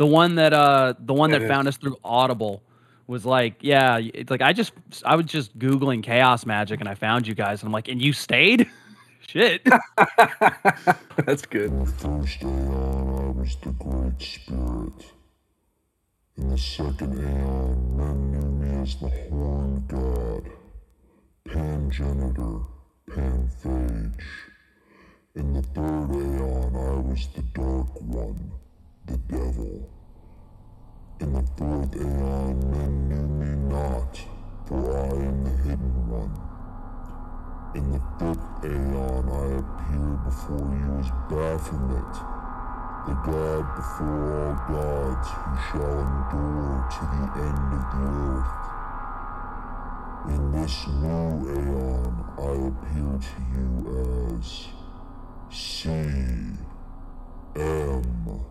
The one that uh the one that It found is. us through Audible was like, yeah, it's like I just I was just googling chaos magic and I found you guys and I'm like, and you stayed? Shit. That's good. The first aeon, I was the Great Spirit. In the second aeon, men knew me as the Horned God, Pangenitor, Panphage. In the third aeon, I was the Dark One, the Devil. In the fourth aeon, men knew me not, for I am the Hidden One. In the fifth aeon, I appeared before you as Baphomet, the god before all gods who shall endure to the end of the earth. In this new aeon, I appear to you as C M N.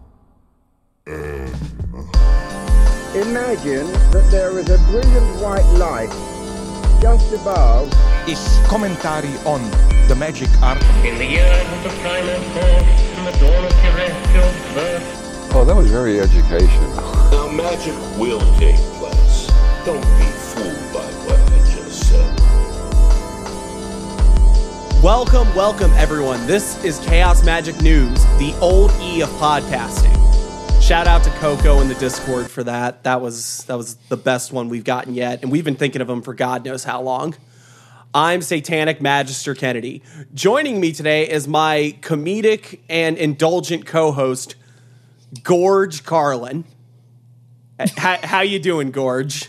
Imagine that there is a brilliant white light just above is commentary on the magic art. In the years of the primal force and the dawn of terrestrial birth, Oh, that was very educational. Now magic will take place. Don't be fooled by what I just said. Welcome, welcome everyone. This is Chaos Magic News, the old E of podcasting. Shout out to Coco in the Discord for that. That was that was the best one we've gotten yet, and we've been thinking of them for God knows how long. I'm Satanic Magister Kennedy. Joining me today is my comedic and indulgent co-host, Gorge Carlin. how, how you doing, Gorge?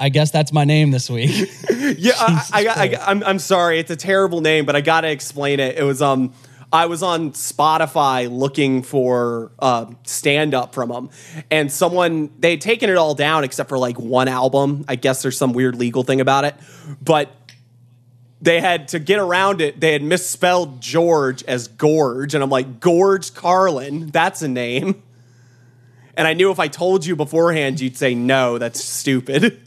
I guess that's my name this week. Yeah, I, I, I, I'm I'm sorry. It's a terrible name, but I gotta explain it. It was um, I was on Spotify looking for uh, stand up from them, and someone they had taken it all down except for like one album. I guess there's some weird legal thing about it, but they had to get around it. They had misspelled George as Gorge, and I'm like Gorge Carlin. That's a name. And I knew if I told you beforehand, you'd say no. That's stupid.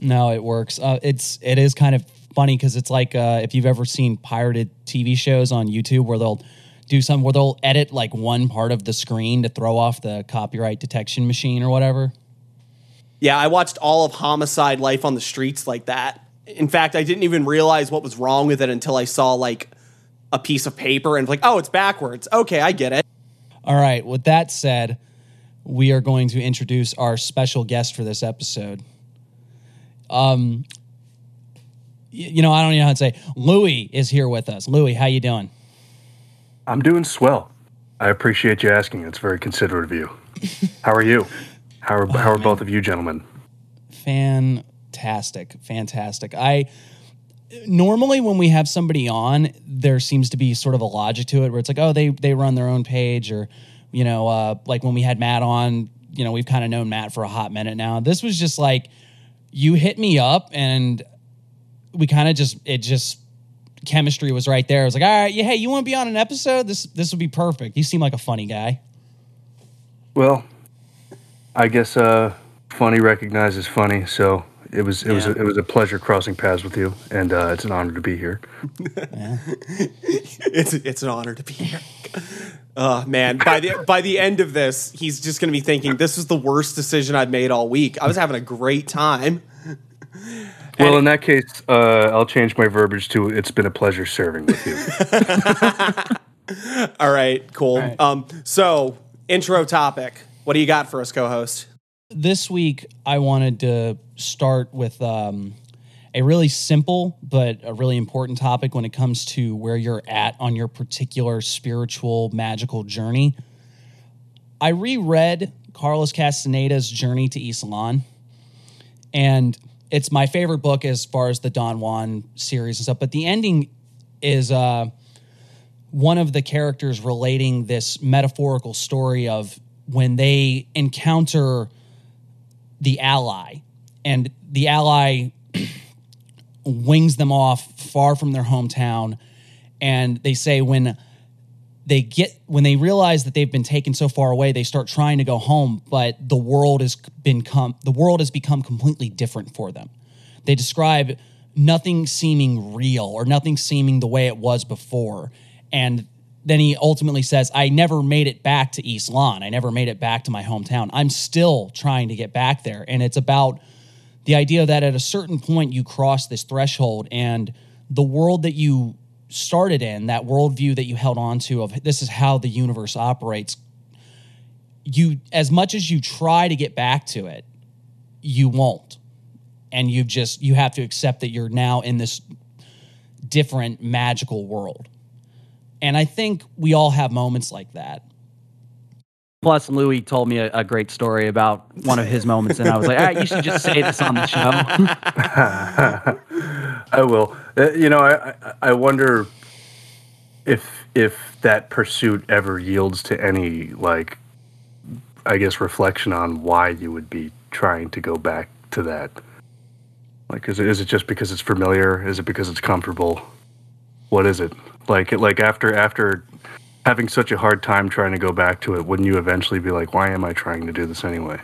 no, it works. Uh, it's it is kind of funny because it's like uh, if you've ever seen pirated TV shows on YouTube where they'll do something where they'll edit like one part of the screen to throw off the copyright detection machine or whatever. Yeah, I watched all of Homicide Life on the Streets like that. In fact, I didn't even realize what was wrong with it until I saw like a piece of paper and like, oh, it's backwards. Okay, I get it. All right. With that said, we are going to introduce our special guest for this episode. Um, you know, I don't even know how to say. Louis is here with us. Louis, how you doing? I'm doing swell. I appreciate you asking. It's very considerate of you. How are you? How are, how are both of you gentlemen? Fantastic, fantastic. I normally when we have somebody on, there seems to be sort of a logic to it where it's like, oh, they they run their own page, or you know, uh, like when we had Matt on, you know, we've kind of known Matt for a hot minute now. This was just like you hit me up and we kind of just it just chemistry was right there. I was like, all right, yeah, hey, you want to be on an episode? This this would be perfect. You seem like a funny guy. Well, I guess uh, funny recognizes funny, so it was it was a, it was a pleasure crossing paths with you, and uh, it's an honor to be here. It's it's an honor to be here. Oh man, by the by the end of this, he's just going to be thinking this is the worst decision I've made all week. I was having a great time. Well, in that case, uh, I'll change my verbiage to "It's been a pleasure serving with you." All right, cool. Um, so intro topic. What do you got for us, co-host? this week I wanted to start with um, a really simple but a really important topic when it comes to where you're at on your particular spiritual magical journey. I reread Carlos Castaneda's Journey to Ixtlan, and it's my favorite book as far as the Don Juan series and stuff. But the ending is uh, one of the characters relating this metaphorical story of when they encounter the ally and the ally wings them off far from their hometown and they say when they get when they realize that they've been taken so far away they start trying to go home but the world has been come the world has become completely different for them they describe nothing seeming real or nothing seeming the way it was before and then he ultimately says, I never made it back to Ixtlan. I never made it back to my hometown. I'm still trying to get back there. And it's about the idea that at a certain point you cross this threshold and the world that you started in, that worldview that you held on to of this is how the universe operates, you as much as you try to get back to it, you won't. And you've just you have to accept that you're now in this different magical world. And I think we all have moments like that. Plus, Louis told me a, a great story about one of his moments, and I was like, "All right, you should just say this on the show." I will. Uh, you know, I, I wonder if if that pursuit ever yields to any like, I guess, reflection on why you would be trying to go back to that. Like, is it is it just because it's familiar? Is it because it's comfortable? What is it? Like, like after after having such a hard time trying to go back to it, wouldn't you eventually be like, why am I trying to do this anyway?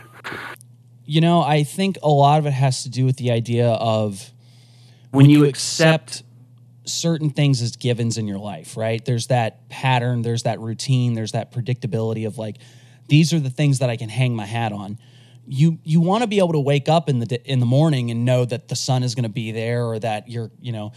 You know, I think a lot of it has to do with the idea of when you accept certain things as givens in your life, right? There's that pattern, there's that routine, there's that predictability of like these are the things that I can hang my hat on. You you want to be able to wake up in the in the morning and know that the sun is going to be there or that you're, you know,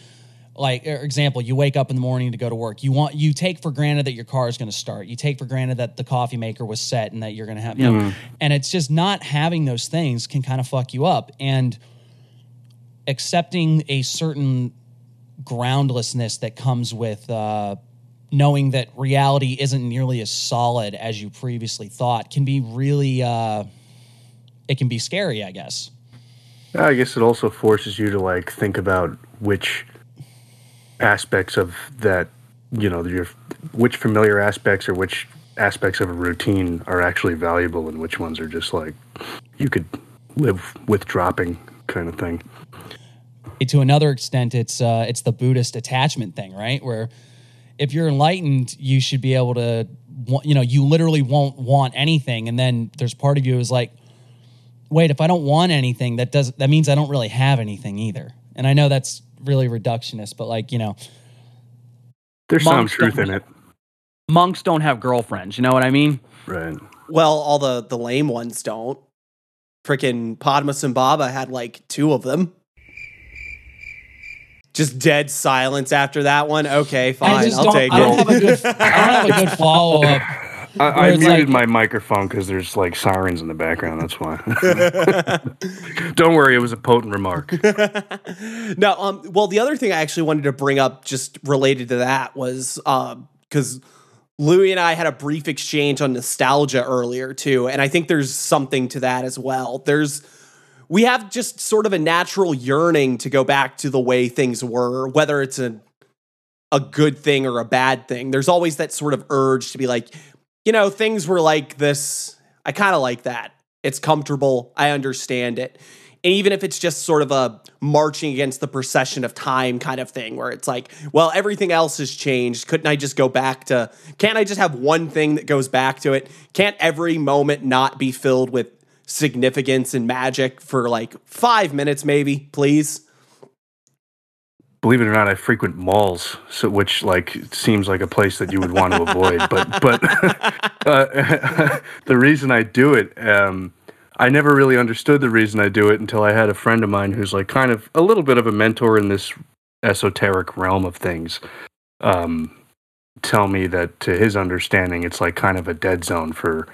like example, you wake up in the morning to go to work. You want you take for granted that your car is going to start. You take for granted that the coffee maker was set and that you're going to have, you know, mm-hmm. and it's just not having those things can kind of fuck you up and accepting a certain groundlessness that comes with uh, knowing that reality isn't nearly as solid as you previously thought can be really uh, it can be scary i guess I guess it also forces you to like think about which aspects of that, you know, your which familiar aspects or which aspects of a routine are actually valuable and which ones are just like you could live with dropping kind of thing. To another extent it's uh, it's the buddhist attachment thing right where if you're enlightened you should be able to you know you literally won't want anything and then there's part of you is like wait if i don't want anything that does that means i don't really have anything either and i know that's really reductionist but like you know There's some truth in it. monks don't have girlfriends. You know what I mean? Right. Well, all the the lame ones don't. Freaking Padmasambhava had like two of them. Just dead silence after that one. Okay, fine, I'll take I don't it. have a good I don't have a good follow up I, I muted like- my microphone because there's like sirens in the background. That's why. Don't worry, it was a potent remark. No, um, well, the other thing I actually wanted to bring up, just related to that, was because Louis and I had a brief exchange on nostalgia earlier too, and I think there's something to that as well. There's we have just sort of a natural yearning to go back to the way things were, whether it's a a good thing or a bad thing. There's always that sort of urge to be like, you know, things were like this. I kind of like that. It's comfortable. I understand it. And even if it's just sort of a marching against the procession of time kind of thing, where it's like, well, everything else has changed. Couldn't I just go back to, can't I just have one thing that goes back to it? Can't every moment not be filled with significance and magic for like five minutes, maybe, please? Believe it or not, I frequent malls, so which like seems like a place that you would want to avoid. But but uh, the reason I do it, um, I never really understood the reason I do it until I had a friend of mine who's like kind of a little bit of a mentor in this esoteric realm of things. Um, tell me that to his understanding, it's like kind of a dead zone for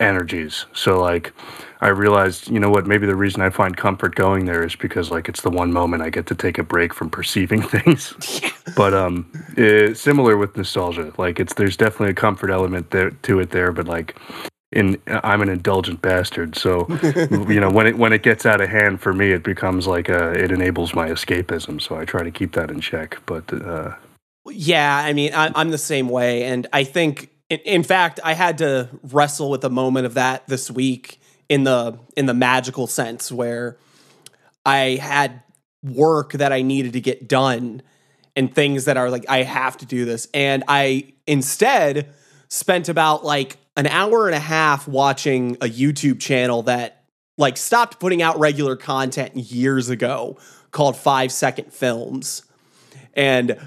energies. So like I realized, you know what, maybe the reason I find comfort going there is because like it's the one moment I get to take a break from perceiving things. but um eh, similar with nostalgia. Like it's there's definitely a comfort element there to it there, but like in I'm an indulgent bastard, so you know when it when it gets out of hand for me, it becomes like a, it enables my escapism. So I try to keep that in check. But uh, Yeah, I mean, I, I'm the same way, and I think, in, fact, I had to wrestle with a moment of that this week in the in the magical sense, where I had work that I needed to get done, and things that are like I have to do this, and I instead spent about like an hour and a half watching a YouTube channel that like stopped putting out regular content years ago called Five Second Films. And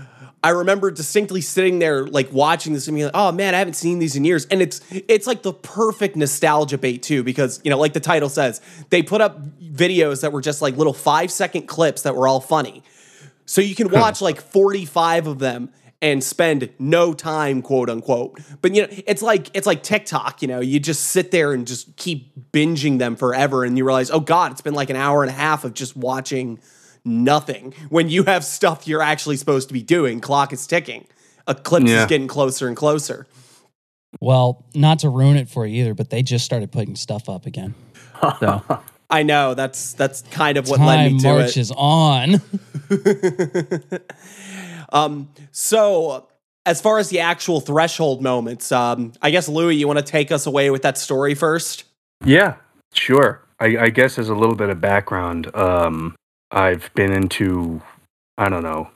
I remember distinctly sitting there like watching this and being like, oh man, I haven't seen these in years. And it's it's like the perfect nostalgia bait too, because you know, like the title says, they put up videos that were just like little five second clips that were all funny. So you can watch like 45 of them and spend no time, quote unquote. But you know, it's like it's like TikTok, you know, you just sit there and just keep binging them forever and you realize, oh God, it's been like an hour and a half of just watching nothing when you have stuff you're actually supposed to be doing. Clock is ticking. Eclipse Yeah. is getting closer and closer. Well, not to ruin it for you either, but they just started putting stuff up again. So I know that's that's kind of what led me to it. marches on. So, as far as the actual threshold moments, um, I guess Louis, you want to take us away with that story first? Yeah, sure. I, I guess as a little bit of background, um, I've been into, I don't know,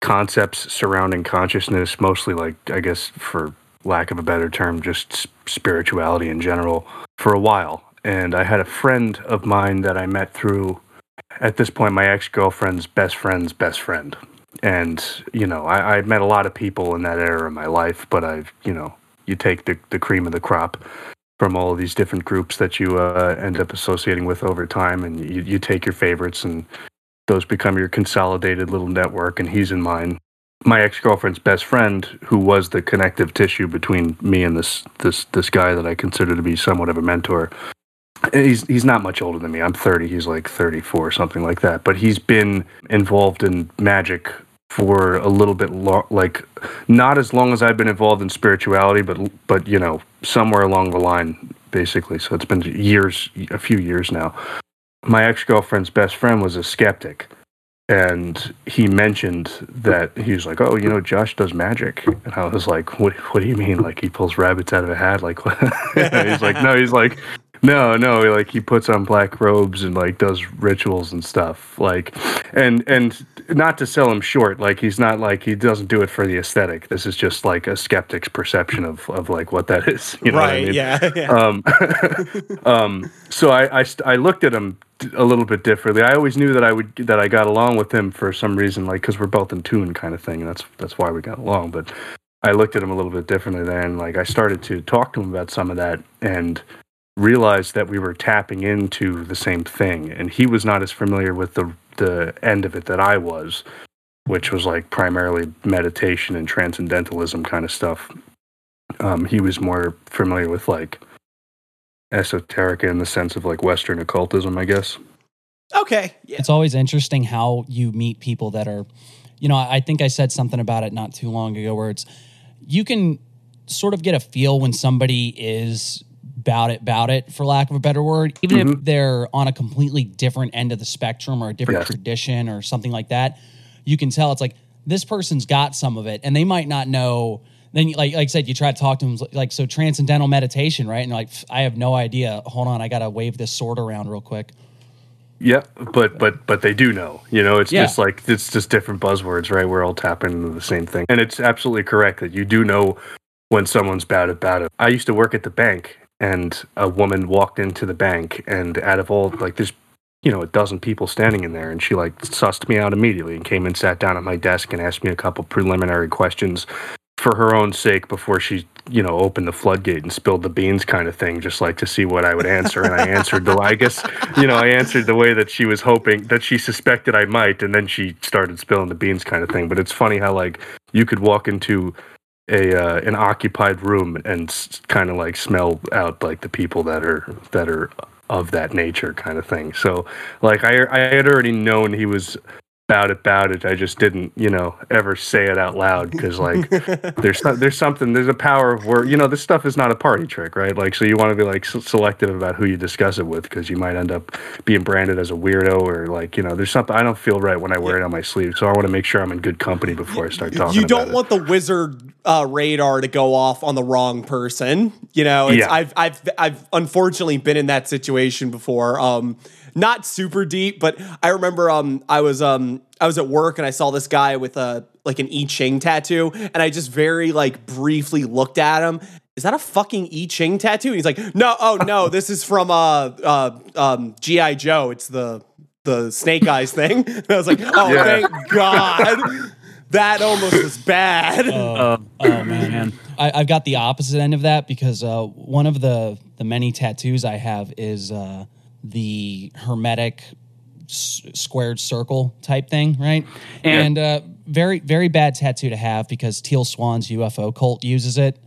concepts surrounding consciousness, mostly like, I guess, for lack of a better term, just spirituality in general, for a while. And I had a friend of mine that I met through, at this point, my ex girlfriend's best friend's best friend. And, you know, I, I met a lot of people in that era of my life, but I've, you know, you take the, the cream of the crop from all of these different groups that you uh, end up associating with over time, and you, you take your favorites, and those become your consolidated little network. And he's in mine. My ex girlfriend's best friend, who was the connective tissue between me and this this this guy that I consider to be somewhat of a mentor. He's he's not much older than me. I'm 30. He's like 34, something like that. But he's been involved in magic for a little bit like not as long as I've been involved in spirituality, but but you know somewhere along the line, basically. So it's been years, a few years now. My ex girlfriend's best friend was a skeptic, and he mentioned that he was like, "Oh, you know, Josh does magic," and I was like, "What? What do you mean? Like he pulls rabbits out of a hat? Like?" He's like, "No." He's like, no, no, like he puts on black robes and like does rituals and stuff. Like and and not to sell him short, like he's not like he doesn't do it for the aesthetic. This is just like a skeptic's perception of of like what that is. You know what I right? mean? Yeah. yeah. um, um, so I, I, st- I looked at him a little bit differently. I always knew that I would that I got along with him for some reason, like because we're both in tune, kind of thing. And that's that's why we got along. But I looked at him a little bit differently then. Like I started to talk to him about some of that and realized that we were tapping into the same thing. And he was not as familiar with the the end of it that I was, which was like primarily meditation and transcendentalism kind of stuff. Um, he was more familiar with like esoterica in the sense of like Western occultism, I guess. okay. Yeah. It's always interesting how you meet people that are, you know, I think I said something about it not too long ago where it's, you can sort of get a feel when somebody is about it, about it, for lack of a better word, even if mm-hmm. they're on a completely different end of the spectrum or a different Yes. tradition or something like that. You can tell it's like this person's got some of it, and they might not know. Then, like like I said, you try to talk to them like so transcendental meditation, right? And like, I have no idea. Hold on, I got to wave this sword around real quick. Yeah, but but but they do know. You know, it's Yeah. just like it's just different buzzwords, right? We're all tapping into the same thing, and it's absolutely correct that you do know when someone's bad about it. I used to work at the bank, and a woman walked into the bank, and out of all like there's you know a dozen people standing in there, and she like sussed me out immediately and came and sat down at my desk and asked me a couple preliminary questions for her own sake before she you know opened the floodgate and spilled the beans kind of thing just like to see what i would answer. And i answered the i guess you know i answered the way that she was hoping that she suspected i might and then she started spilling the beans kind of thing. But it's funny how like you could walk into a uh, an occupied room and s- kind of like smell out like the people that are that are of that nature kind of thing. So like i i had already known he was about it, about it. I just didn't, you know, ever say it out loud because, like, there's there's something, there's a power of where, you know, this stuff is not a party trick, right? Like, so you want to be like selective about who you discuss it with because you might end up being branded as a weirdo or like, you know, there's something I don't feel right when I wear it on my sleeve, so I want to make sure I'm in good company before I start talking. you don't about it. want the wizard uh, radar to go off on the wrong person. You know, it's, Yeah. I've I've I've unfortunately been in that situation before. Um, not super deep, but I remember um I was um I was at work and I saw this guy with a like an I Ching tattoo, and I just very like briefly looked at him. Is that a fucking I Ching tattoo? And he's like, no, oh no, this is from uh uh um GI Joe. It's the the snake eyes thing. And I was like, oh, Yeah. thank God. That almost was bad. Oh, Oh man, I, I've got the opposite end of that because uh, one of the the many tattoos I have is uh, the hermetic s- squared circle type thing, right? And uh, very very bad tattoo to have because Teal Swan's UFO cult uses it.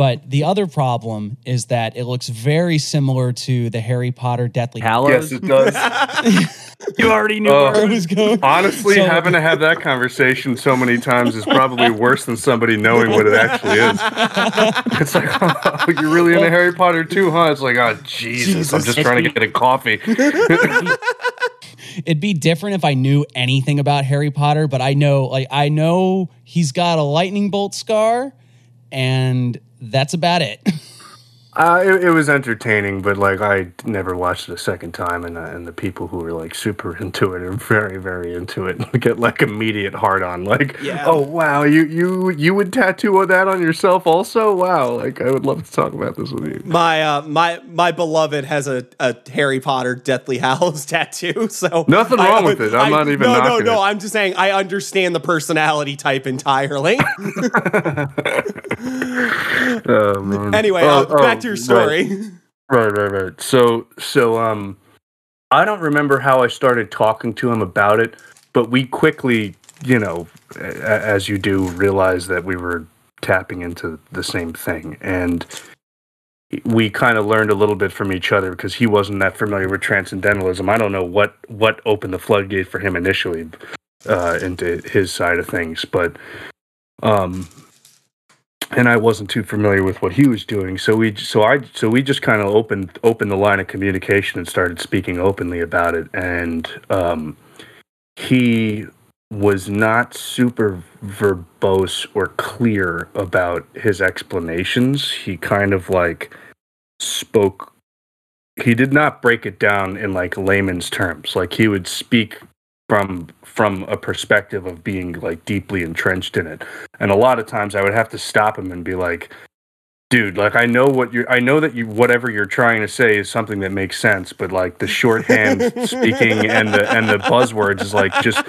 But the other problem is that it looks very similar to the Harry Potter Deathly Hallows. Yes, it does. you already knew Oh. where was going. Honestly, So- having to have that conversation so many times is probably worse than somebody knowing what it actually is. It's like, oh, you're really into Harry Potter too, huh? It's like, oh, Jesus, I'm just trying to get a coffee. It'd be different if I knew anything about Harry Potter, but I know like I know he's got a lightning bolt scar and that's about it. Uh, it, it was entertaining, but like I never watched it a second time, and uh, and the people who are like super into it are very very into it and get like immediate hard on. Like, Yeah. oh wow, you you you would tattoo that on yourself also? Wow, like I would love to talk about this with you. My uh, my my beloved has a, a Harry Potter Deathly Hallows tattoo. So Nothing I- wrong with it. I'm not even No, no, no. it. I'm just saying I understand the personality type entirely. Oh, man. anyway, Oh, uh, oh, back to your right. story. Right, right, right. So, so, um, I don't remember how I started talking to him about it, but we quickly, you know, a- as you do, realized that we were tapping into the same thing, and we kind of learned a little bit from each other because he wasn't that familiar with transcendentalism. I don't know what what opened the floodgate for him initially uh, into his side of things, but um, and I wasn't too familiar with what he was doing. So we so I so we just kind of opened opened the line of communication and started speaking openly about it. And um, he was not super verbose or clear about his explanations. He kind of like spoke. He did not break it down in like layman's terms. Like he would speak from from a perspective of being like deeply entrenched in it. And a lot of times I would have to stop him and be like, dude, like I know what you're I know that you whatever you're trying to say is something that makes sense, but like the shorthand speaking and the and the buzzwords is like just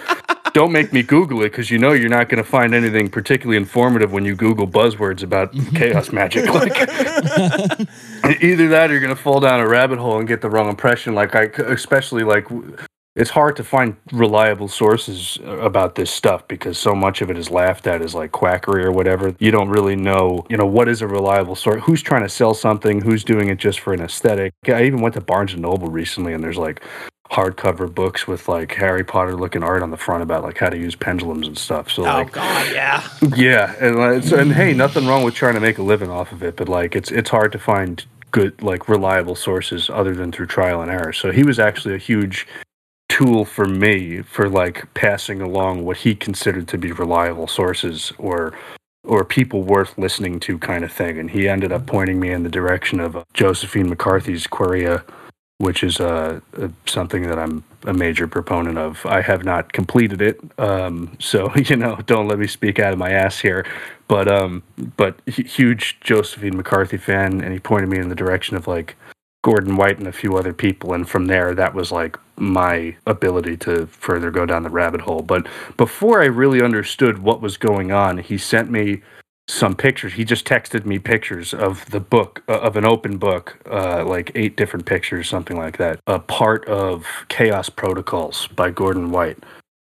don't make me Google it because you know you're not going to find anything particularly informative when you Google buzzwords about chaos magic. Like either that, or you're going to fall down a rabbit hole and get the wrong impression. Like I, especially like it's hard to find reliable sources about this stuff because so much of it is laughed at as like quackery or whatever. You don't really know, you know, what is a reliable source? Who's trying to sell something? Who's doing it just for an aesthetic? I even went to Barnes and Noble recently, and there's like hardcover books with like Harry Potter looking art on the front about like how to use pendulums and stuff. So Oh like, God, yeah. yeah, and and hey, nothing wrong with trying to make a living off of it, but like it's it's hard to find good like reliable sources other than through trial and error. So he was actually a huge tool for me for like passing along what he considered to be reliable sources or or people worth listening to kind of thing. And he ended up pointing me in the direction of uh, Josephine McCarthy's Quareia, which is uh, uh, something that I'm a major proponent of. I have not completed it, um, so you know, don't let me speak out of my ass here. But um, but hu- huge Josephine McCarthy fan, and he pointed me in the direction of like Gordon White and a few other people, and from there, that was like my ability to further go down the rabbit hole. But before I really understood what was going on, he sent me some pictures. He just texted me pictures of the book, uh, of an open book, uh, like eight different pictures, something like that. A part of Chaos Protocols by Gordon White,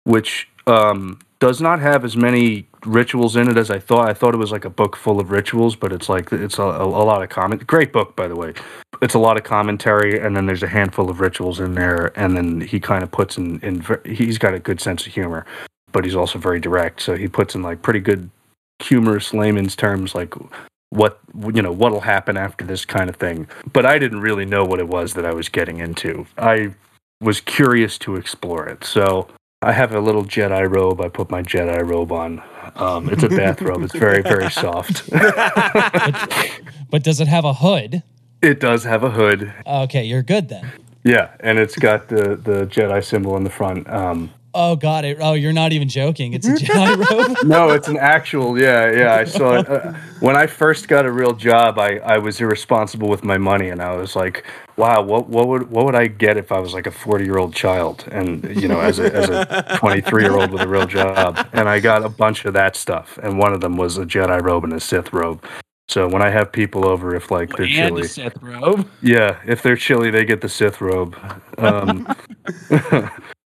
which um, does not have as many rituals in it as I thought. I thought it was like a book full of rituals, but it's like it's a, a, lot of comment. Great book, by the way. It's a lot of commentary, and then there's a handful of rituals in there, and then he kind of puts in in. He's got a good sense of humor, but he's also very direct. So he puts in like pretty good humorous layman's terms, like what you know what'll happen after this kind of thing. But I didn't really know what it was that I was getting into. I was curious to explore it, so I have a little Jedi robe. I put my Jedi robe on. Um, it's a bathrobe. It's very, very soft. But does it have a hood? It does have a hood. Okay, you're good then. Yeah, and it's got the the Jedi symbol in the front. Um, Oh, got it. Oh, you're not even joking. It's a Jedi robe. no, it's an actual. Yeah, yeah. I saw it uh, when I first got a real job. I, I was irresponsible with my money, and I was like, "Wow, what what would what would I get if I was like a forty year old child?" And you know, as a as a twenty three year old with a real job, and I got a bunch of that stuff, and one of them was a Jedi robe and a Sith robe. So when I have people over, if like they're and chilly, the Sith robe. yeah, if they're chilly, they get the Sith robe. Um,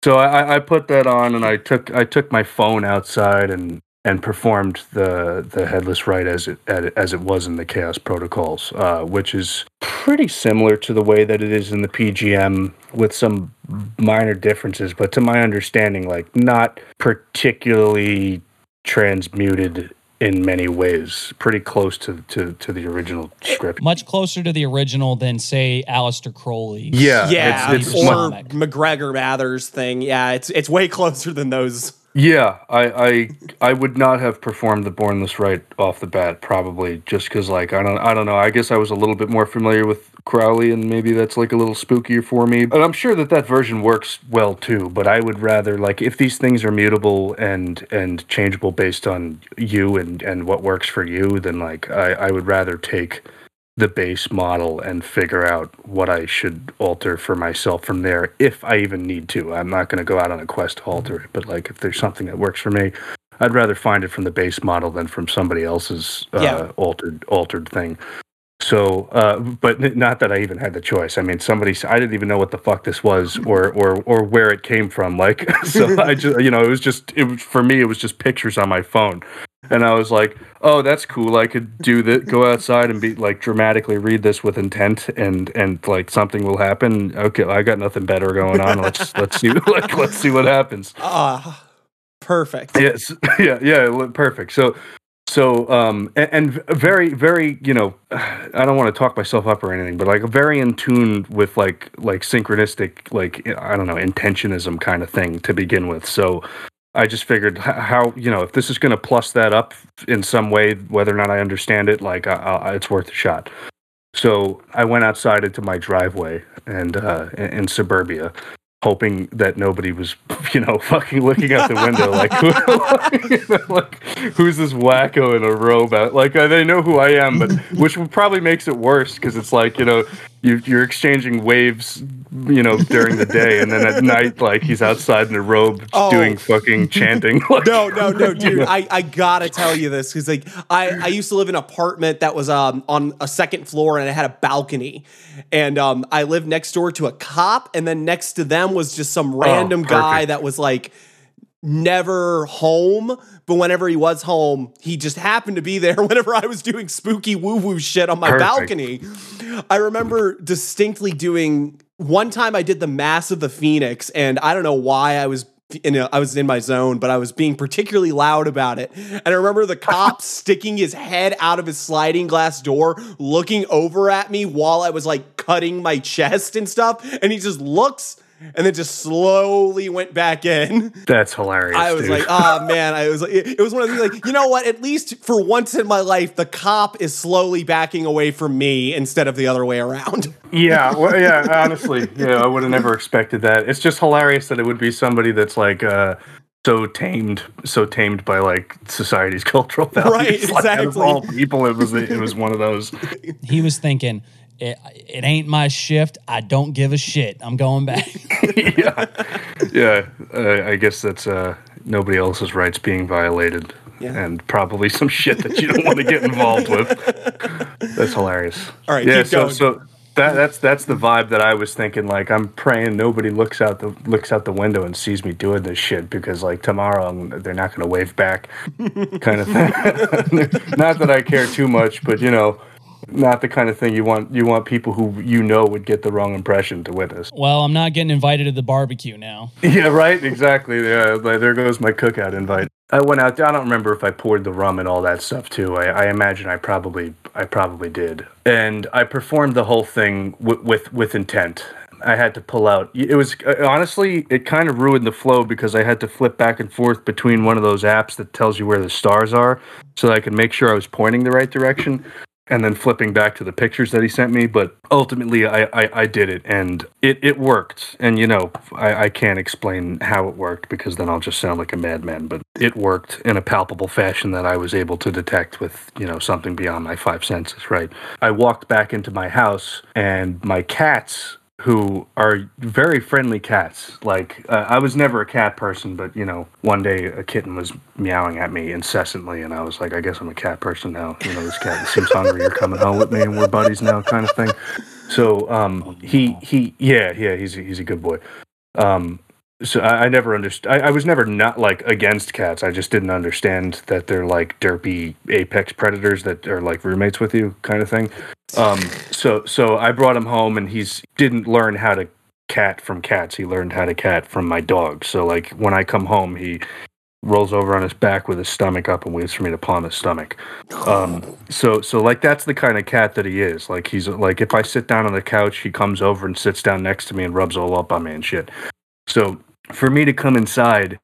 so I, I put that on, and I took I took my phone outside and and performed the the headless rite as it as it was in the Chaos Protocols, uh, which is pretty similar to the way that it is in the PGM, with some minor differences. But to my understanding, like not particularly transmuted in many ways, pretty close to to, to the original script. Much closer to the original than, say, Aleister Crowley. Yeah, Yeah, it's, it's or comic. MacGregor Mathers thing. Yeah, it's it's way closer than those. Yeah, I, I I would not have performed the Bornless rite off the bat, probably just because like I don't I don't know. I guess I was a little bit more familiar with Crowley, and maybe that's like a little spookier for me. And I'm sure that that version works well too. But I would rather like if these things are mutable and and changeable based on you and and what works for you, then like I I would rather take the base model and figure out what I should alter for myself from there if I even need to. I'm not going to go out on a quest to alter it, but like if there's something that works for me, I'd rather find it from the base model than from somebody else's uh, Yeah. altered altered thing. So, uh, but not that I even had the choice. I mean, somebody, I didn't even know what the fuck this was or or or where it came from. Like, so I just you know it was just it was for me it was just pictures on my phone. And I was like, "Oh, that's cool. I could do that. Go outside and be like dramatically read this with intent, and and like something will happen. Okay, I got nothing better going on. Let's let's see like let's see what happens. Ah, perfect. Yes, yeah, yeah, perfect. So, so, um, and, and very, very, you know, I don't want to talk myself up or anything, but like very in tune with like like synchronistic, like I don't know, intentionism kind of thing to begin with. So. I just figured how you know if this is going to plus that up in some way, whether or not I understand it, like I, I, it's worth a shot. So I went outside into my driveway and uh, in, in suburbia, hoping that nobody was, you know, fucking looking out the window like, like who's this wacko in a robe? Like uh, they know who I am, but which probably makes it worse because it's like you know you, you're exchanging waves, you know, during the day, and then at night, like he's outside in a robe Oh. doing fucking chanting. Like, No, no, no, dude. I, I gotta tell you this because like I, I used to live in an apartment that was um on a second floor and it had a balcony, and um I lived next door to a cop, and then next to them was just some random guy Oh, perfect. that was like never home, but whenever he was home, he just happened to be there whenever I was doing spooky woo woo shit on my Perfect. balcony. I remember distinctly doing one time I did the Mass of the Phoenix, and I don't know why I was in a, I was in my zone, but I was being particularly loud about it. And I remember the cop sticking his head out of his sliding glass door, looking over at me while I was like cutting my chest and stuff, and he just looks and then just slowly went back in. That's hilarious. I was dude. like, oh man, I was like, it, it was one of these like, you know what? At least for once in my life, the cop is slowly backing away from me instead of the other way around. Yeah, well, yeah. Honestly, yeah, I would have never expected that. It's just hilarious that it would be somebody that's like uh, so tamed, so tamed by like society's cultural values. Right, Like, out of exactly. all people, it was it was one of those. He was thinking, it, it ain't my shift. I don't give a shit. I'm going back. yeah, yeah. Uh, I guess that's uh, nobody else's rights being violated, Yeah. and probably some shit that you don't want to get involved with. That's hilarious. All right, yeah. keep so going. so that that's that's the vibe that I was thinking. Like I'm praying nobody looks out the looks out the window and sees me doing this shit because like tomorrow I'm, they're not going to wave back, kind of thing. not that I care too much, but you know. Not the kind of thing you want. You want people who you know would get the wrong impression to witness. well, I'm not getting invited to the barbecue now. Yeah, right. Exactly. Yeah, there goes my cookout invite. I went out. I don't remember if I poured the rum and all that stuff too. I, I imagine I probably, I probably did. And I performed the whole thing with with, with intent. I had to pull out. It was uh, honestly, it kind of ruined the flow because I had to flip back and forth between one of those apps that tells you where the stars are, so that I could make sure I was pointing the right direction. And then flipping back to the pictures that he sent me. But ultimately, I, I, I did it and it, it worked. And, you know, I, I can't explain how it worked because then I'll just sound like a madman. But it worked in a palpable fashion that I was able to detect with, you know, something beyond my five senses, right? I walked back into my house and my cats who are very friendly cats. Like uh, I was never a cat person, but you know, one day a kitten was meowing at me incessantly, and I was like, I guess I'm a cat person now. You know, this cat seems hungry. You're coming home with me, and we're buddies now, kind of thing. So um, he he yeah yeah he's he's a good boy. Um, so I, I never understood. I, I was never not like against cats. I just didn't understand that they're like derpy apex predators that are like roommates with you, kind of thing. Um, so so I brought him home, and he's didn't learn how to cat from cats. He learned how to cat from my dog. So like when I come home, he rolls over on his back with his stomach up and waits for me to palm his stomach. Um, so so like that's the kind of cat that he is. Like he's like if I sit down on the couch, he comes over and sits down next to me and rubs all up on me and shit. So for me to come inside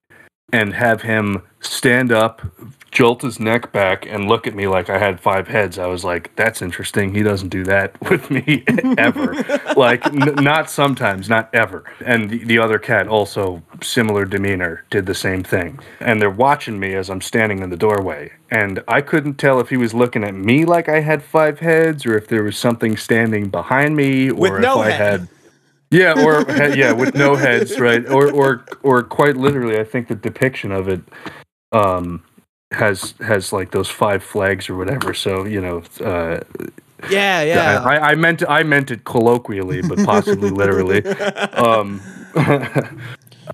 and have him stand up, jolt his neck back, and look at me like I had five heads, I was like, that's interesting. He doesn't do that with me ever. like, n- not sometimes, not ever. And the, the other cat, also similar demeanor, did the same thing. And they're watching me as I'm standing in the doorway. And I couldn't tell if he was looking at me like I had five heads or if there was something standing behind me or With if no I head. had. Yeah, or yeah, with no heads, right? Or or or quite literally, I think the depiction of it um has has like those five flags or whatever. So you know, uh, Yeah, yeah. I, I meant I meant it colloquially, but possibly literally. Um,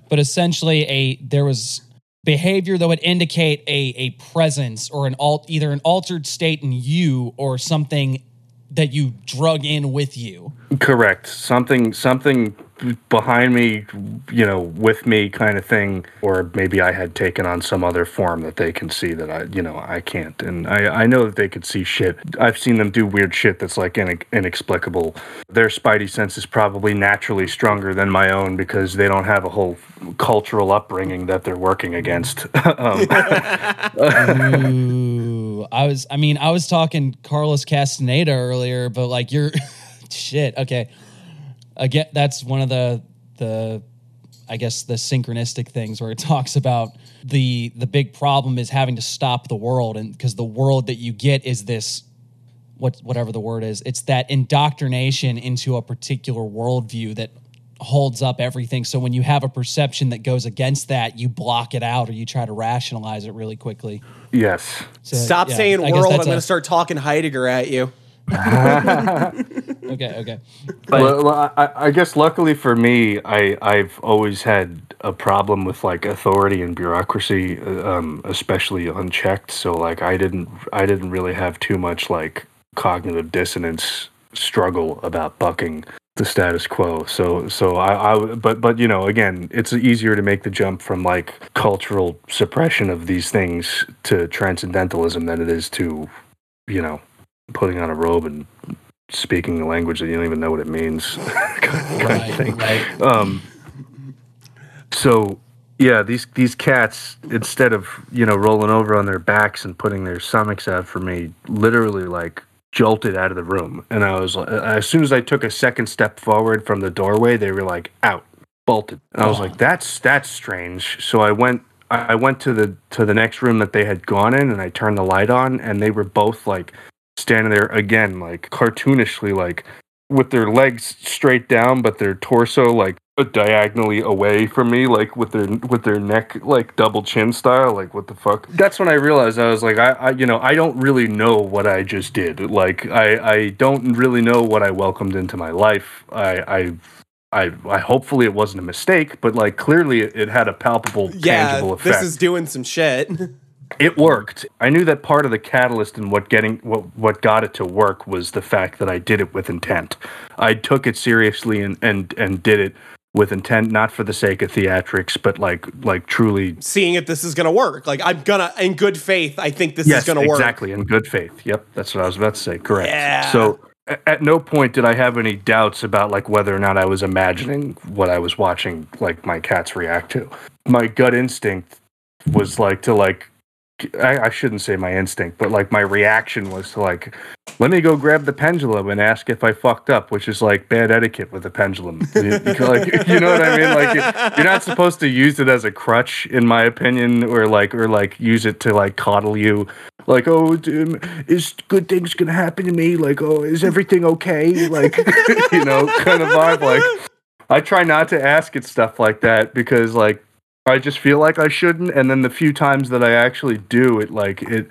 but essentially a there was behavior that would indicate a a presence or an alt either an altered state in you or something that you drug in with you. correct. Something something behind me, you know, with me, kind of thing, or maybe I had taken on some other form that they can see that I, you know, I can't. And I I know that they could see shit. I've seen them do weird shit that's like inex- inexplicable. Their spidey sense is probably naturally stronger than my own because they don't have a whole cultural upbringing that they're working against. um, Ooh, I was I mean I was talking Carlos Castaneda earlier, but like you're shit. Okay, again, that's one of the the I guess the synchronistic things where it talks about the the big problem is having to stop the world, and because the world that you get is this what whatever the word is, it's that indoctrination into a particular worldview that holds up everything. So when you have a perception that goes against that, you block it out or you try to rationalize it really quickly. yes. So, Stop yeah, saying I world. I'm that's going to start talking Heidegger at you. Okay, okay. well, well, I, I guess luckily for me, I I've always had a problem with like authority and bureaucracy, uh, um, especially unchecked. So like I didn't I didn't really have too much like cognitive dissonance struggle about bucking the status quo. So so I, I but but you know again, it's easier to make the jump from like cultural suppression of these things to transcendentalism than it is to you know putting on a robe and speaking a language that you don't even know what it means kind of thing. right. Um, so yeah, these these cats instead of you know rolling over on their backs and putting their stomachs out for me, literally like jolted out of the room. And I was like, as soon as I took a second step forward from the doorway, they were like out, bolted. And I was like, that's that's strange. So I went. I went to the to the next room that they had gone in, and I turned the light on, and they were both like standing there again, like cartoonishly, like with their legs straight down, but their torso like diagonally away from me, like with their with their neck like double chin style. Like what the fuck? That's when I realized I was like, I, I you know I don't really know what I just did. Like I I don't really know what I welcomed into my life. I I. I, I hopefully it wasn't a mistake, but like clearly it, it had a palpable, Yeah, tangible effect this is doing some shit. it worked. I knew that part of the catalyst and what getting what what got it to work was the fact that I did it with intent. I took it seriously and and and did it with intent, not for the sake of theatrics, but like like truly. Seeing if this is going to work. Like, I'm going to, in good faith, I think this yes, is going to work. exactly in good faith. Yep, that's what I was about to say. Correct. Yeah. So. At no point did I have any doubts about like whether or not I was imagining what I was watching like my cats react to. My gut instinct was like to like I, I shouldn't say my instinct, but like my reaction was to like, let me go grab the pendulum and ask if I fucked up, which is like bad etiquette with the pendulum. Like, you know what I mean? Like, you- you're not supposed to use it as a crutch, in my opinion, or like, or like use it to like coddle you. Like, oh, um, is good things gonna happen to me? Like, oh, is everything okay? Like, you know, kind of vibe. Like, I try not to ask it stuff like that because like I just feel like I shouldn't, and then the few times that I actually do, it like it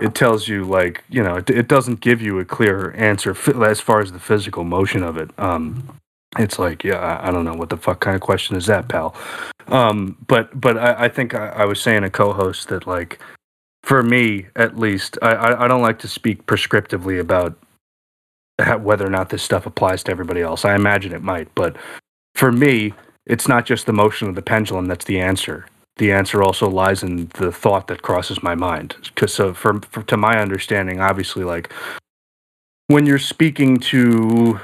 it tells you like you know it, it doesn't give you a clear answer as far as the physical motion of it. Um, it's like yeah, I, I don't know what the fuck kind of question is that, pal. Um, but but I, I think I, I was saying a co-host that like for me at least, I I, I don't like to speak prescriptively about whether or not this stuff applies to everybody else. I imagine it might, but for me, it's not just the motion of the pendulum that's the answer. The answer also lies in the thought that crosses my mind. Because so, for, for to my understanding, obviously, like when you're speaking to,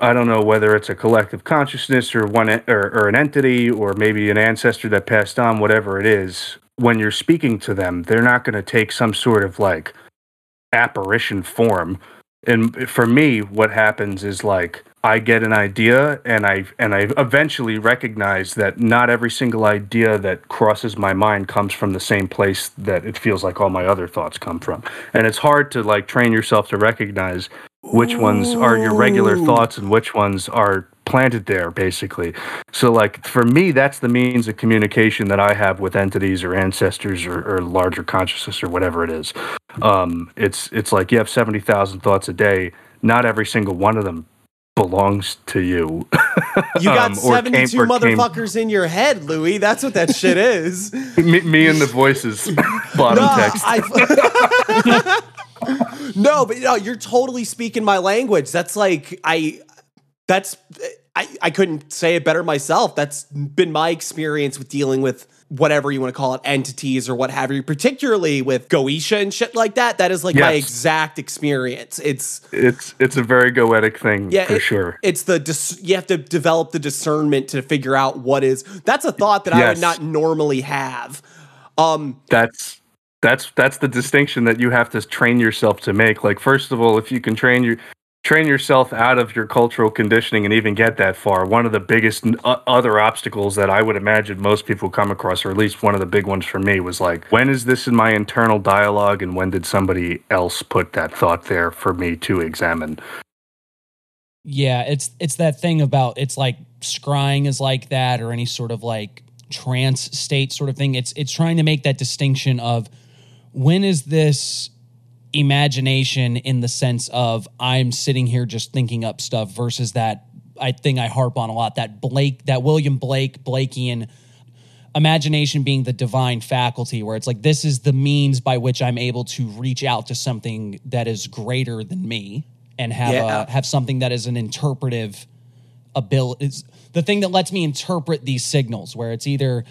I don't know whether it's a collective consciousness or one or, or an entity or maybe an ancestor that passed on, whatever it is. When you're speaking to them, they're not going to take some sort of like apparition form and for me what happens is like i get an idea and i and i eventually recognize that not every single idea that crosses my mind comes from the same place that it feels like all my other thoughts come from. And it's hard to like train yourself to recognize which ones are your regular thoughts and which ones are planted there basically. So like for me that's the means of communication that i have with entities or ancestors or, or larger consciousness or whatever it is. Um, it's it's like you have 70,000 thoughts a day. Not every single one of them belongs to you You got Um, or came- 72 came- motherfuckers in your head, Louis. That's what that shit is. me, me and the voices bottom No, text I- no, but no, you're totally speaking my language. That's like I that's I, I couldn't say it better myself. That's been my experience with dealing with whatever you want to call it, entities or what have you, particularly with Goetia and shit like that. That is like my exact experience. It's it's it's a very goetic thing yeah, for it- sure It's the dis- you have to develop the discernment to figure out what is. That's a thought that I would not normally have. Um, that's that's that's the distinction that you have to train yourself to make like first of all if you can train your train yourself out of your cultural conditioning and even get that far one of the biggest o- uh, other obstacles that i would imagine most people come across or at least one of the big ones for me was like when is this in my internal dialogue and when did somebody else put that thought there for me to examine Yeah, it's it's that thing about it's like scrying is like that or any sort of like trance state sort of thing. It's it's trying to make that distinction of when is this imagination in the sense of I'm sitting here just thinking up stuff versus that I think I harp on a lot that Blake that William Blake Blakean imagination being the divine faculty where it's like this is the means by which I'm able to reach out to something that is greater than me and have Yeah. a, have something that is an interpretive ability is the thing that lets me interpret these signals where it's either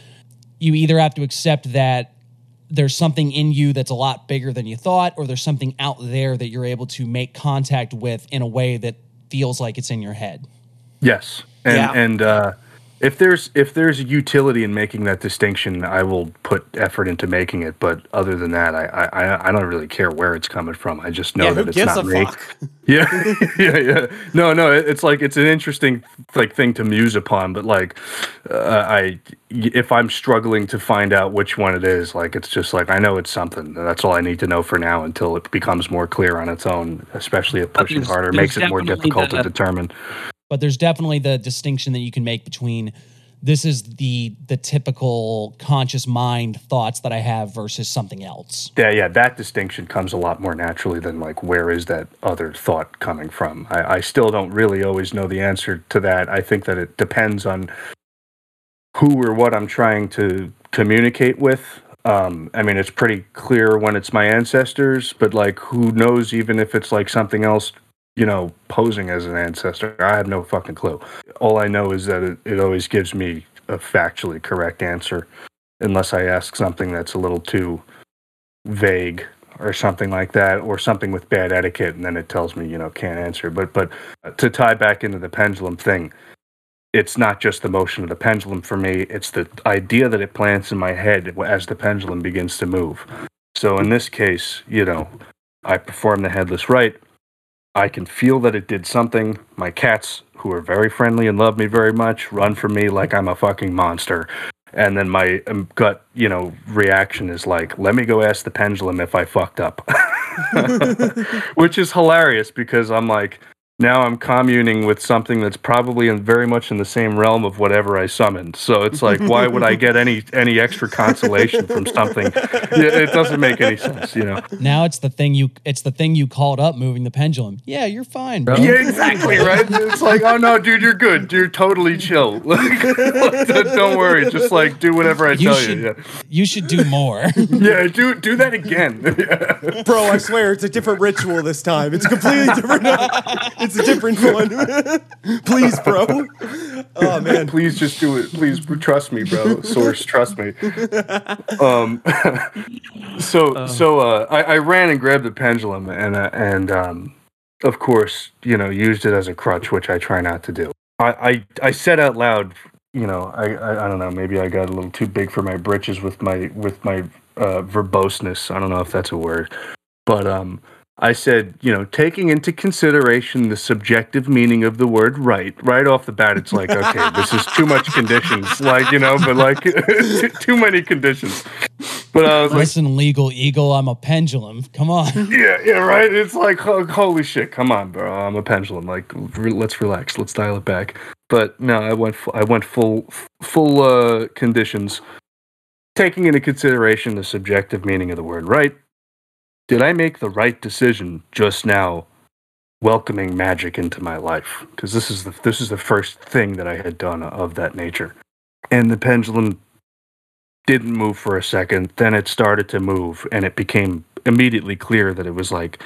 you either have to accept that there's something in you that's a lot bigger than you thought or there's something out there that you're able to make contact with in a way that feels like it's in your head Yes, and Yeah. and uh, if there's if there's utility in making that distinction, I will put effort into making it. But other than that, I I, I don't really care where it's coming from. I just know yeah, that who it's gives not a me. fuck? Yeah, yeah, yeah. No, no. It's like it's an interesting like thing to muse upon, but like uh, I, if I'm struggling to find out which one it is, like it's just like I know it's something. That's all I need to know for now until it becomes more clear on its own. Especially if pushing there's- harder there's makes it more definitely difficult to the- determine. But there's definitely the distinction that you can make between this is the the typical conscious mind thoughts that I have versus something else. Yeah, yeah, that distinction comes a lot more naturally than like where is that other thought coming from. I, I still don't really always know the answer to that. I think that it depends on who or what I'm trying to communicate with. Um, I mean, it's pretty clear when it's my ancestors, but like, who knows? Even if it's like something else, you know, posing as an ancestor, I have no fucking clue. All I know is that it, it always gives me a factually correct answer, unless I ask something that's a little too vague or something like that or something with bad etiquette and then it tells me you know can't answer but but uh, to tie back into the pendulum thing it's not just the motion of the pendulum for me it's the idea that it plants in my head as the pendulum begins to move So in this case, you know, I perform the headless Rite. I can feel that it did something. My cats, who are very friendly and love me very much, run from me like I'm a fucking monster. And then my um, gut, you know, reaction is like, let me go ask the pendulum if I fucked up. Which is hilarious because I'm like, now I'm communing with something that's probably in very much in the same realm of whatever I summoned. So it's like, why would I get any any extra consolation from something? It doesn't make any sense, you know. Now it's the thing you it's the thing you called up moving the pendulum. Yeah, you're fine, bro. Yeah, exactly, right? It's like, oh no, dude, you're good. You're totally chill. Like, don't worry. Just like do whatever I You tell should you. you should do more. Yeah. yeah, do do that again. Bro, I swear it's a different ritual this time. It's completely different. it's a different one. Please, bro. Oh man. Please just do it. Please trust me, bro. Source, trust me. Um, so so uh, I, I ran and grabbed the pendulum and uh, and um, of course you know used it as a crutch, which I try not to do. I I, I said out loud, you know, I, I I don't know, maybe I got a little too big for my britches with my with my uh, verboseness. I don't know if that's a word, but um. I said, you know, taking into consideration the subjective meaning of the word right, right off the bat, it's like, okay, this is too much conditions. Like, you know, but like too, many conditions. But I was like, Listen, legal eagle, I'm a pendulum. Come on. yeah, yeah, right. It's like, holy shit, come on, bro. I'm a pendulum. Like, re- let's relax. Let's dial it back. But no, I went, fu- I went full, full uh, conditions, taking into consideration the subjective meaning of the word right. Did I make the right decision just now, welcoming magic into my life? Because this is the this is the first thing that I had done of that nature, and the pendulum didn't move for a second. Then it started to move, and it became immediately clear that it was like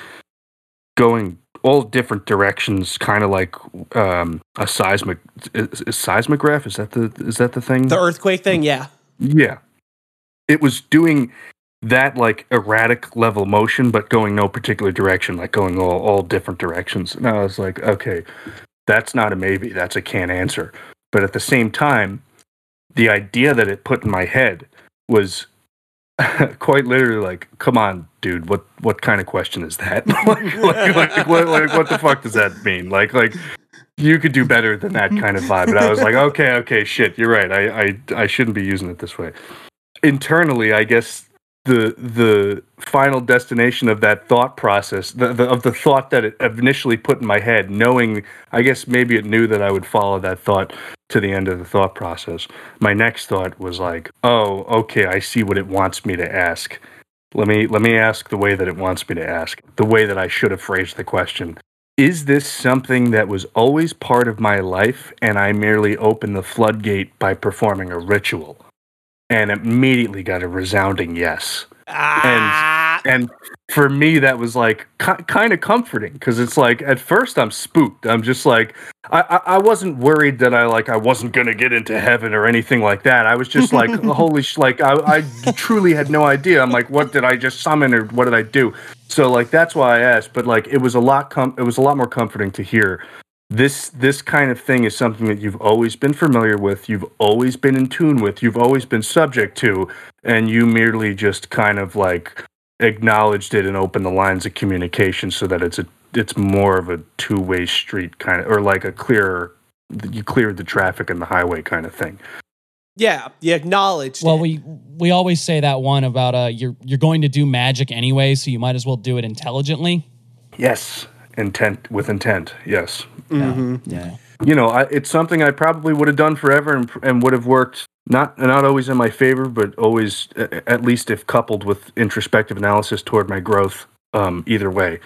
going all different directions, kind of like um, a seismic is, is seismograph. Is that the is that the thing? The earthquake thing, yeah. Yeah. It was doing that like erratic level motion, but going no particular direction, like going all, all different directions. And I was like, okay, that's not a maybe, that's a can't answer. But at the same time, the idea that it put in my head was quite literally like, come on, dude, what what kind of question is that? like, like, like, what, like, what the fuck does that mean? Like, like you could do better than that kind of vibe. And I was like, okay, okay, shit, you're right. I, I, I shouldn't be using it this way. Internally, I guess the the final destination of that thought process, the, the, of the thought that it initially put in my head, knowing, I guess maybe it knew that I would follow that thought to the end of the thought process. My next thought was like, oh, okay, I see what it wants me to ask. Let me let me ask the way that it wants me to ask, the way that I should have phrased the question. Is this something that was always part of my life and I merely opened the floodgate by performing a ritual? And immediately got a resounding yes. Ah, And and for me that was like ki- kind of comforting because it's like at first I'm spooked. I'm just like I, I I wasn't worried that I like I wasn't gonna get into heaven or anything like that. I was just like holy sh- like I I truly had no idea. I'm like what did I just summon or what did I do? So like that's why I asked. But like it was a lot com- it was a lot more comforting to hear this this kind of thing is something that you've always been familiar with you've always been in tune with you've always been subject to and you merely just kind of like acknowledged it and opened the lines of communication so that it's a it's more of a two-way street kind of or like a clearer you cleared the traffic in the highway kind of thing yeah, you acknowledged. Well, it. we we always say that one about uh you're you're going to do magic anyway, so you might as well do it intelligently. yes intent with intent yes Yeah. you know, I, it's something I probably would have done forever and, and would have worked not not always in my favor, but always at least if coupled with introspective analysis toward my growth. Um, either way,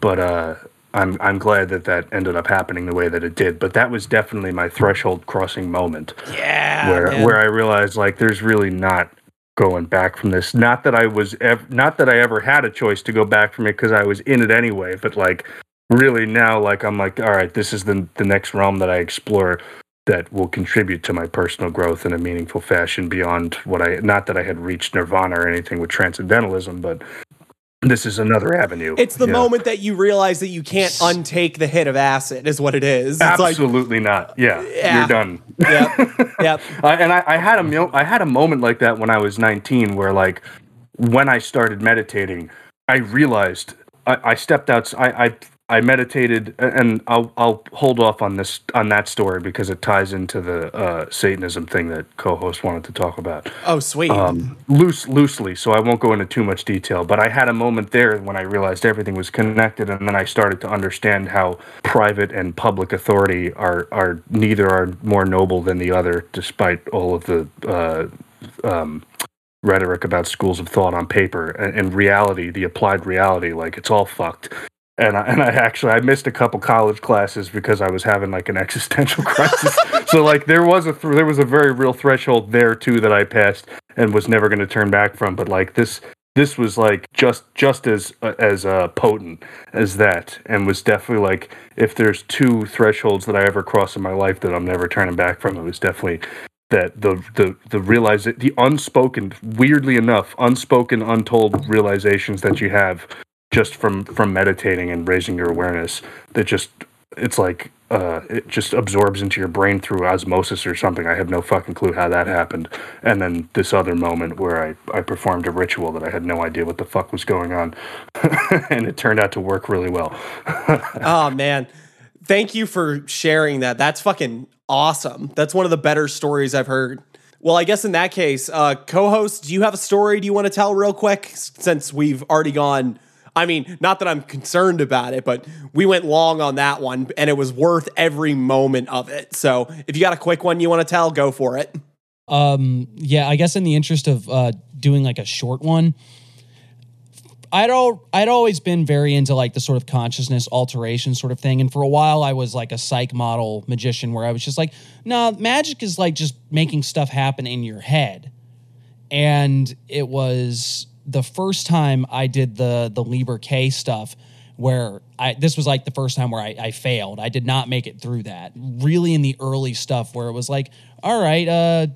but uh, I'm I'm glad that that ended up happening the way that it did. But that was definitely my threshold crossing moment yeah, where man. where I realized like there's really not going back from this. Not that I was ev- not that I ever had a choice to go back from it because I was in it anyway. But like really now, like I'm like, all right, this is the the next realm that I explore that will contribute to my personal growth in a meaningful fashion beyond what I not that I had reached nirvana or anything with transcendentalism, but this is another avenue. It's the Yeah. moment that you realize that you can't untake the hit of acid, is what it is. It's like, Absolutely not. Yeah, Yeah. you're done. yep, yep. And I, I had a mil- I had a moment like that when I was 19, where like when I started meditating, I realized I, I stepped out. I, I I meditated, and I'll I'll hold off on this on that story because it ties into the uh, Satanism thing that co-host wanted to talk about. Oh, sweet. Um, loose loosely, so I won't go into too much detail. But I had a moment there when I realized everything was connected, and then I started to understand how private and public authority are are neither are more noble than the other, despite all of the. Uh, um, rhetoric about schools of thought on paper and, and reality the applied reality like it's all fucked and I, and I actually I missed a couple college classes because I was having like an existential crisis. so like there was a th- there was a very real threshold there too that I passed and was never going to turn back from. But like this this was like just just as uh, as uh, potent as that, and was definitely like if there's two thresholds that I ever cross in my life that I'm never turning back from, it was definitely that the the the realize the unspoken weirdly enough unspoken untold realizations that you have just from from meditating and raising your awareness that just it's like uh, it just absorbs into your brain through osmosis or something. I have no fucking clue how that happened. And then this other moment where I, I performed a ritual that I had no idea what the fuck was going on. and it turned out to work really well. oh, man. Thank you for sharing that. That's fucking awesome. That's one of the better stories I've heard. Well, I guess in that case, uh, co host, do you have a story do you want to tell real quick since we've already gone I mean, not that I'm concerned about it, but we went long on that one and it was worth every moment of it. So if you got a quick one you want to tell, go for it. Um, yeah, I guess in the interest of uh, doing like a short one, I'd all I'd always been very into like the sort of consciousness alteration sort of thing, and for a while I was like a psych model magician where I was just like, no, nah, magic is like just making stuff happen in your head, and it was the first time I did the the Liber K stuff, where I this was like the first time where I, I failed. I did not make it through that. Really in the early stuff where it was like, all right, uh,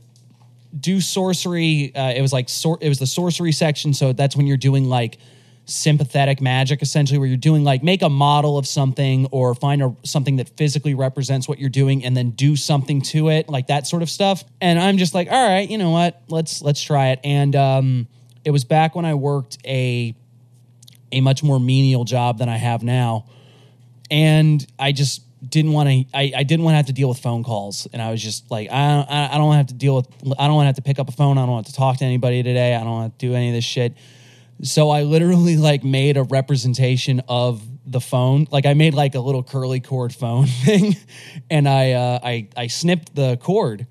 do sorcery. Uh, it was like sor- it was the sorcery section, so that's when you're doing like sympathetic magic essentially where you're doing like make a model of something or find a, something that physically represents what you're doing and then do something to it like that sort of stuff and i'm just like all right you know what let's let's try it and um it was back when I worked a a much more menial job than I have now, and I just didn't want to. I, I didn't want to have to deal with phone calls, and I was just like, I I, I don't have to deal with. I don't want to have to pick up a phone. I don't want to talk to anybody today. I don't want to do any of this shit. So I literally like made a representation of the phone. Like I made like a little curly cord phone thing, and I uh, I I snipped the cord,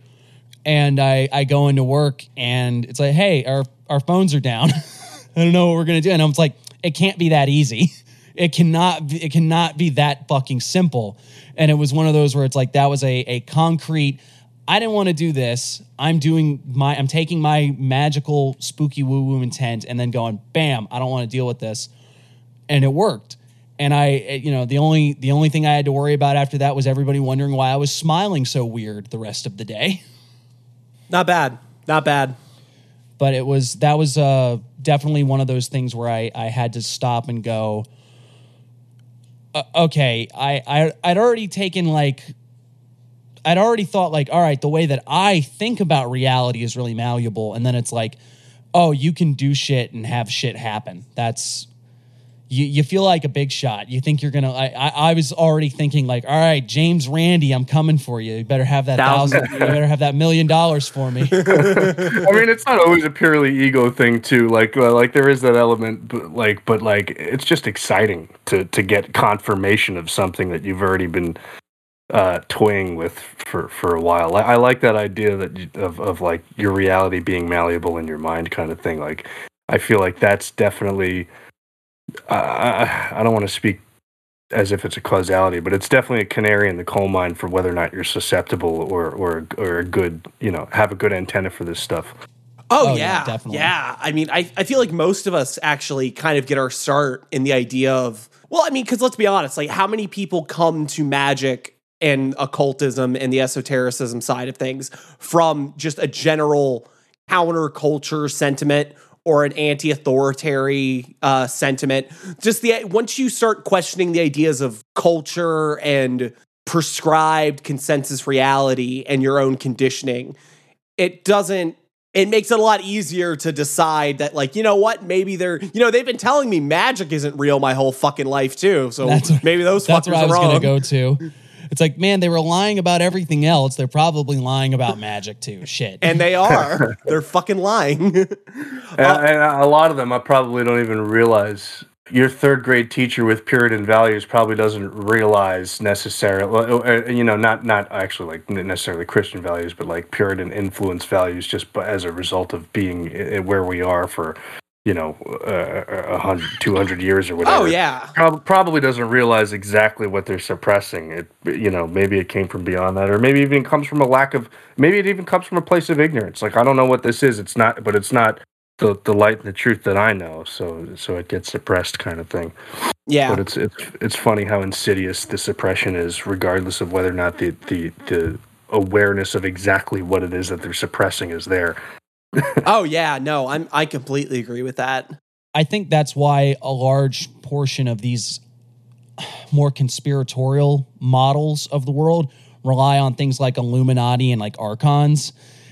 and I I go into work, and it's like, hey, our our phones are down. I don't know what we're gonna do. And I was like, it can't be that easy. It cannot. Be, it cannot be that fucking simple. And it was one of those where it's like that was a a concrete. I didn't want to do this. I'm doing my. I'm taking my magical spooky woo woo intent and then going bam. I don't want to deal with this, and it worked. And I, eh, you know, the only the only thing I had to worry about after that was everybody wondering why I was smiling so weird the rest of the day. Not bad. Not bad but it was that was uh, definitely one of those things where I, I had to stop and go uh, okay I, I i'd already taken like i'd already thought like all right the way that i think about reality is really malleable. And then it's like oh you can do shit and have shit happen. That's you, you feel like a big shot. You think you're gonna. I, I, I was already thinking like, all right, James Randi, I'm coming for you. You better have that thousand. thousand you better have that million dollars for me. I mean, it's not always a purely ego thing too. Like, uh, like there is that element, but like, but like, it's just exciting to to get confirmation of something that you've already been uh, toying with for for a while. I, I like that idea that you, of of like your reality being malleable in your mind, kind of thing. Like, I feel like that's definitely I, I don't want to speak as if it's a causality, but it's definitely a canary in the coal mine for whether or not you're susceptible or or or a good, you know, have a good antenna for this stuff. Oh, oh yeah, yeah, definitely. Yeah, I mean, I I feel like most of us actually kind of get our start in the idea of well, I mean, because let's be honest, like how many people come to magic and occultism and the esotericism side of things from just a general counterculture sentiment or an anti-authoritarian uh, sentiment. Just the once you start questioning the ideas of culture and prescribed consensus reality and your own conditioning, it doesn't it makes it a lot easier to decide that, like, you know what, maybe they're, you know, they've been telling me magic isn't real my whole fucking life too. So That's- maybe those That's fuckers where I was are wrong. going to go to. It's like, man, they were lying about everything else. They're probably lying about magic too. Shit. and they are. they're fucking lying. And, and a lot of them, I probably don't even realize. Your third grade teacher with Puritan values probably doesn't realize necessarily, uh, you know, not not actually like necessarily Christian values, but like Puritan influence values, just as a result of being where we are for, you know, uh, a hundred, two hundred years or whatever. oh yeah. Prob- probably doesn't realize exactly what they're suppressing. It, you know, maybe it came from beyond that, or maybe even comes from a lack of. Maybe it even comes from a place of ignorance. Like I don't know what this is. It's not, but it's not the the light and the truth that I know. So so it gets suppressed, kind of thing. Yeah. But it's it's it's funny how insidious the suppression is, regardless of whether or not the the the awareness of exactly what it is that they're suppressing is there. Oh yeah. No, I'm I completely agree with that. I think that's why a large portion of these more conspiratorial models of the world rely on things like Illuminati and like archons.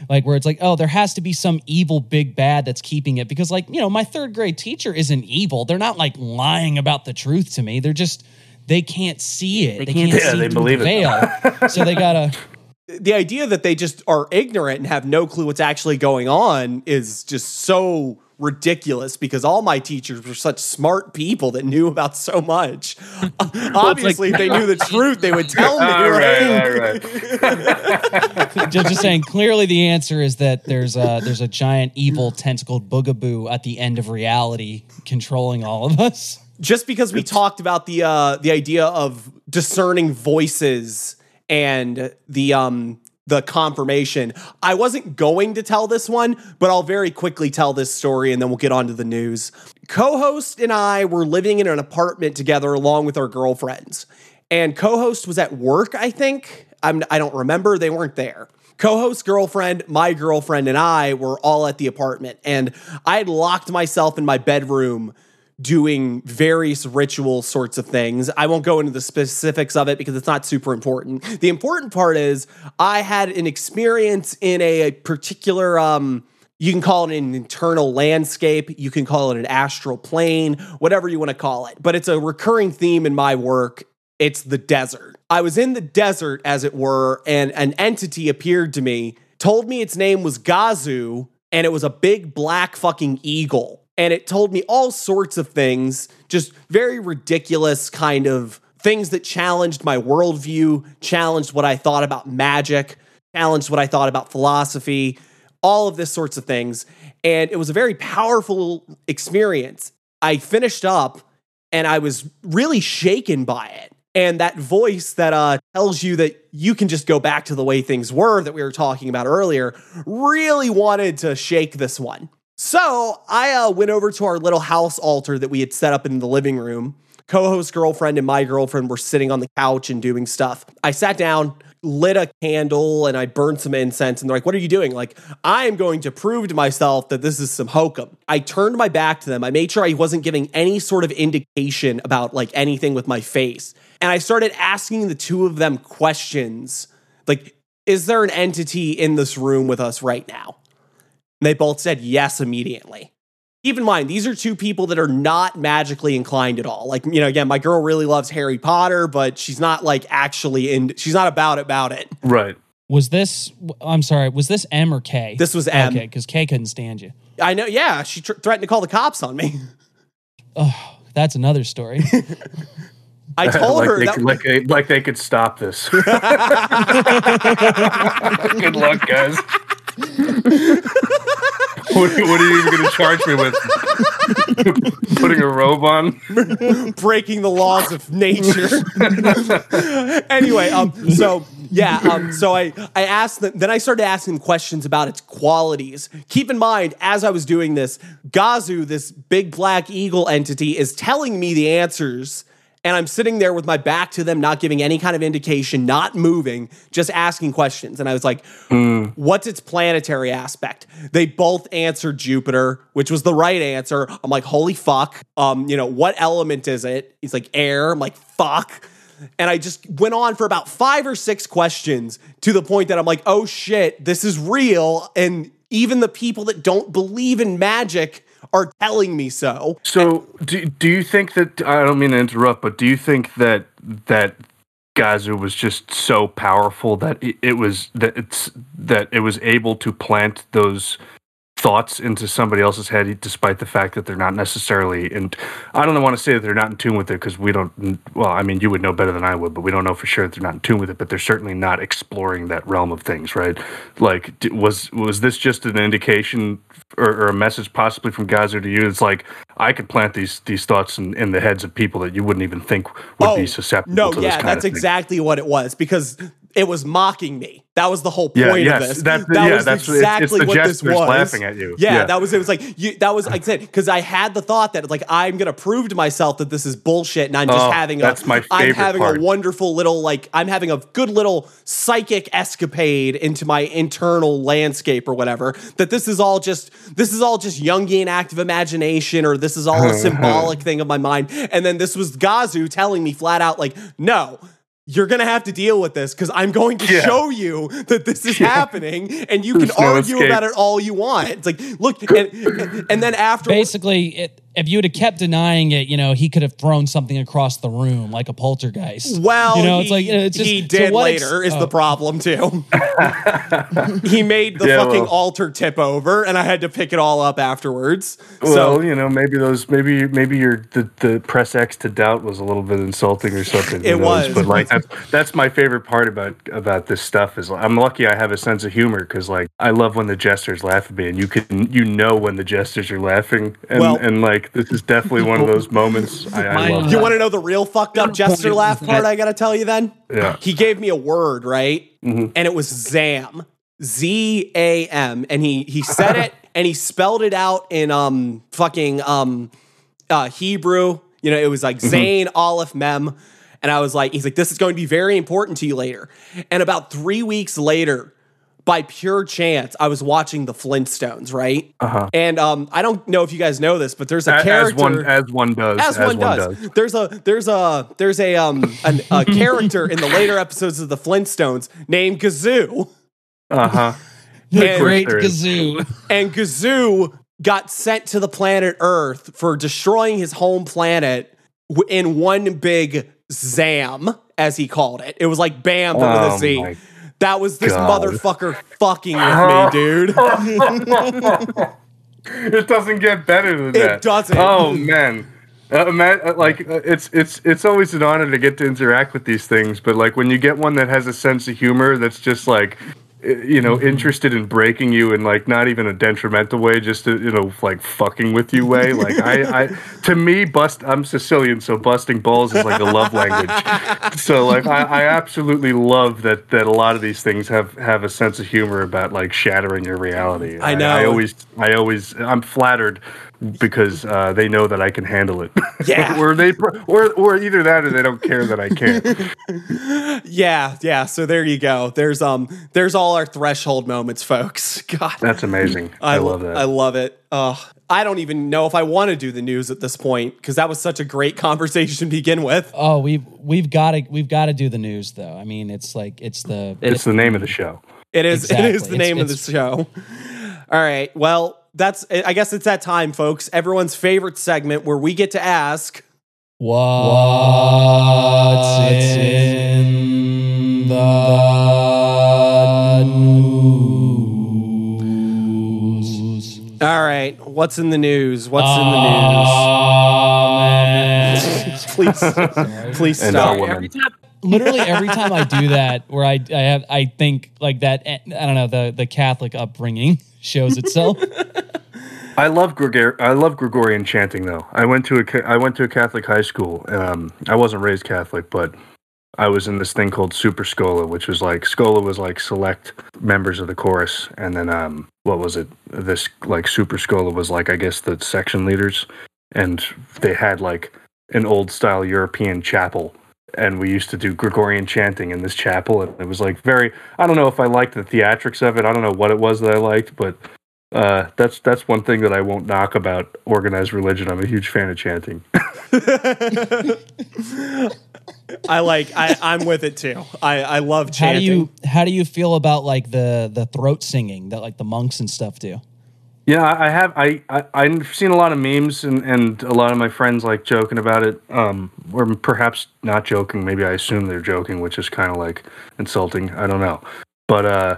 Like where it's like, oh, there has to be some evil big bad that's keeping it. Because like, you know, my third grade teacher isn't evil. They're not like lying about the truth to me. They're just they can't see it. They, can't, Yeah, see they believe the it. veil. so they gotta the idea that they just are ignorant and have no clue what's actually going on is just so ridiculous because all my teachers were such smart people that knew about so much. Obviously, if they knew the truth, they would tell me. All right? right, all right. just, just saying clearly the answer is that there's a there's a giant evil tentacled boogaboo at the end of reality controlling all of us. Just because we talked about the uh, the idea of discerning voices and the um the confirmation. I wasn't going to tell this one, but I'll very quickly tell this story and then we'll get on to the news. Co-host and I were living in an apartment together along with our girlfriends. And co-host was at work, I think. I'm I don't remember, they weren't there. Co-host girlfriend, my girlfriend and I were all at the apartment and I had locked myself in my bedroom doing various ritual sorts of things. I won't go into the specifics of it because it's not super important. The important part is I had an experience in a, particular um you can call it an internal landscape, you can call it an astral plane, whatever you want to call it. But it's a recurring theme in my work. It's the desert. I was in the desert as it were and an entity appeared to me, told me its name was Gazu and it was a big black fucking eagle and it told me all sorts of things, just very ridiculous kind of things that challenged my worldview, challenged what I thought about magic, challenged what I thought about philosophy, all of this sorts of things. And it was a very powerful experience. I finished up and I was really shaken by it. And that voice that uh, tells you that you can just go back to the way things were that we were talking about earlier really wanted to shake this one. So I uh, went over to our little house altar that we had set up in the living room. Co host girlfriend and my girlfriend were sitting on the couch and doing stuff. I sat down, lit a candle, and I burned some incense. And they're like, What are you doing? Like, I am going to prove to myself that this is some hokum. I turned my back to them. I made sure I wasn't giving any sort of indication about like anything with my face. And I started asking the two of them questions like, Is there an entity in this room with us right now? And they both said yes immediately. Keep in mind, these are two people that are not magically inclined at all. Like, you know, again, my girl really loves Harry Potter, but she's not like actually in, she's not about about it. Right. Was this? I'm sorry. Was this M or K? This was M. Okay, because K couldn't stand you. I know, yeah, she tr- threatened to call the cops on me. Oh, that's another story. I told like her they that, could, like, they, like they could stop this. Good luck, guys. what, what are you even going to charge me with? Putting a robe on? breaking the laws of nature. anyway, um, so yeah, um, so I I asked them, then I started asking questions about its qualities. Keep in mind, as I was doing this, Gazu, this big black eagle entity, is telling me the answers. And I'm sitting there with my back to them, not giving any kind of indication, not moving, just asking questions. And I was like, what's its planetary aspect? They both answered Jupiter, which was the right answer. I'm like, holy fuck. Um, you know, what element is it? He's like, air. I'm like, fuck. And I just went on for about five or six questions to the point that I'm like, oh shit, this is real. And even the people that don't believe in magic are telling me so. So, do, do you think that I don't mean to interrupt, but do you think that that Gazu was just so powerful that it, it was that it's that it was able to plant those thoughts into somebody else's head, despite the fact that they're not necessarily. And I don't want to say that they're not in tune with it because we don't. Well, I mean, you would know better than I would, but we don't know for sure that they're not in tune with it. But they're certainly not exploring that realm of things, right? Like, was was this just an indication or, or a message possibly from Gazu to you? It's like I could plant these these thoughts in, in the heads of people that you wouldn't even think would be susceptible. Oh, No, to this yeah, that's exactly what it was because it was mocking me. That was the whole Yeah, point yes, of this. that- that yeah, was that's- it's- it's exactly the what this was. laughing at you. Yeah, Yeah. that was it. Was like you. That was like I said because I had the thought that like I'm gonna prove to myself that this is bullshit, and I'm just Oh, having that's a. my I'm having part. a wonderful little like I'm having a good little psychic escapade into my internal landscape or whatever. That this is all just this is all just Jungian active imagination or this is all a symbolic thing of my mind. And then this was Gazu telling me flat out like no. You're gonna have to deal with this because I'm going to Yeah. show you that this is happening, and you There's can no argue escape. about it all you want. It's like, look, and, and then after, Basically, it, if you would have kept denying it, you know, he could have thrown something across the room like a poltergeist. well, you know, he, it's like it's just, he to did what ex- later is oh. the problem too. he made the Yeah, fucking well. altar tip over, and I had to pick it all up afterwards. Well, so you know, maybe those, maybe, maybe your the, the press X to doubt was a little bit insulting or something. It knows? was. but like that's that's my favorite part about about this stuff is I'm lucky I have a sense of humor because like I love when the jesters laugh at me, and you can you know when the jesters are laughing, and Well- and like this is definitely one of those moments. I, I love. you want to know the real fucked up jester laugh part? I gotta tell you then. Yeah. He gave me a word, right? Mhm. And it was Zam. Z A M. And he he said it and he spelled it out in um fucking um uh Hebrew. You know, it was like Zayn Aleph Mem. And I was like, he's like, this is going to be very important to you later. And about three weeks later, by pure chance, I was watching the Flintstones, right? Uh-huh. And um, I don't know if you guys know this, but there's a As, character as one as one does as, one, does. There's a there's a there's a um an, a character in the later episodes of the Flintstones named Gazoo, Uh huh. and, Great there is. kazoo. and Gazoo got sent to the planet Earth for destroying his home planet in one big zam, as he called it. It was like bam but with Oh a Z. That was this God. motherfucker fucking with me, dude. it doesn't get better than It that. It doesn't. Oh man. Uh, man, uh, like uh, it's it's it's always an honor to get to interact with these things, but like when you get one that has a sense of humor, that's just like you know interested in breaking you in like not even a detrimental way, just a, you know like fucking with you way. Like I, I to me, bust. I'm Sicilian, so busting balls is like a love language. So like I, I absolutely love that that a lot of these things have have a sense of humor about like shattering your reality. I know. I, always I always I'm flattered because uh, they know that I can handle it. Yeah. or they or or either that or they don't care that I can. Yeah, yeah. So there you go. There's um there's all our threshold moments, folks. God. That's amazing. I, love that. I love it. Uh, I don't even know if I want to do the news at this point because that was such a great conversation to begin with. Oh, we've we've got to we've got to do the news though. I mean, it's like it's the it's the name of the show. It is. It is Exactly. the It's- name of the show. All right. Well, that's. I guess it's that time, folks. Everyone's favorite segment where we get to ask. what's in the news. All right. What's in the news? What's in the news? please, please And stop. our. Every time literally every time I do that, where I I have I think like that eh, I don't know the the Catholic upbringing shows itself. I love Gregor- I love Gregorian chanting though. I went to a I went to a Catholic high school. Um, I wasn't raised Catholic, but I was in this thing called Super Schola, which was like Schola was like select members of the chorus, and then um, what was it? This like Super Schola was like I guess the section leaders, and they had like an old style European chapel. And we used to do Gregorian chanting in this chapel, and it was like very. I don't know if I liked the theatrics of it. I don't know what it was that I liked, but uh, that's that's one thing that I won't knock about organized religion. I'm a huge fan of chanting. I like. I, I'm with it too. I, I love How do chanting. you how do you feel about like the the throat singing that like the monks and stuff do? Yeah, I I have. I, I I've seen a lot of memes and, and a lot of my friends like joking about it. Um, or perhaps not joking. Maybe I assume they're joking, which is kind of like insulting. I don't know, but uh,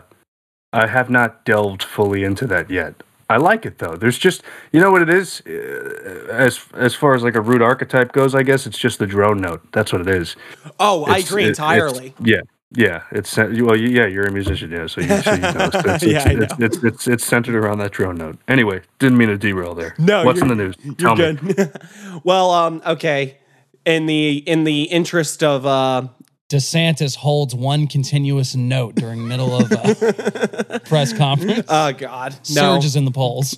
I have not delved fully into that yet. I like it though. There's just you know what it is. Uh, as as far as like a root archetype goes, I guess it's just the drone note. That's what it is. Oh, I agree it- entirely. yeah, yeah. It's uh, well, yeah. You're a musician, yeah. So you, so you know. It's, Yeah, it's, it's, know. it's, it's, it's centered around that drone note. Anyway, didn't mean to derail there. No, what's in the news? Tell me. good. well, um, okay. In the in the interest of uh, DeSantis holds one continuous note during middle of a press conference. oh god, no. Surges in the polls.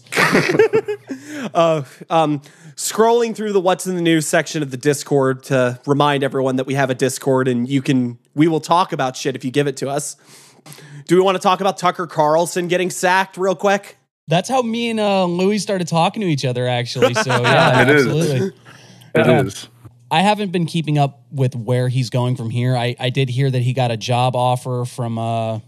uh, um, scrolling through the what's in the news section of the Discord to remind everyone that we have a Discord and you can we will talk about shit if you give it to us. Do we want to talk about Tucker Carlson getting sacked real quick? That's how me and uh, Louis started talking to each other, actually. So yeah, It is. absolutely. It Yeah. is. I haven't been keeping up with where he's going from here. I, I did hear that he got a job offer from uh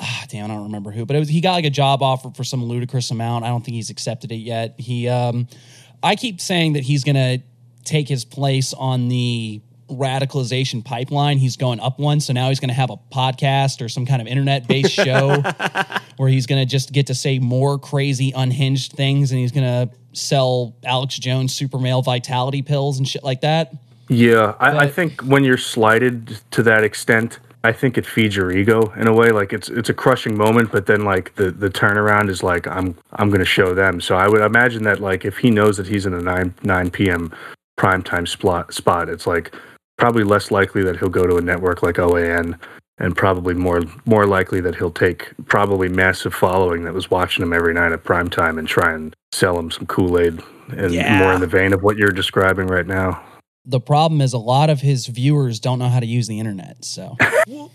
ah, damn I don't remember who, but it was he got like a job offer for some ludicrous amount. I don't think he's accepted it yet. He um I keep saying that he's gonna take his place on the radicalization pipeline. He's going up one, so now he's gonna have a podcast or some kind of internet based show where he's gonna just get to say more crazy unhinged things and he's gonna sell Alex Jones super male vitality pills and shit like that. Yeah, I, I think when you're slighted to that extent, I think it feeds your ego in a way. Like it's it's a crushing moment, but then like the the turnaround is like I'm I'm going to show them. So I would imagine that like if he knows that he's in a nine nine p.m. primetime spot spot, it's like probably less likely that he'll go to a network like OAN, and probably more more likely that he'll take probably massive following that was watching him every night at primetime and try and sell him some Kool Aid and Yeah. more in the vein of what you're describing right now. The problem is a lot of his viewers don't know how to use the internet. So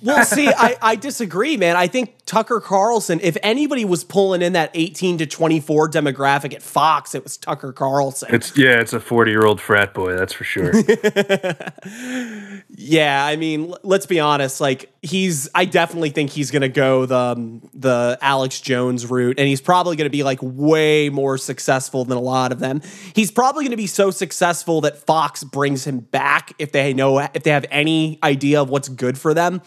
Well, see, I, I disagree, man. I think Tucker Carlson, if anybody was pulling in that 18 to 24 demographic at Fox, it was Tucker Carlson. It's yeah, it's a forty year old frat boy, that's for sure. Yeah, I mean, l- let's be honest. Like he's, I definitely think he's going to go the um, the Alex Jones route, and he's probably going to be like way more successful than a lot of them. He's probably going to be so successful that Fox brings him back if they know if they have any idea of what's good for them.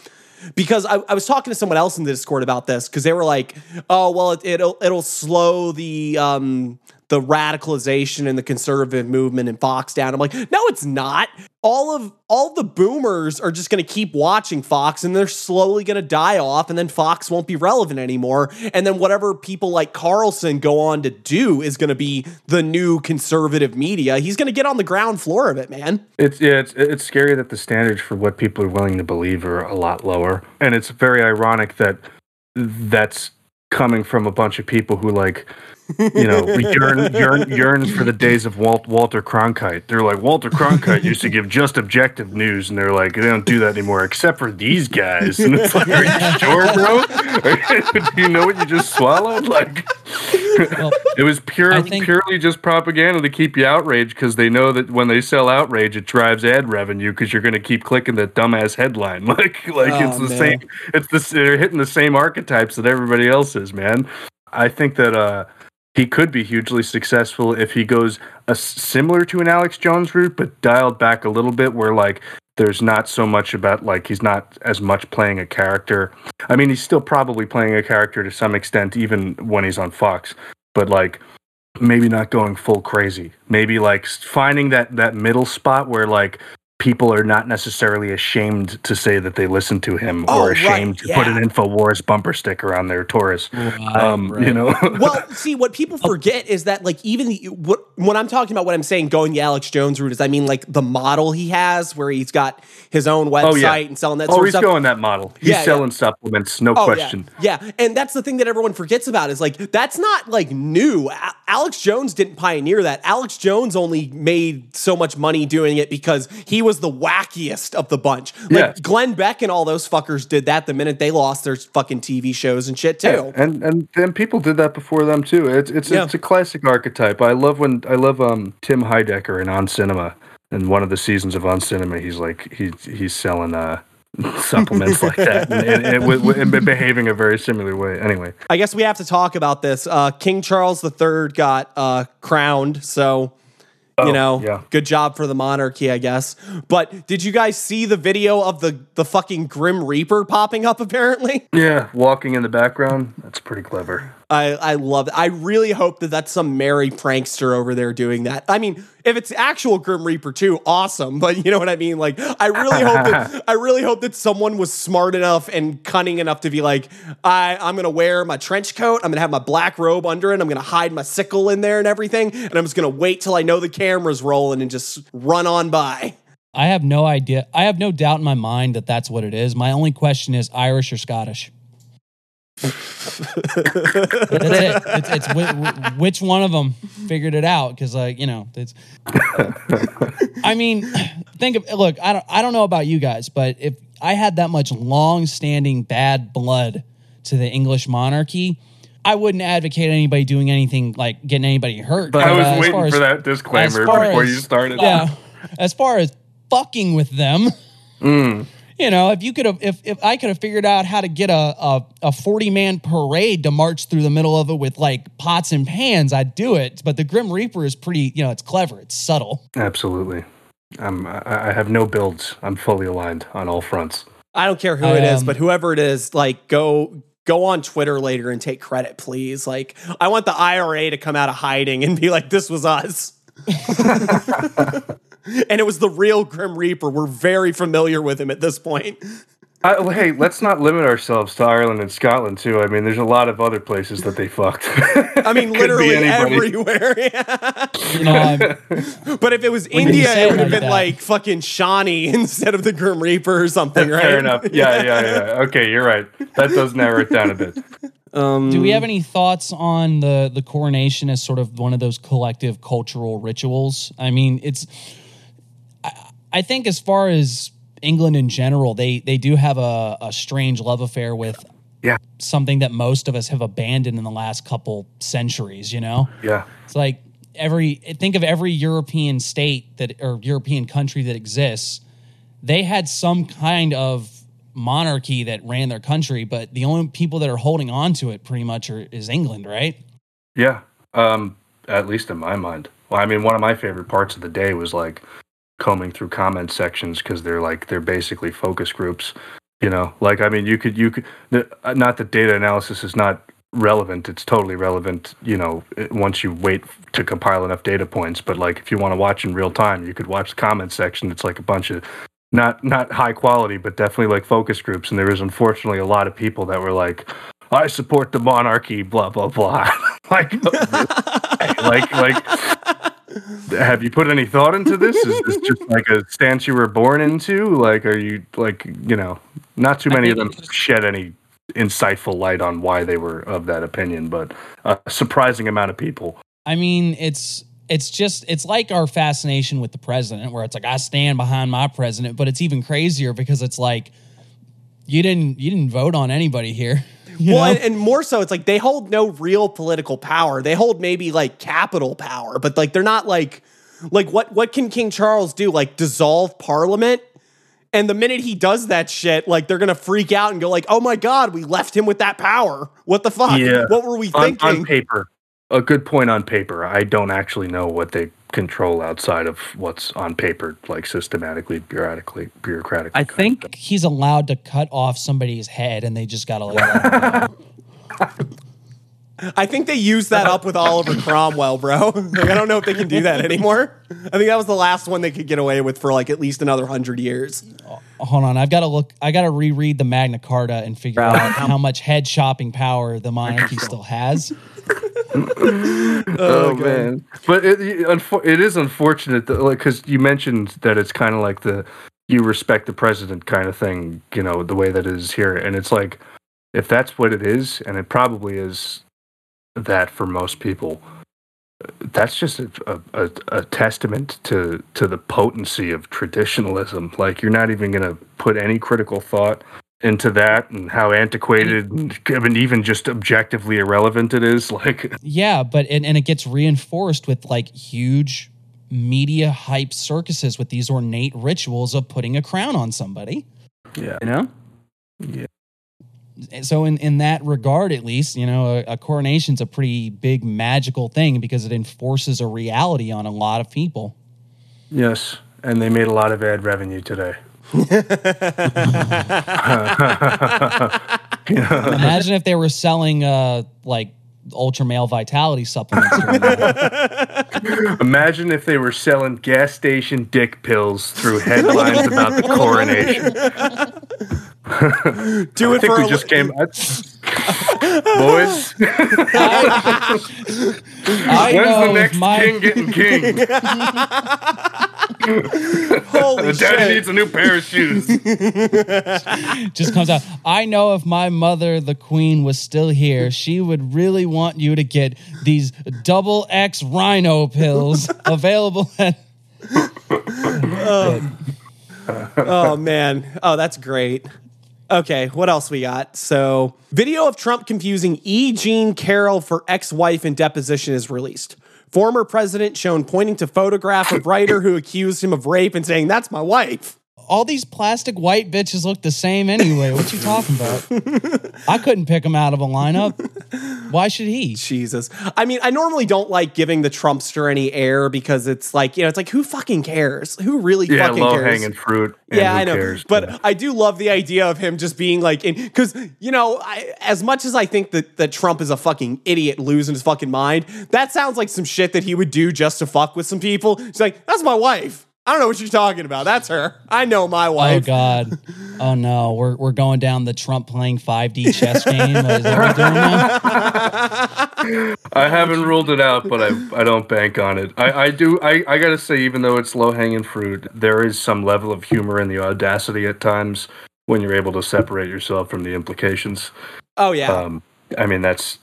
Because I, I was talking to someone else in the Discord about this because they were like, "Oh, well, it, it'll it'll slow the um, the radicalization and the conservative movement in Fox down. I'm like, no, it's not. All of all the boomers are just going to keep watching Fox, and they're slowly going to die off, and then Fox won't be relevant anymore. And then whatever people like Carlson go on to do is going to be the new conservative media. He's going to get on the ground floor of it, man. It's yeah, it's it's scary that the standards for what people are willing to believe are a lot lower, and it's very ironic that that's coming from a bunch of people who like you know yearn yearn yearn for the days of Walt, Walter Cronkite. They're like Walter Cronkite used to give just objective news, and they're like they don't do that anymore, except for these guys. And it's like, are you sure, bro? do you know what you just swallowed? Like. well, It was pure, think- purely just propaganda to keep you outraged because they know that when they sell outrage, it drives ad revenue because you're going to keep clicking that dumbass headline. Like, like Oh, it's the man. same. It's the they're hitting the same archetypes that everybody else is, man. I think that uh, he could be hugely successful if he goes a, similar to an Alex Jones route, but dialed back a little bit, where like there's not so much about like he's not as much playing a character. I mean, he's still probably playing a character to some extent, even when he's on Fox. But like, maybe not going full crazy. Maybe like finding that that middle spot where like people are not necessarily ashamed to say that they listen to him Oh, or right, ashamed to put yeah. an Infowars bumper sticker on their Taurus. um, You know, well, see, what people forget is that, like, even the, what when I'm talking about what I'm saying, going the Alex Jones route is, I mean, like the model he has, where he's got his own website Oh, yeah. and selling that oh, sort of he's stuff. going that model. He's Yeah, yeah. selling supplements, no Oh, question. Yeah. yeah, and that's the thing that everyone forgets about is like that's not like new. A- Alex Jones didn't pioneer that. Alex Jones only made so much money doing it because he was the wackiest of the bunch. Like Yes. Glenn Beck and all those fuckers did that the minute they lost their fucking TV shows and shit too. Yeah, and and and people did that before them too. It's it's Yeah. it's a classic archetype. I love when I love um Tim Heidecker in On Cinema. in one of the seasons of On Cinema, he's like he's he's selling uh supplements like that and, and, and, with- and behaving a very similar way. Anyway, I guess we have to talk about this. Uh, King Charles III got uh, crowned, so you Oh, know, yeah. good job for the monarchy, I guess. But did you guys see the video of the the fucking Grim Reaper popping up? Apparently, yeah, walking in the background, that's pretty clever. I I love it. I really hope that that's some merry prankster over there doing that. I mean, if it's actual Grim Reaper too, awesome. But you know what I mean? Like, I really hope that I really hope that someone was smart enough and cunning enough to be like, I I'm gonna wear my trench coat. I'm gonna have my black robe under it. I'm gonna hide my sickle in there and everything. And I'm just gonna wait till I know the camera's rolling and just run on by. I have no idea. I have no doubt in my mind that that's what it is. My only question is Irish or Scottish. That's it. It's, it's whi- whi- which one of them figured it out because, like, you know, it's. I mean, think of look. I don't. I don't know about you guys, but if I had that much long-standing bad blood to the English monarchy, I wouldn't advocate anybody doing anything like getting anybody hurt. But I was uh, as waiting far as- for that as disclaimer far before as- you started. Yeah. As far as fucking with them, Mm. You know, if you could have, if, if I could have figured out how to get a, a, a 40 man parade to march through the middle of it with like pots and pans, I'd do it. But the Grim Reaper is pretty, you know, it's clever, it's subtle. Absolutely. I'm, I I have no builds. I'm fully aligned on all fronts. I don't care who I, it is, um, but whoever it is, like go go on Twitter later and take credit, please. Like I want the IRA to come out of hiding and be like, "This was us." and it was the real Grim Reaper. We're very familiar with him at this point. I, well, hey, let's not limit ourselves to Ireland and Scotland too. I mean, there's a lot of other places that they fucked. I mean, literally everywhere. Yeah. You know, I'm, But if it was India, it it would have like been that. like fucking Shani instead of the Grim Reaper or something, right? Fair enough. Yeah, yeah, yeah. Okay, you're right. That does narrow it down a bit. Um, do we have any thoughts on the, the coronation as sort of one of those collective cultural rituals? I mean, it's, I, think as far as England in general, they, they do have a, a strange love affair with Yeah, something that most of us have abandoned in the last couple centuries, you know? yeah. It's like every think of every European state that or European country that exists, they had some kind of monarchy that ran their country, but the only people that are holding on to it pretty much are, is England, right? Yeah, um, at least in my mind. Well, I mean, one of my favorite parts of the day was like combing through comment sections because they're like they're basically focus groups. You know, like I mean, you could you could uh, not that data analysis is not relevant. It's totally relevant. You know, once you wait to compile enough data points. But like, if you want to watch in real time, you could watch the comment section. It's like a bunch of not not high quality, but definitely like focus groups. And there was unfortunately a lot of people that were like, "I support the monarchy," blah blah blah. like, like, like. Have you put any thought into this? Is this just like a stance you were born into? Like, are you like you know? Not too many of them shed any insightful light on why they were of that opinion, but a surprising amount of people. I mean, it's it's just it's like our fascination with the president, where it's like I stand behind my president, but it's even crazier because it's like you didn't you didn't vote on anybody here. you well, and, and more so, it's like they hold no real political power. They hold maybe like capital power, but like they're not like like what what can King Charles do? Like dissolve Parliament? And the minute he does that shit, like they're gonna freak out and go like, "Oh my god, we left him with that power. What the fuck? Yeah. What were we On, thinking?" on paper, a good point on paper. I don't actually know what they control outside of what's on paper, like systematically, bureaucratically, bureaucratically. I think He's allowed to cut off somebody's head, and they just gotta let him go. I think they used that up with Oliver Cromwell, bro. Like, I don't know if they can do that anymore. I think that was the last one they could get away with for like at least another hundred years. Uh, hold on, I've got to look. I got to reread the Magna Carta and figure out how much head shopping power the monarchy still has. Oh, oh man, but it it is unfortunate that like because you mentioned that it's kind of like the you respect the president kind of thing, you know, the way that it is here, and it's like if that's what it is, and it probably is that for most people. That's just a, a, a, a testament to, to the potency of traditionalism. Like you're not even going to put any critical thought into that and how antiquated mm-hmm. and I mean, even just objectively irrelevant it is. Like Yeah, but and, and it gets reinforced with like huge media hype circuses with these ornate rituals of putting a crown on somebody. Yeah. You know? And so in, in that regard at least you know a, a coronation's a pretty big magical thing because it enforces a reality on a lot of people Yes. And they made a lot of ad revenue today. Imagine if they were selling uh like ultra male vitality supplements. Imagine if they were selling gas station dick pills through headlines about the coronation. Do I it think for we a just came. Boys, I when's know the next my, king getting king? holy The daddy shit. needs a new pair of shoes. just comes out. I know if my mother, the queen, was still here, she would really want you to get these double X rhino pills available at. Oh. oh man. Oh, that's great. Okay, what else we got? So, video of Trump confusing E. Jean Carroll for ex-wife in deposition is released. Former president shown pointing to photograph of writer who accused him of rape and saying, "That's my wife." All these plastic white bitches look the same anyway. What you talking about? I couldn't pick him out of a lineup. Why should he? Jesus. I mean, I normally don't like giving the Trumpster any air because it's like, you know, it's like who fucking cares? Who really Yeah, fucking low cares? hanging fruit. and yeah, who I know. Cares? But I do love the idea of him just being like, because you know, I, as much as I think that that Trump is a fucking idiot, losing his fucking mind, that sounds like some shit that he would do just to fuck with some people. He's like, that's my wife. I don't know what you're talking about. That's her. I know my wife. Oh. God! Oh no! We're we're going down the Trump playing 5D chess game. Is that doing? I haven't ruled it out, but I I don't bank on it. I, I do I, I gotta say, even though it's low hanging fruit, there is some level of humor in the audacity at times when you're able to separate yourself from the implications. Oh yeah. Um, I mean that's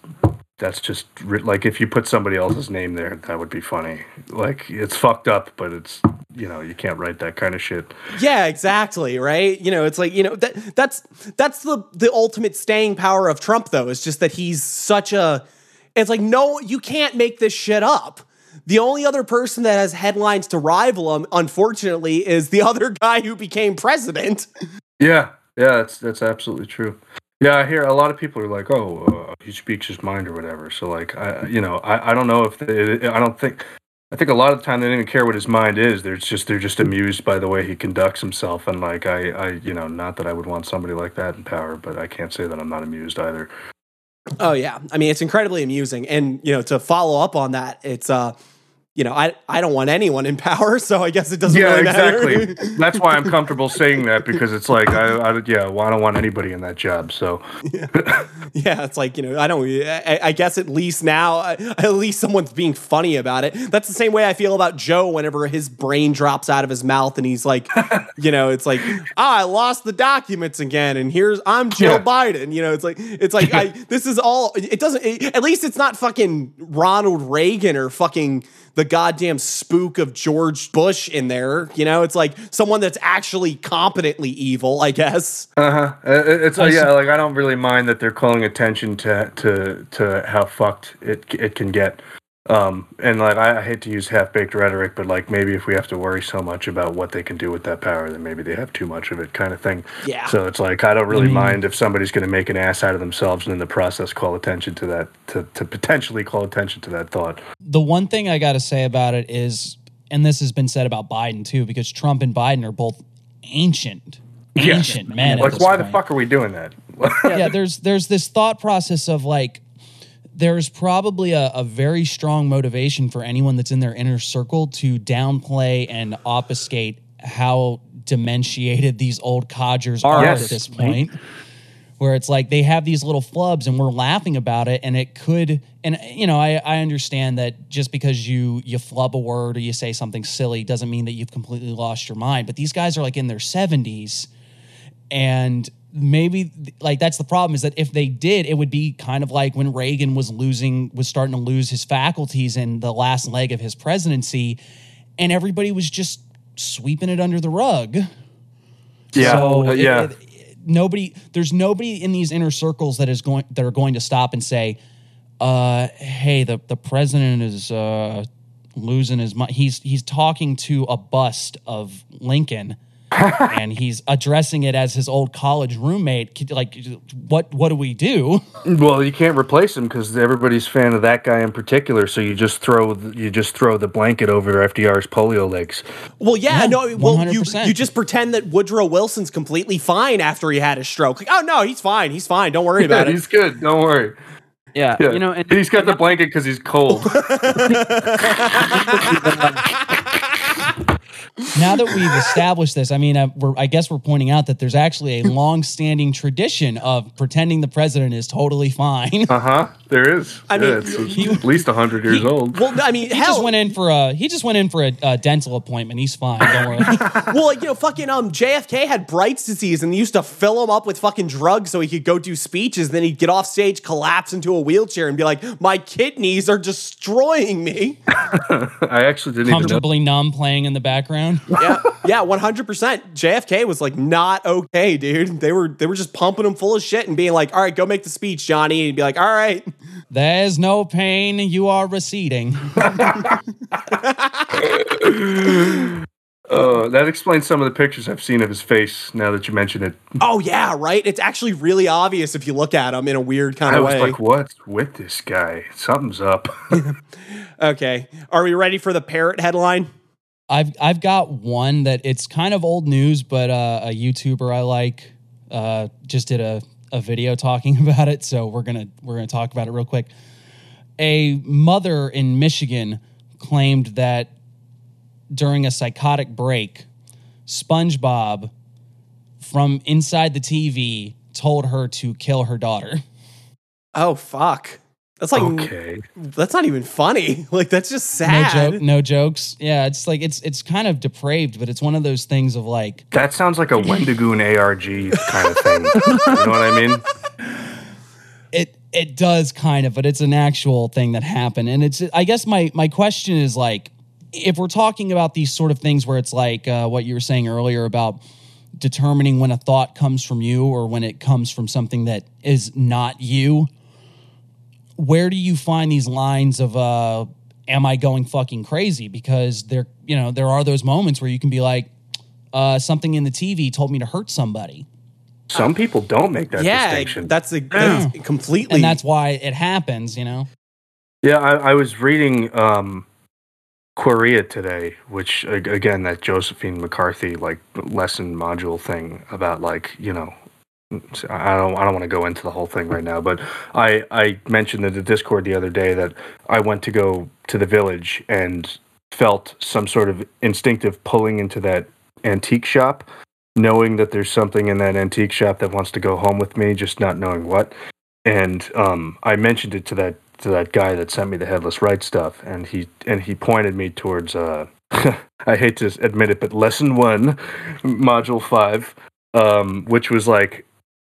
that's just like if you put somebody else's name there, that would be funny. Like it's fucked up, but it's you know you can't write that kind of shit. Yeah, exactly, right? You know, it's like, you know, that that's that's the the ultimate staying power of Trump though. Is just that he's such a it's like no, you can't make this shit up. The only other person that has headlines to rival him, unfortunately, is the other guy who became president. Yeah, yeah, that's that's absolutely true. Yeah, I hear a lot of people are like, "Oh, uh, he speaks his mind" or whatever. So, like, I, you know, I, I don't know if they, I don't think, I think a lot of the time they don't even care what his mind is. They're just they're just amused by the way he conducts himself. And like, I, I, you know, not that I would want somebody like that in power, but I can't say that I'm not amused either. Oh yeah, I mean it's incredibly amusing, and you know to follow up on that, it's uh, you know I I don't want anyone in power, so I guess it doesn't Yeah, really matter. exactly. That's why I'm comfortable saying that because it's like I, I yeah, well, I don't want anybody in that job. So Yeah, yeah, it's like you know, I don't. I, I guess at least now, at least someone's being funny about it. That's the same way I feel about Joe whenever his brain drops out of his mouth and he's like, you know, it's like, ah, I lost the documents again, and here's I'm Joe Yeah. Biden. You know, it's like it's like I this is all. It doesn't. It, at least it's not fucking Ronald Reagan or fucking the goddamn spook of George Bush in there. You know, it's like someone that's actually competently evil. I guess. Uh-huh. Uh, It's uh, yeah, like I don't really mind that they're calling attention to to to how fucked it it can get. Um, and like I, I hate to use half baked rhetoric, but like maybe if we have to worry so much about what they can do with that power, then maybe they have too much of it, kind of thing. Yeah. So it's like I don't really mind if somebody's going to make an ass out of themselves and in the process call attention to that to to potentially call attention to that thought. the one thing I got to say about it is, and this has been said about Biden too, because Trump and Biden are both ancient, Yeah. ancient men. at Like why the fuck are we doing that? yeah, there's there's this thought process of like there's probably a, a very strong motivation for anyone that's in their inner circle to downplay and obfuscate how dementiated these old codgers are Yes. at this point. Where it's like they have these little flubs and we're laughing about it, and it could, and you know, I, I understand that just because you you flub a word or you say something silly doesn't mean that you've completely lost your mind. But these guys are like in their seventies, and maybe like that's the problem is that if they did it would be kind of like when reagan was losing was starting to lose his faculties in the last leg of his presidency and everybody was just sweeping it under the rug yeah, so uh, it- yeah. it- nobody there's nobody in these inner circles that is going that are going to stop and say uh hey the the president is uh losing his mind. He's he's talking to a bust of Lincoln, and he's addressing it as his old college roommate. Like, what what do we do? Well, you can't replace him because everybody's fan of that guy in particular. So you just throw the, you just throw the blanket over FDR's polio legs. Well, yeah, Yeah, no, well, you 100%. you just pretend that Woodrow Wilson's completely fine after he had his stroke. Like, oh no, he's fine, he's fine. Don't worry about it. he's good. Don't worry. Yeah, Yeah. you know, and he's got the blanket because he's cold. now that we've established this, I mean, uh, we're, I guess we're pointing out that there's actually a long-standing tradition of pretending the president is totally fine. uh huh. There is. I mean, Yeah, it's, it's at least hundred years old. Well, I mean, He hell, just went in for a he just went in for a, a dental appointment. He's fine. Don't worry. well, like, you know, fucking um, JFK had Bright's disease, and they used to fill him up with fucking drugs so he could go do speeches. Then he'd get off stage, collapse into a wheelchair, and be like, "My kidneys are destroying me." I actually didn't even know. Comfortably numb, playing in the background. yeah, yeah, one hundred percent. JFK was like not okay, dude. They were they were just pumping him full of shit and being like, "All right, go make the speech, Johnny," and he'd be like, "All right." There's no pain. You are receding. Uh, that explains some of the pictures I've seen of his face. Now that you mention it, Oh yeah, right. It's actually really obvious if you look at him in a weird kind I of way. I was like, "What's with this guy? Something's up." okay, are we ready for the parrot headline? I've I've got one that it's kind of old news, but uh, a YouTuber I like uh, just did a, a video talking about it. So we're gonna we're gonna talk about it real quick. A mother in Michigan claimed that during a psychotic break, SpongeBob from inside the TV told her to kill her daughter. Oh fuck. That's like okay. that's not even funny. Like that's just sad. No sad. joke, no jokes. Yeah, it's like it's it's kind of depraved, but it's one of those things of like That sounds like a Wendigoon ARG kind of thing. you know what I mean? it it does kind of, but it's an actual thing that happened. And it's I guess my my question is like if we're talking about these sort of things where it's like uh, what you were saying earlier about determining when a thought comes from you or when it comes from something that is not you, where do you find these lines of uh am I going fucking crazy? Because there you know, there are those moments where you can be like uh, something in the TV told me to hurt somebody. Some people don't make that yeah, distinction. that's a that's completely And that's why it happens, you know? Yeah, I, I was reading um, Quareia today, which again that Josephine McCarthy like lesson module thing about like you know I don't I don't want to go into the whole thing rite now, but I I mentioned in the Discord the other day that I went to go to the village and felt some sort of instinctive pulling into that antique shop, knowing that there's something in that antique shop that wants to go home with me, just not knowing what. And um, I mentioned it to that to that guy that sent me the headless right stuff, and he and he pointed me towards. Uh, I hate to admit it, but lesson one, module five, um, which was like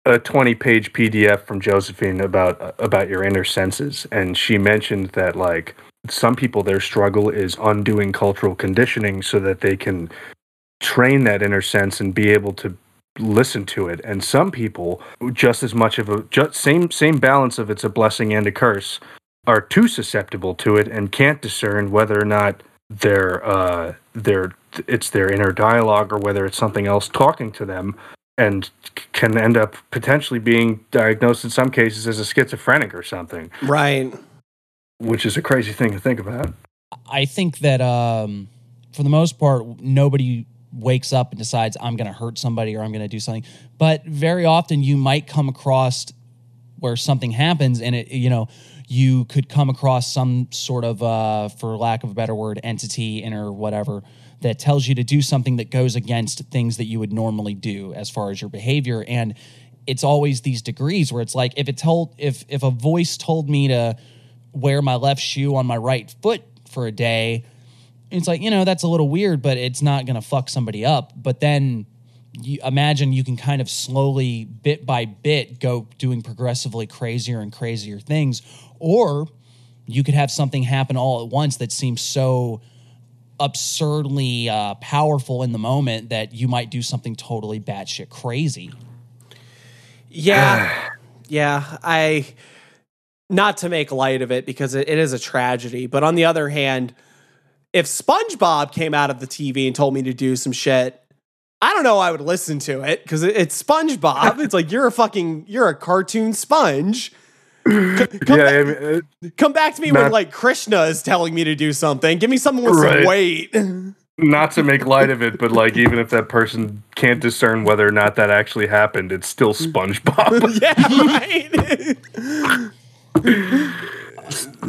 a 20 page PDF from Josephine about about your inner senses and she mentioned that like some people their struggle is undoing cultural conditioning so that they can train that inner sense and be able to listen to it. And some people just as much of a just same same balance of it's a blessing and a curse are too susceptible to it and can't discern whether or not they're uh they're it's their inner dialogue or whether it's something else talking to them and can end up potentially being diagnosed in some cases as a schizophrenic or something, right. which is a crazy thing to think about. I think that um, for the most part, nobody wakes up and decides I'm going to hurt somebody or I'm going to do something. But very often, you might come across where something happens, and it you know you could come across some sort of, uh, for lack of a better word, entity, inner whatever that tells you to do something that goes against things that you would normally do as far as your behavior. And it's always these degrees where it's like if it told if if a voice told me to wear my left shoe on my right foot for a day it's like you know that's a little weird but it's not going to fuck somebody up. But then you imagine you can kind of slowly bit by bit go doing progressively crazier and crazier things. Or you could have something happen all at once that seems so absurdly uh, powerful in the moment that you might do something totally batshit crazy Yeah. yeah. I not to make light of it because it, it is a tragedy, but on the other hand, if SpongeBob came out of the TV and told me to do some shit, I don't know. I would listen to it because it's SpongeBob. it's like you're a fucking you're a cartoon sponge. Come, yeah, back, I mean, uh, come back to me when like Krishna is telling me to do something. Give me something with Right. some weight. not to make light of it, but like even if that person can't discern whether or not that actually happened, it's still SpongeBob. yeah, right.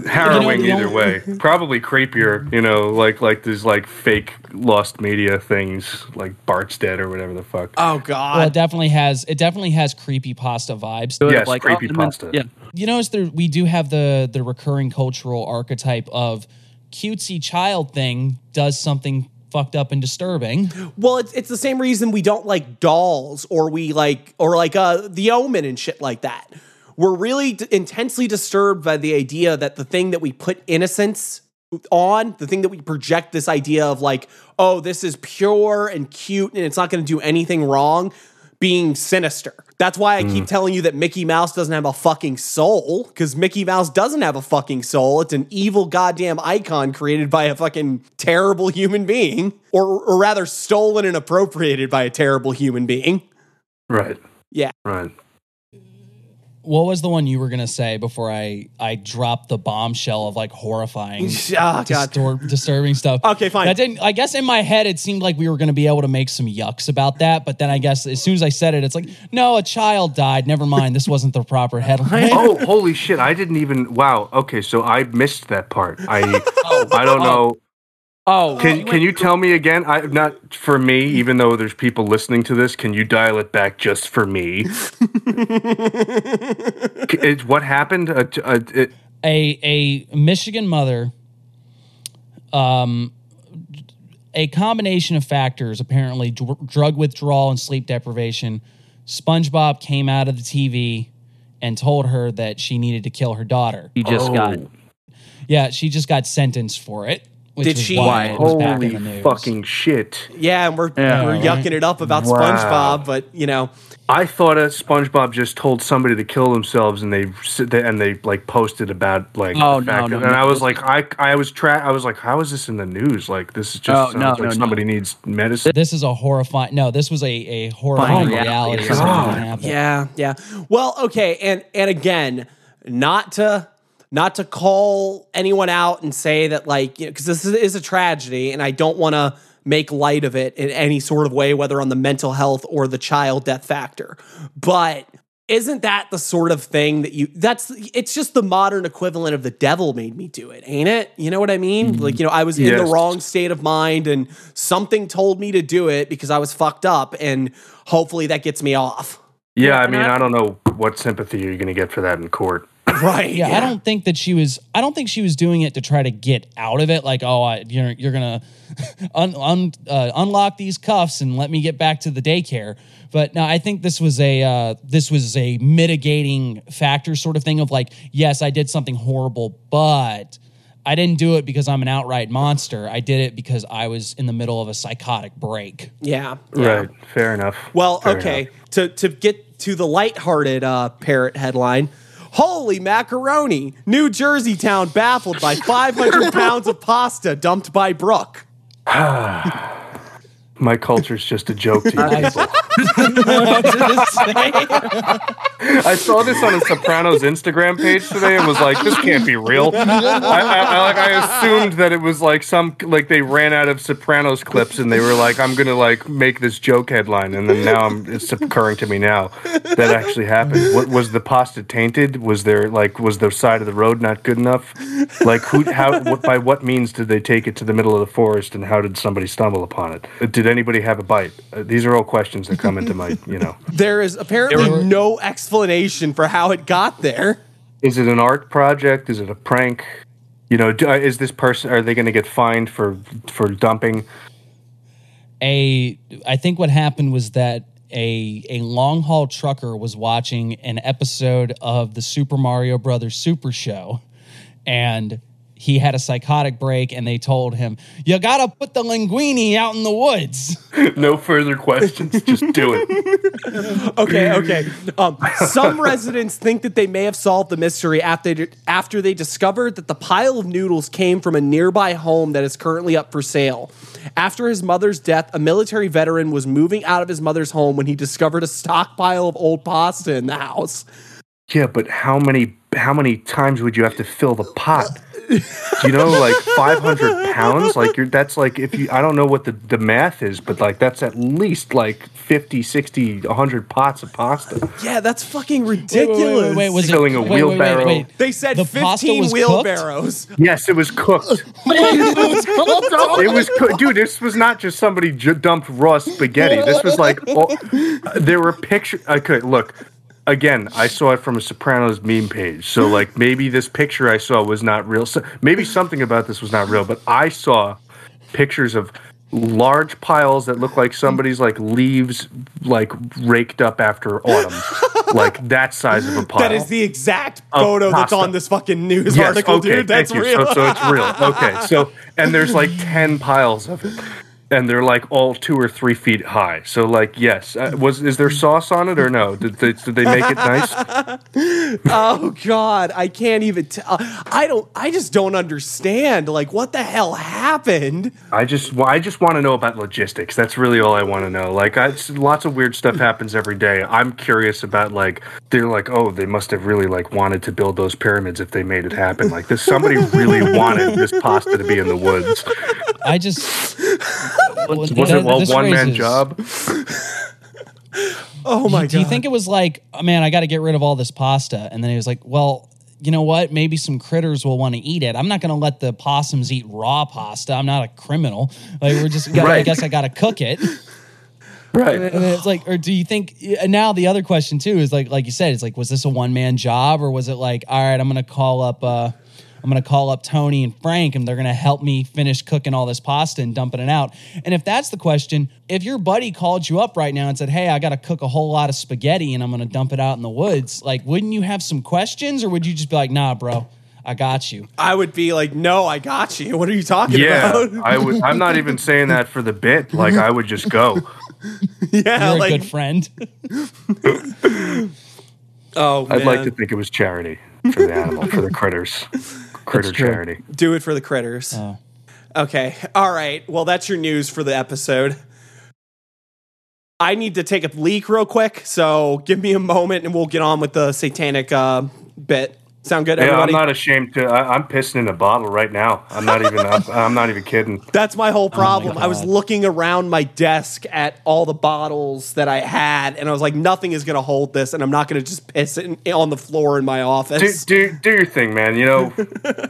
Harrowing You know, either only- way. Probably creepier, you know, like like these like fake lost media things, like Bart's dead or whatever the fuck. oh Well, it definitely has it definitely has creepy pasta vibes. yes, like, oh, creepy and then- pasta. Yeah. You notice there we do have the the recurring cultural archetype of cutesy child thing does something fucked up and disturbing. Well, it's it's the same reason we don't like dolls or we like or like uh the Omen and shit like that. We're really d- intensely disturbed by the idea that the thing that we put innocence on, the thing that we project this idea of like, oh, this is pure and cute and it's not going to do anything wrong, being sinister. That's why I mm. keep telling you that Mickey Mouse doesn't have a fucking soul because Mickey Mouse doesn't have a fucking soul. It's an evil goddamn icon created by a fucking terrible human being, or, or rather, stolen and appropriated by a terrible human being. Right. Yeah. Right. What was the one you were gonna say before I I dropped the bombshell of like horrifying, ah, God. distor- disturbing stuff? Okay, fine. That didn't. I guess in my head it seemed like we were gonna be able to make some yucks about that, but then I guess as soon as I said it, it's like no, a child died. Never mind. This wasn't the proper headline. Oh, holy shit! I didn't even. Wow. Okay, so I missed that part. I Oh, I don't know. Oh, Can can you tell me again? I not for me, even though there's people listening to this. Can you dial it back just for me? It- what happened? Uh, t- uh, it, a a Michigan mother, um, a combination of factors apparently dr- drug withdrawal and sleep deprivation. SpongeBob came out of the TV and told her that she needed to kill her daughter. He just got. Oh. Yeah, she just got sentenced for it. Which Did she- why it was back in holy the news. fucking shit! Yeah, and we're, Yeah. we're yucking it up about Wow. SpongeBob, but you know, I thought uh, SpongeBob just told somebody to kill themselves, and they sit there and they like posted about like Oh, the no, fact no, that- and no. I was like, I I was tra- I was like, how is this in the news? Like this is just Oh, sounds no, like no, no. somebody needs medicine. This is a horrifying. No, this was a, a horrifying Fine reality. reality. of something God. happened. Yeah, yeah. Well, okay, and and again, not to not to call anyone out and say that like you know because this is, is a tragedy, and I don't want to make light of it in any sort of way, whether on the mental health or the child death factor. But isn't that the sort of thing that you that's it's just the modern equivalent of the devil made me do it ain't it? You know what i mean? Mm-hmm. Like you know i was in the wrong state of mind and something told me to do it because i was fucked up and hopefully that gets me off. Yeah, I mean, I- I don't know what sympathy you're going to get for that in court. right Yeah, I don't think that she was. I don't think she was doing it to try to get out of it. Like, oh, I, you're you're gonna un, un, uh, unlock these cuffs and let me get back to the daycare. But no, I think this was a uh, this was a mitigating factor sort of thing of like, yes, I did something horrible, but I didn't do it because I'm an outright monster. I did it because I was in the middle of a psychotic break. yeah, yeah. Right. Fair enough. Well, Fair okay. enough. To to get to the lighthearted uh, parrot headline. Holy macaroni! New Jersey town baffled by 500 pounds of pasta dumped by brook. My culture's just a joke to you people. I saw this on a Sopranos Instagram page today and was like, "This can't be real." I, I, I, like, I assumed that it was like some like they ran out of Sopranos clips and they were like, "I'm gonna like make this joke headline," and then now I'm, it's occurring to me now that actually happened. What was the pasta tainted? Was there like was the side of the road not good enough? Like who? How? What? By what means did they take it to the middle of the forest, and how did somebody stumble upon it? Did anybody have a bite? Uh, these are all questions that come into my you know. There is apparently no explanation for how it got there. Is it an art project? Is it a prank? You know, do, uh, is this person? Are they going to get fined for for dumping? a I think what happened was that a a long haul trucker was watching an episode of the Super Mario Brothers Super Show and he had a psychotic break and they told him, You gotta put the linguini out in the woods. no further questions. Just do it. okay, okay. Um, some residents think that they may have solved the mystery after after they discovered that the pile of noodles came from a nearby home that is currently up for sale. After his mother's death, a military veteran was moving out of his mother's home when he discovered a stockpile of old pasta in the house. Yeah, but how many how many times would you have to fill the pot? You know, like 500 pounds. Like you're, that's like if you, I don't know what the, the math is, but like that's at least like 50, 60, 100 pots of pasta. Yeah, that's fucking ridiculous. Wait, wait, wait, was it- Filling a wait, wait, wait, wheelbarrow. wait. They said The 15 was wheelbarrows. Yes, it was cooked. it was cooked. Dude, this was not just somebody j- dumped raw spaghetti. This was like, all, there were pictures. Okay, look. Again, I saw it from a Sopranos meme page. So, like, maybe this picture I saw was not real. So maybe something about this was not real, but I saw pictures of large piles that look like somebody's like leaves like raked up after autumn like that size of a pile That is the exact photo that's on this fucking news yes, article, okay, dude. That's real. So, so it's real okay so and there's like 10 piles of it and they're like all two or three feet high so like yes uh, was is there sauce on it or no did they, did they make it nice oh god, I can't even tell. I don't. I just don't understand. Like, what the hell happened? I just, well, I just want to know about logistics. That's really all I want to know. Like, I, lots of weird stuff happens every day. I'm curious about like they're like, oh, they must have really like wanted to build those pyramids if they made it happen. Like, this somebody really wanted this pasta to be in the woods. I just. Was it a one man job? Oh my God. Do you think it was like, oh, man, I got to get rid of all this pasta? And then he was like, well, you know what? Maybe some critters will want to eat it. I'm not going to let the possums eat raw pasta. I'm not a criminal. Like we're just. I Right. guess I got to cook it. Right. And it's like, or do you think? And now the other question too is like, like you said, it's like, was this a one man job or was it like, all right, I'm going to call up, uh, I'm going to call up Tony and Frank and they're going to help me finish cooking all this pasta and dumping it out. And if that's the question, if your buddy called you up right now and said, Hey, I got to cook a whole lot of spaghetti and I'm going to dump it out in the woods, like, wouldn't you have some questions or would you just be like, nah, bro, I got you? I would be like, no, I got you. What are you talking Yeah, about? I would. I'm not even saying that for the bit. Like, I would just go. yeah, You're a like, good friend. oh, I'd like to think it was charity for the animal, for the critters, critter charity. do it for the critters. Oh. Okay. All right. Well, that's your news for the episode. I need to take a leak real quick, so give me a moment and we'll get on with the satanic uh, bit. Sound good, Yeah, I'm not ashamed to. I, I'm pissing in a bottle right now. I'm not even. I'm, I'm not even kidding. That's my whole oh problem. I was looking around my desk at all the bottles that I had, and I was like, nothing is going to hold this, and I'm not going to just piss it in, on the floor in my Do, office. do do your thing, man. You know,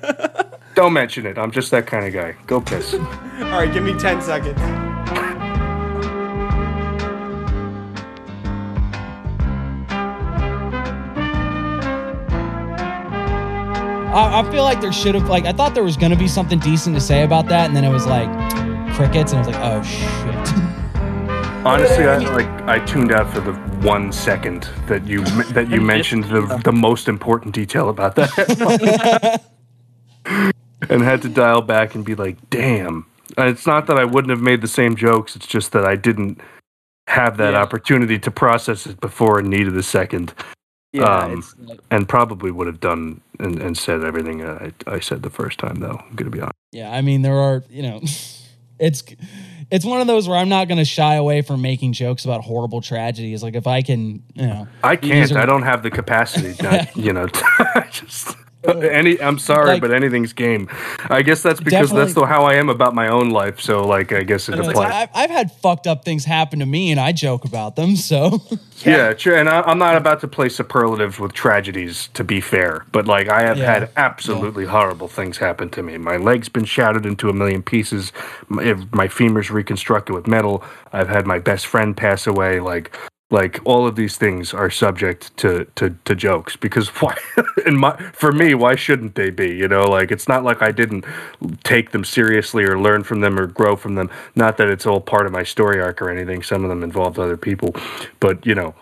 don't mention it. I'm just that kind of guy. Go piss. All right, give me 10 seconds. I, I feel like there should have like I thought there was gonna be something decent to say about that, and then it was like crickets, and I was like, oh shit. Honestly, I like I tuned out for the one second that you that you mentioned the the most important detail about that, and had to dial back and be like, "Damn!" And it's not that I wouldn't have made the same jokes. It's just that I didn't have that Yeah. opportunity to process it before and needed a second, Yeah, Um, it's like- and probably would have done and, and said everything I, I said the first time. Though I'm gonna be honest. Yeah, I mean there are you know, it's it's one of those where I'm not gonna shy away from making jokes about horrible tragedies. Like if I can, you know, I can't. Are- I don't have the capacity. Not, you know, just Uh, any. I'm sorry, Like- but anything's game. I guess that's because that's the, how I am about my own life. So, like, I guess it it's applies. like, I've, I've had fucked up things happen to me, and I joke about them. So yeah, true. And I, I'm not about to play superlatives with tragedies. To be fair, but like, I have Yeah. had absolutely horrible things happen to me. My leg's been shattered into a million pieces. My, my femur's reconstructed with metal. I've had my best friend pass away. Like. Like all of these things are subject to, to, to jokes because why? In my for me, why shouldn't they be? You know, like it's not like I didn't take them seriously or learn from them or grow from them. Not that it's all part of my story arc or anything. Some of them involved other people, but you know,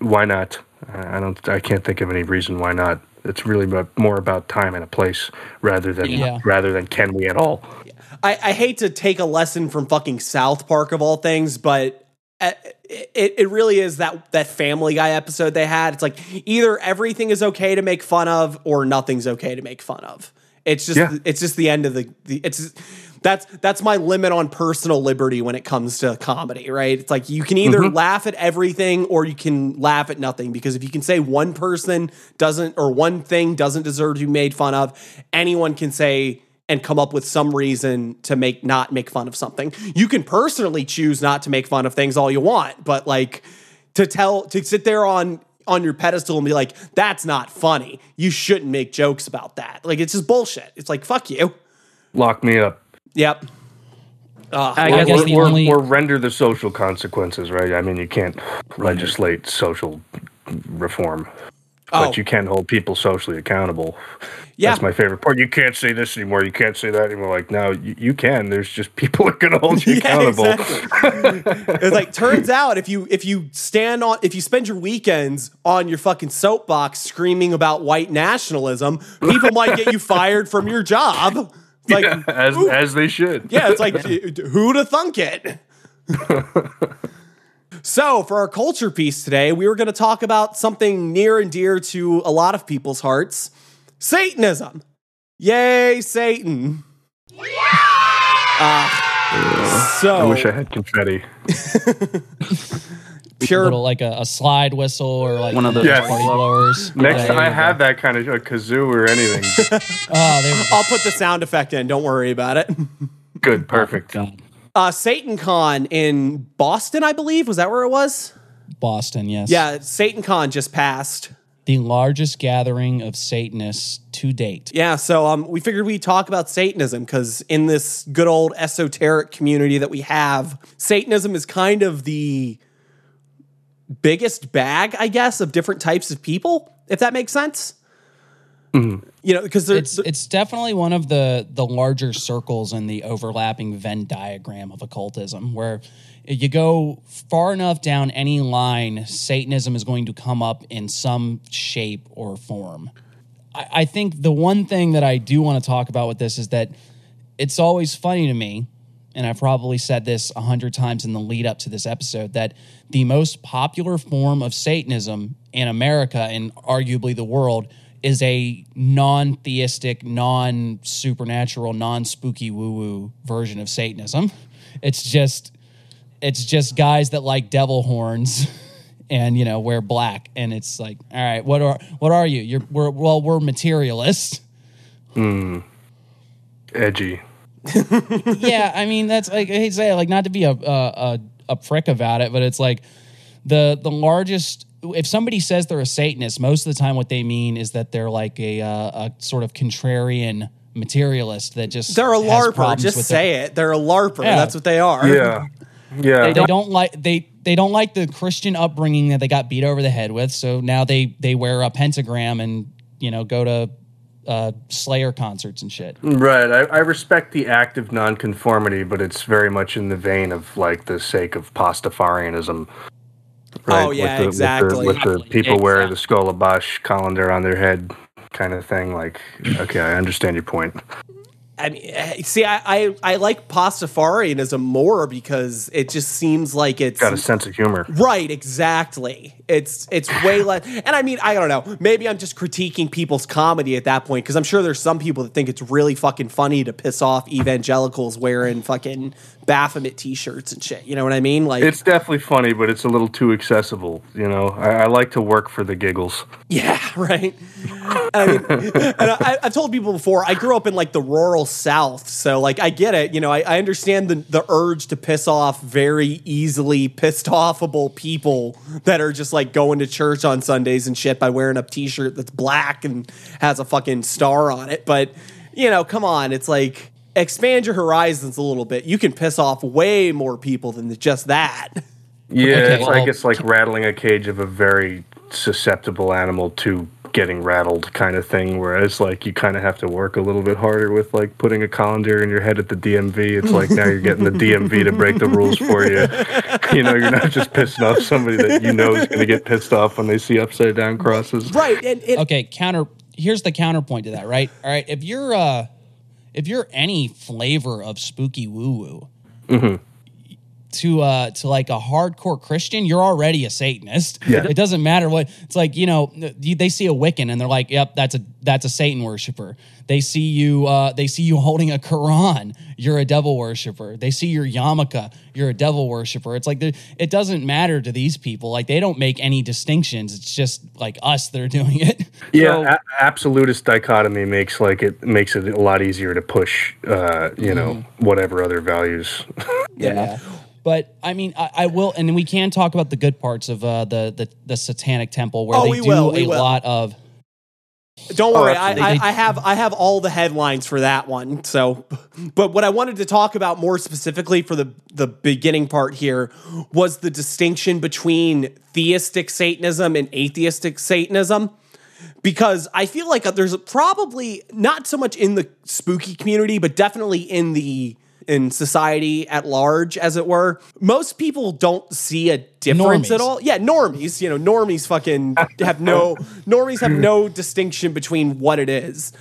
why not? I don't. I can't think of any reason why not. It's really about, more about time and a place rather than Yeah. rather than can we at all. I, I hate to take a lesson from fucking South Park of all things, but it, it really is that that Family Guy episode they had. It's like either everything is okay to make fun of or nothing's okay to make fun of. It's just Yeah. it's just the end of the, the it's that's that's my limit on personal liberty when it comes to comedy, right? It's like you can either mm-hmm. laugh at everything or you can laugh at nothing because if you can say one person doesn't or one thing doesn't deserve to be made fun of, anyone can say and come up with some reason to make not make fun of something. You can personally choose not to make fun of things all you want, but like to tell to sit there on on your pedestal and be like that's not funny. You shouldn't make jokes about that. Like it's just bullshit. It's like fuck you. Lock me up. Yep. Ugh. I I guess guess or, the or, only- or render the social consequences, right? I mean, you can't legislate social reform, Oh. but you can hold people socially accountable. Yeah. That's my favorite part. You can't say this anymore. You can't say that anymore. Like, no, you, you can. There's just people are going to hold you Yeah, accountable. exactly. it's like turns out if you if you stand on if you spend your weekends on your fucking soapbox screaming about white nationalism, people might get you fired from your job. It's like Yeah, as, ooh, as they should. yeah, it's like who to thunk it. So, for our culture piece today, we were going to talk about something near and dear to a lot of people's hearts Satanism. Yay, Satan. Ah, so, I wish I had confetti. pure little like a, a slide whistle or like One of those Yes. party blowers. Next Yeah, time I have that kind of a kazoo or anything. Oh, there. I'll put the sound effect in. Don't worry about it. Good, perfect. God. Uh, Satan Con in Boston, I believe. Was that where it was? Boston, yes. Yeah, Satan Con just passed. The largest gathering of Satanists to date. Yeah, so um, we figured we'd talk about Satanism because in this good old esoteric community that we have, Satanism is kind of the biggest bag, I guess, of different types of people, if that makes sense. You know, because It's it's definitely one of the the larger circles in the overlapping Venn diagram of occultism, where you go far enough down any line, Satanism is going to come up in some shape or form. I, I think the one thing that I do want to talk about with this is that it's always funny to me, and I've probably said this a hundred times in the lead up to this episode, that the most popular form of Satanism in America and arguably the world is a non theistic, non supernatural, non spooky woo woo version of Satanism. It's just it's just guys that like devil horns and you know wear black and it's like all right what are what are you you're we're well we're materialists Hmm. Edgy. yeah, I mean that's like I hate to say it, like not to be a, a a a prick about it, but it's like the the largest. If somebody says they're a Satanist, most of the time what they mean is that they're like a uh, a sort of contrarian materialist that just they're a has LARPer. Just with say it. They're a LARPer. Yeah. That's what they are. Yeah. Yeah. They, they don't like they they don't like the Christian upbringing that they got beat over the head with. So now they they wear a pentagram and you know go to uh, Slayer concerts and shit. Right. I, I respect the act of nonconformity, but it's very much in the vein of like the sake of Pastafarianism. Oh, yeah, with the, exactly. With the, with the people wear the Exactly. skull of Bosch colander on their head, kind of thing. Like, okay, I understand your point. I mean, eh, see, I, I I like Pastafarianism more because it just seems like it's Got a sense of humor. Right, exactly. It's it's way less, and I mean, I don't know. Maybe I'm just critiquing people's comedy at that point because I'm sure there's some people that think it's really fucking funny to piss off evangelicals wearing fucking Baphomet t-shirts and shit. You know what I mean? Like, It's definitely funny, but it's a little too accessible. You know, I, I like to work for the giggles. yeah, right. I mean, and I, I've told people before. I grew up in like the rural South, so like I get it. You know, I, I understand the the urge to piss off very easily pissed offable people that are just like going to church on Sundays and shit by wearing a T-shirt that's black and has a fucking star on it. But you know, come on, it's like expand your horizons a little bit. You can piss off way more people than just that. Yeah, Okay, it's well- like it's like rattling a cage of a very susceptible animal to getting rattled kind of thing. Whereas like you kind of have to work a little bit harder with like putting a colander in your head at the DMV. It's like now you're getting the DMV to break the rules for you. You know, you're not just pissing off somebody that you know is going to get pissed off when they see upside down crosses. Right, and, and Okay, counter here's the counterpoint to that, right? All right, if you're uh if you're any flavor of spooky woo woo Mm-hmm. To uh to like a hardcore Christian, you're already a Satanist. Yeah. It doesn't matter what it's like, you know, they see a Wiccan and they're like, "Yep, that's a that's a Satan worshiper." They see you uh they see you holding a Quran, you're a devil worshiper. They see your yarmulke, you're a devil worshiper. It's like it doesn't matter to these people. Like they don't make any distinctions. It's just like us that are doing it. Yeah, So- a- absolutist dichotomy makes like it makes it a lot easier to push, uh, you know, Mm-hmm. whatever other values. Yeah. But I mean, I, I will, and we can talk about the good parts of uh, the, the the Satanic Temple, where Oh, they do will, a will. lot of. Don't worry, I, I. I have I have all the headlines for that one. So, but what I wanted to talk about more specifically for the the beginning part here was the distinction between theistic Satanism and atheistic Satanism. Because I feel like there's probably not so much in the spooky community, but definitely in the in society at large, as it were. Most people don't see a difference Normies. at all. Yeah, normies. You know, normies fucking have no normies have no distinction between what it is.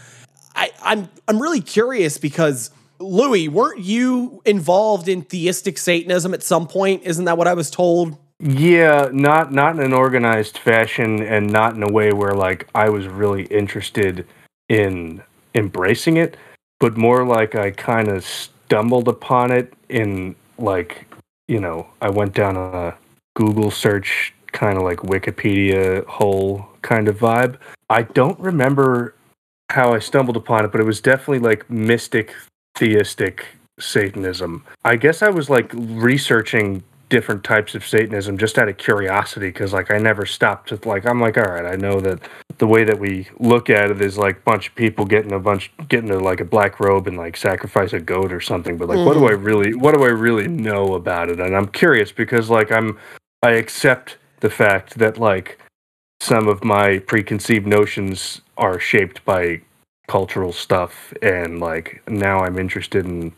I, I'm I'm really curious because Louie, weren't you involved in theistic Satanism at some point? Isn't that what I was told? yeah, not not in an organized fashion, and not in a way where like I was really interested in embracing it, but more like I kind of stumbled upon it in like you know I went down a Google search kind of like Wikipedia hole kind of vibe. I don't remember how I stumbled upon it, but it was definitely like mystic, theistic Satanism. I guess I was like researching different types of Satanism just out of curiosity because like I never stopped to like I'm like all right I know that the way that we look at it is like a bunch of people getting a bunch getting a, like a black robe and like sacrifice a goat or something but like what do mm-hmm. I really what do I really know about it? And I'm curious because like I'm I accept the fact that like some of my preconceived notions are shaped by cultural stuff and like now I'm interested in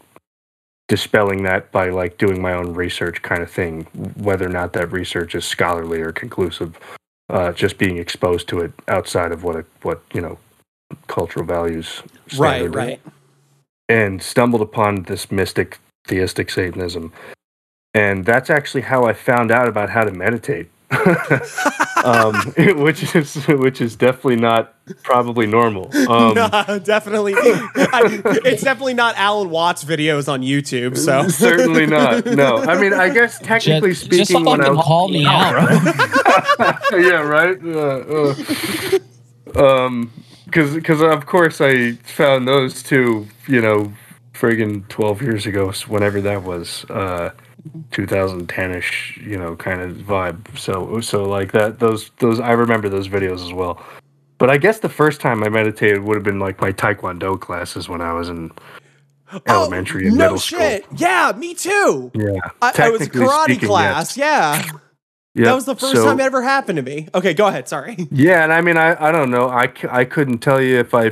dispelling that by like doing my own research kind of thing whether or not that research is scholarly or conclusive uh, just being exposed to it outside of what a, what you know cultural values Right, right. and stumbled upon this mystic theistic satanism. And that's actually how i found out about how to meditate um, which is which is definitely not probably normal um, no, definitely. I, it's definitely not Alan Watts videos on YouTube. So certainly not no i mean i guess technically Just, speaking just when I call me out. bro. yeah, right. Uh, uh. Um, because because of course I found those two, you know, friggin' twelve years ago, whenever that was, uh, 2010ish, you know, kind of vibe. So so like that, those those I remember those videos as well. But I guess the first time I meditated would have been like my Taekwondo classes when I was in elementary and Oh, no middle shit. school. Yeah, me too. Yeah, I, I was karate speaking, class. yes. Yeah, Yep. that was the first So- time it ever happened to me. Okay, go ahead. Sorry. Yeah, and I mean, I, I don't know. I, I couldn't tell you if I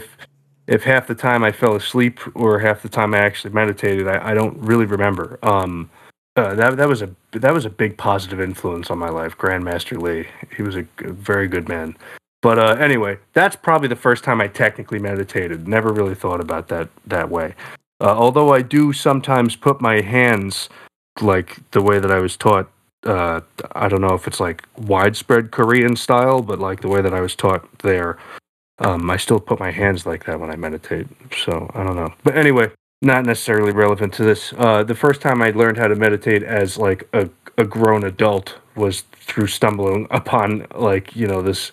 if half the time I fell asleep or half the time I actually meditated. I, I don't really remember. Um, uh, that that was a that was a big positive influence on my life. Grandmaster Lee, he was a, very good man. But uh, anyway, that's probably the first time I technically meditated. Never really thought about that that way. Uh, although I do sometimes put my hands like the way that I was taught uh, I don't know if it's like widespread Korean style, but like the way that I was taught there, um, I still put my hands like that when I meditate. So I don't know. But anyway, not necessarily relevant to this. Uh, the first time I learned how to meditate as like a, a grown adult was through stumbling upon like you know this.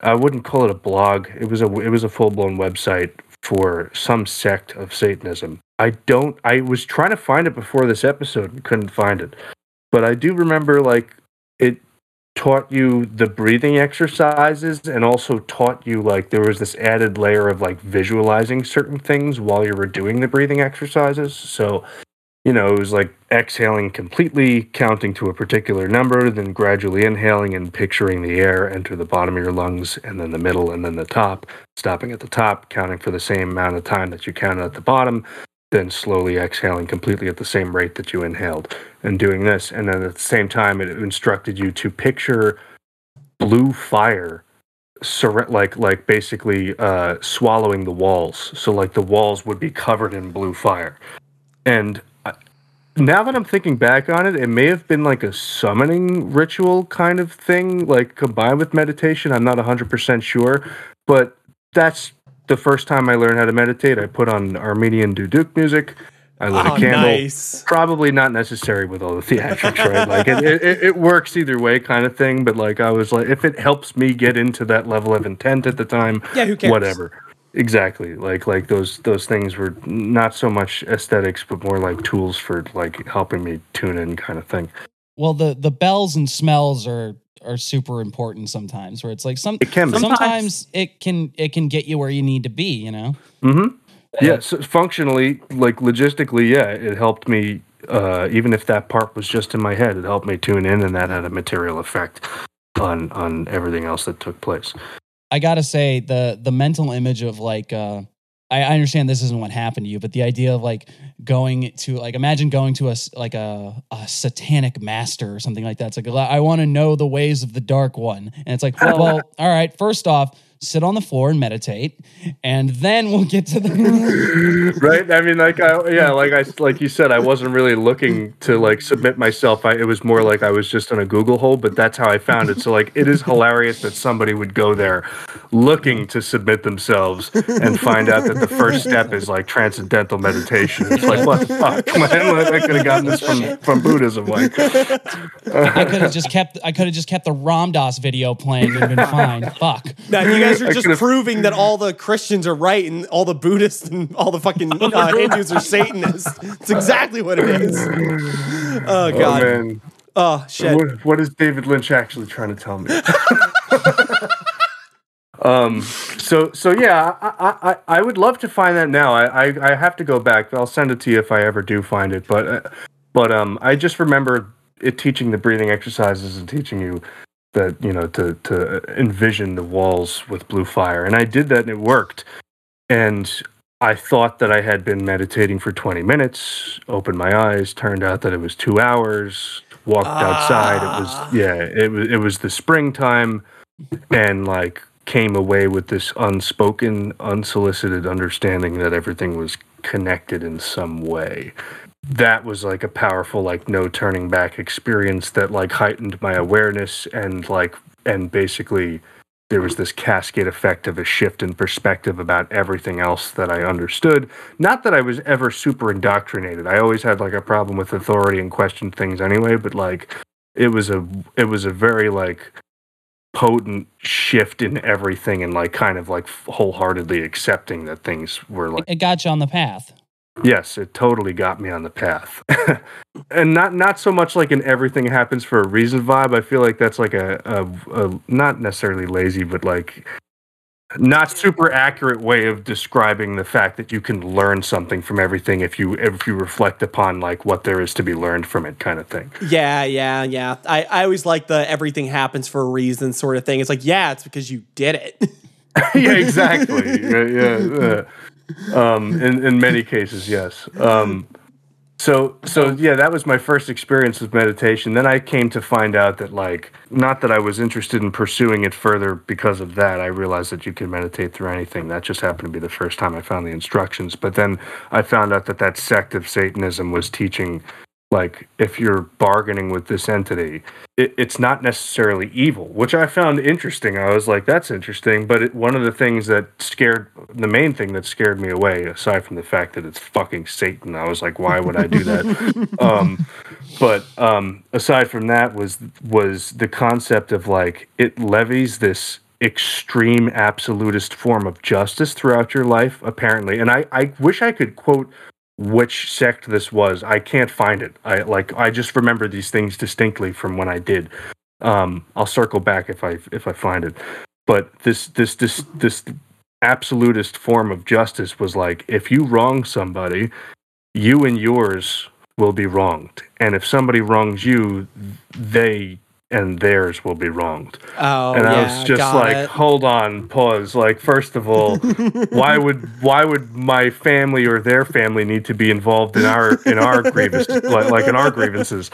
I wouldn't call it a blog. It was a it was a full blown website for some sect of Satanism. I don't. I was trying to find it before this episode and couldn't find it but I do remember like it taught you the breathing exercises and also taught you like there was this added layer of like visualizing certain things while you were doing the breathing exercises. So, you know, it was like exhaling completely, counting to a particular number, then gradually inhaling and picturing the air enter the bottom of your lungs and then the middle and then the top, stopping at the top, counting for the same amount of time that you counted at the bottom, then slowly exhaling completely at the same rate that you inhaled and doing this. And then at the same time, it instructed you to picture blue fire surre- like like basically uh, swallowing the walls. So like the walls would be covered in blue fire. And I, now that I'm thinking back on it, it may have been like a summoning ritual kind of thing, like combined with meditation. I'm not 100% sure, but that's the first time I learned how to meditate. I put on Armenian duduk music. I lit Oh, a ah, candle. nice. Probably not necessary with all the theatrics, right? Like it, it, it- it works either way, kind of thing. But like I was like, if it helps me get into that level of intent at the time, Yeah, who cares? Whatever. Exactly. Like like those those things were not so much aesthetics, but more like tools for like helping me tune in, kind of thing. Well, the the bells and smells are are super important sometimes. Where it's like some It can be. sometimes it can it can get you where you need to be. You know. Mm-hmm. Yeah, so functionally, like logistically, yeah, it helped me. Uh, even if that part was just in my head, it helped me tune in, and that had a material effect on on everything else that took place. I gotta say the the mental image of like uh I, I understand this isn't what happened to you, but the idea of like going to like imagine going to a like a, a satanic master or something like that. It's like I want to know the ways of the dark one, and it's like, oh. well, all right. First off, sit on the floor and meditate, and then we'll get to the. right? I mean, like, I, yeah, like I, like you said, I wasn't really looking to like submit myself. I, it was more like I was just in a Google hole, but that's how I found it. So, like, it is hilarious that somebody would go there looking to submit themselves and find out that the first step is like transcendental meditation. It's like, what the fuck, man? Like, I could have gotten this from from Buddhism. Like, I could have just kept. I could have just kept the Ram Dass video playing and been fine. Fuck. Now you guys are just proving that all the Christians are right and all the Buddhists and all the fucking uh, Hindus are Satanists. It's exactly what it is. Oh oh god. man, Oh shit. what, what is David Lynch actually trying to tell me? um. So so yeah, I, I I I would love to find that now. I, I I have to go back. I'll send it to you if I ever do find it. But uh, but um, I just remember it teaching the breathing exercises and teaching you that you know to to envision the walls with blue fire, and I did that and it worked. And I thought that I had been meditating for 20 minutes, opened my eyes, turned out that it was two hours, walked outside. It was, ah. yeah, it was, it was the springtime and like came away with this unspoken, unsolicited understanding that everything was connected in some way. That was like a powerful, like no turning back experience that like heightened my awareness and like, and basically there was this cascade effect of a shift in perspective about everything else that I understood. Not that I was ever super indoctrinated. I always had like a problem with authority and questioned things anyway, but like it was a it was a very like potent shift in everything and like kind of like wholeheartedly accepting that things were like It got you on the path. Yes, it totally got me on the path. and not not so much like an everything happens for a reason vibe. I feel like that's like a, a, a not necessarily lazy, but like not super accurate way of describing the fact that you can learn something from everything if you if you reflect upon like what there is to be learned from it kind of thing. Yeah, yeah, yeah. I, I always like the everything happens for a reason sort of thing. It's like, yeah, it's because you did it. yeah, exactly. yeah, yeah. yeah. Um, in in many cases, yes. Um, so so yeah, that was my first experience with meditation. Then I came to find out that like not that I was interested in pursuing it further because of that. I realized that you can meditate through anything. That just happened to be the first time I found the instructions. But then I found out that that sect of Satanism was teaching like if you're bargaining with this entity it, it's not necessarily evil which i found interesting. I was like that's interesting but it, one of the things that scared the main thing that scared me away aside from the fact that it's fucking satan i was like why would i do that? Um, but um, aside from that was was the concept of like it levies this extreme absolutist form of justice throughout your life apparently. And i, I wish i could quote which sect this was. I can't find it. I like I just remember these things distinctly from when I did. Um, I'll circle back if I if I find it. But this this this this absolutist form of justice was like if you wrong somebody, you and yours will be wronged. And if somebody wrongs you, they and theirs will be wronged. Oh, and I yeah, was just like, it. hold on, pause. Like, first of all, why would why would my family or their family need to be involved in our in our grievances, like, like in our grievances?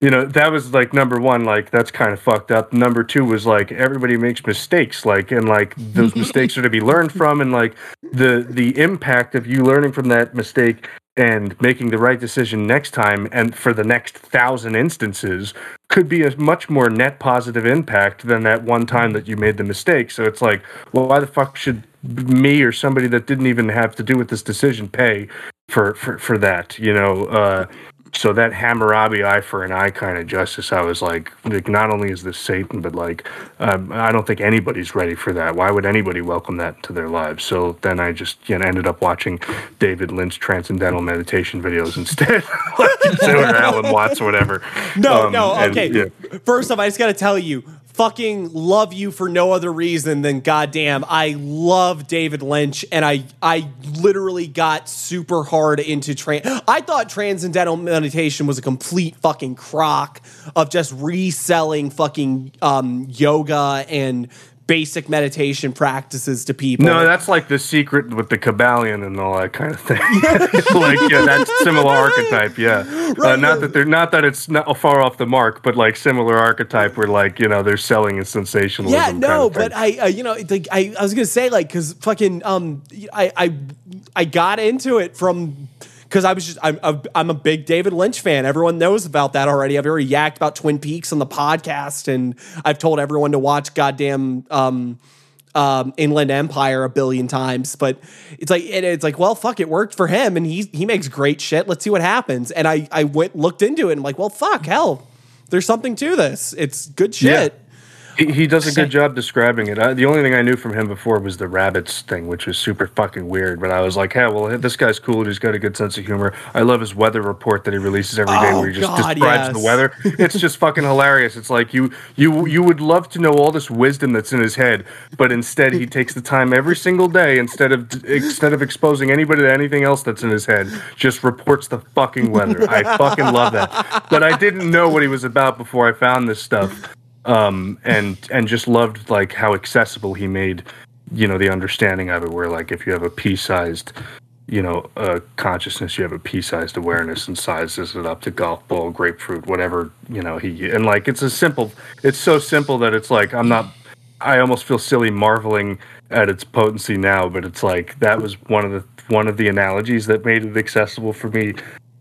You know, that was like number one. Like, that's kind of fucked up. Number two was like everybody makes mistakes, like, and like those mistakes are to be learned from, and like the the impact of you learning from that mistake and making the right decision next time and for the next thousand instances could be a much more net positive impact than that one time that you made the mistake. So it's like, well, why the fuck should me or somebody that didn't even have to do with this decision pay for for, for that? You know, uh, so that Hammurabi eye for an eye kind of justice, I was like, like not only is this Satan, but like, um, I don't think anybody's ready for that. Why would anybody welcome that to their lives? So then I just you know, ended up watching David Lynch transcendental meditation videos instead, like, or Alan Watts or whatever. No, Um, no, and, okay. yeah. First off, I just got to tell you, fucking love you for no other reason than goddamn. I love David Lynch, and I I literally got super hard into trans. I thought transcendental meditation was a complete fucking crock of just reselling fucking um, yoga and basic meditation practices to people. No, that's like the secret with the Kybalion and all that kind of thing. like, yeah, that's similar archetype. Yeah, uh, not that they're not that it's not far off the mark, but like similar archetype where like you know they're selling a sensationalism. Yeah, kind no, but I, uh, you know, like I, I was gonna say, like, cause fucking, um, I, I, I got into it from, cause I was just, I'm, a, I'm a big David Lynch fan. Everyone knows about that already. I've already yacked about Twin Peaks on the podcast, and I've told everyone to watch goddamn, um, um, Inland Empire a billion times, but it's like it's like, well, fuck, it worked for him, and he he makes great shit. Let's see what happens. And I I went looked into it, and I'm like, well, fuck, hell, there's something to this. It's good shit. He, he does a good job describing it. I, the only thing I knew from him before was the rabbits thing, which was super fucking weird. But I was like, hey, well, this guy's cool. He's got a good sense of humor. I love his weather report that he releases every day, Oh, where he just God, describes yes. the weather. It's just fucking hilarious. It's like you you you would love to know all this wisdom that's in his head, but instead he takes the time every single day instead of instead of exposing anybody to anything else that's in his head, just reports the fucking weather. I fucking love that. But I didn't know what he was about before I found this stuff um, and and just loved like how accessible he made, you know, the understanding of it. Where like if you have a pea-sized, you know, uh, consciousness, you have a pea-sized awareness, and sizes it up to golf ball, grapefruit, whatever you know. He and like it's a simple. It's so simple that it's like I'm not. I almost feel silly marveling at its potency now, but it's like that was one of the one of the analogies that made it accessible for me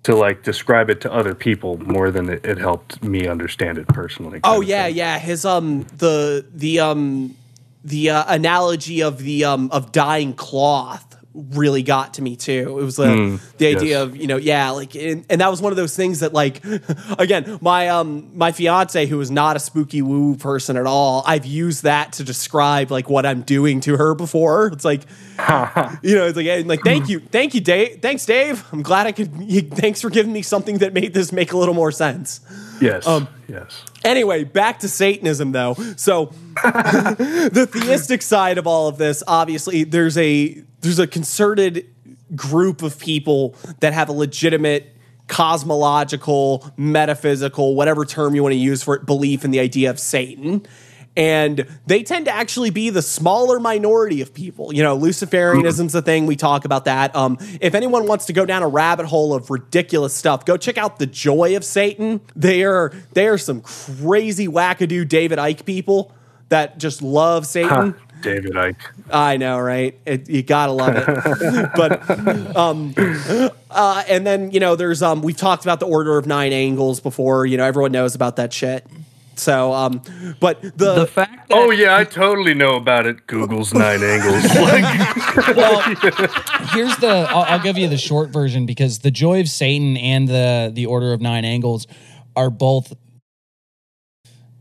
to like describe it to other people more than it, it helped me understand it personally. Oh yeah, yeah. His um the the um the uh, analogy of the um of dying cloth really got to me too. It was the the idea yes. of you know yeah like and, and that was one of those things that like again my um my fiance who is not a spooky woo person at all I've used that to describe like what I'm doing to her before. It's like you know it's like and, like thank you thank you Dave thanks Dave I'm glad I could thanks for giving me something that made this make a little more sense. Yes. Um, yes. Anyway, back to Satanism though. So the theistic side of all of this, obviously, there's a there's a concerted group of people that have a legitimate cosmological, metaphysical, whatever term you want to use for it, belief in the idea of Satan. And they tend to actually be the smaller minority of people. You know, Luciferianism's a thing. We talk about that. Um, if anyone wants to go down a rabbit hole of ridiculous stuff, go check out The Joy of Satan. They are they are some crazy wackadoo David Icke people that just love Satan. David Icke. I know, right? It, you gotta love it. but um, uh, and then you know, there's um, we've talked about the Order of Nine Angles before. You know, everyone knows about that shit. So, um, but the, The fact that Oh yeah, I totally know about it. Google's nine angles. Like, well, here's the. I'll, I'll give you the short version because the Joy of Satan and the the Order of Nine Angles are both.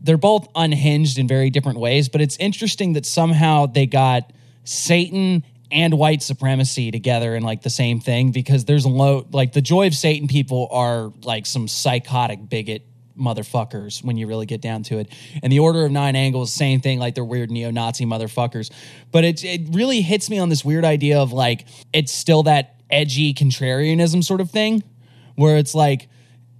They're both unhinged in very different ways, but it's interesting that somehow they got Satan and white supremacy together in like the same thing because there's a low like the Joy of Satan people are like some psychotic bigot motherfuckers when you really get down to it. And the Order of Nine Angles, same thing, like they're weird neo-Nazi motherfuckers. But it it really hits me on this weird idea of like it's still that edgy contrarianism sort of thing, where it's like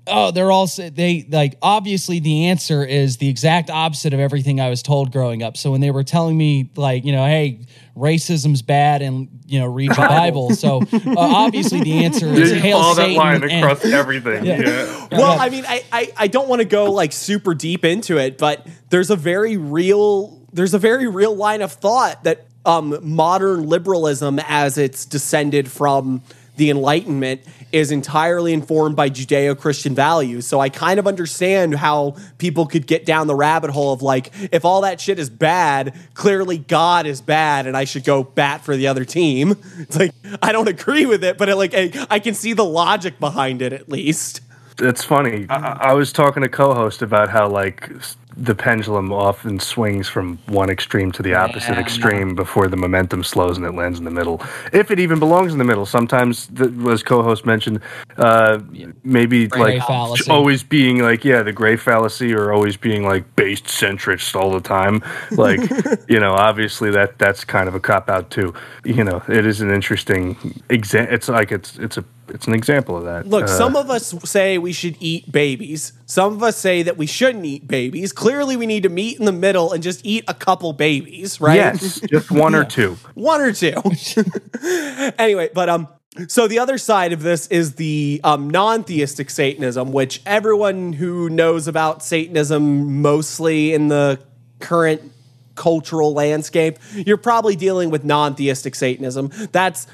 oh, they're all sa- they like obviously the answer is the exact opposite of everything I was told growing up. So when they were telling me like, you know, hey, racism's bad and you know, read the Bible. So uh, obviously the answer is You hail follow that Satan. line and- across everything. Yeah. yeah. Well, Yeah. I mean, I, I, I don't want to go like super deep into it, but there's a very real there's a very real line of thought that um, modern liberalism, as it's descended from the Enlightenment, is entirely informed by Judeo-Christian values. So I kind of understand how people could get down the rabbit hole of like, if all that shit is bad, clearly God is bad, and I should go bat for the other team. It's like I don't agree with it, but it, like I, I can see the logic behind it at least. It's funny. I, I was talking to co-host about how like the pendulum often swings from one extreme to the opposite Yeah. extreme before the momentum slows and it lands in the middle. If it even belongs in the middle, sometimes, the, as co-host mentioned, uh, maybe Gray like fallacy. always being like yeah, the gray fallacy, or always being like based centrist all the time. Like you know, obviously that that's kind of a cop out too. You know, it is an interesting example. It's like it's it's a it's an example of that. Look, Uh, some of us say we should eat babies. Some of us say that we shouldn't eat babies. Clearly, we need to meet in the middle and just eat a couple babies, right? Yes, just one or two. one or two. anyway, but um, so the other side of this is the um, non-theistic Satanism, which everyone who knows about Satanism, mostly in the current cultural landscape, you're probably dealing with non-theistic Satanism. That's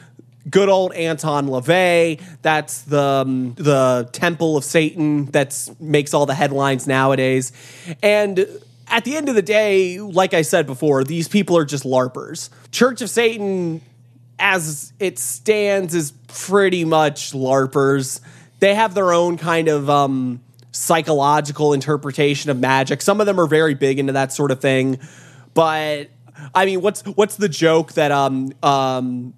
good old Anton LaVey. That's the um, the Temple of Satan that makes all the headlines nowadays, and at the end of the day, like I said before, these people are just LARPers. Church of Satan, as it stands, is pretty much LARPers. They have their own kind of um, psychological interpretation of magic. Some of them are very big into that sort of thing. But I mean, what's what's the joke that um um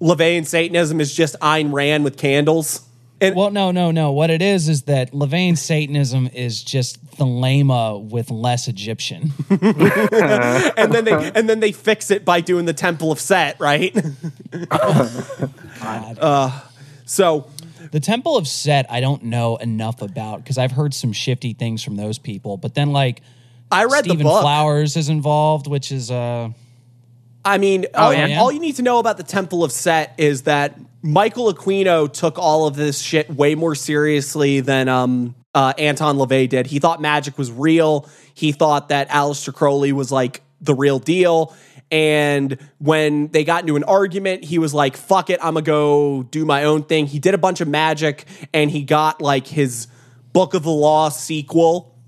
LaVeyan Satanism is just Ayn Rand with candles? And Well, no, no, no. What it is is that LaVeyan Satanism is just Thelema with less Egyptian. and then they and then they fix it by doing the Temple of Set, right? uh, so the Temple of Set, I don't know enough about because I've heard some shifty things from those people. But then, like, I read Stephen the book. Flowers is involved, which is uh, I mean, all, yeah? all you need to know about the Temple of Set is that Michael Aquino took all of this shit way more seriously than um, uh, Anton LaVey did. He thought magic was real. He thought that Aleister Crowley was like the real deal. And when they got into an argument, he was like, fuck it, I'm gonna go do my own thing. He did a bunch of magic and he got like his Book of the Law sequel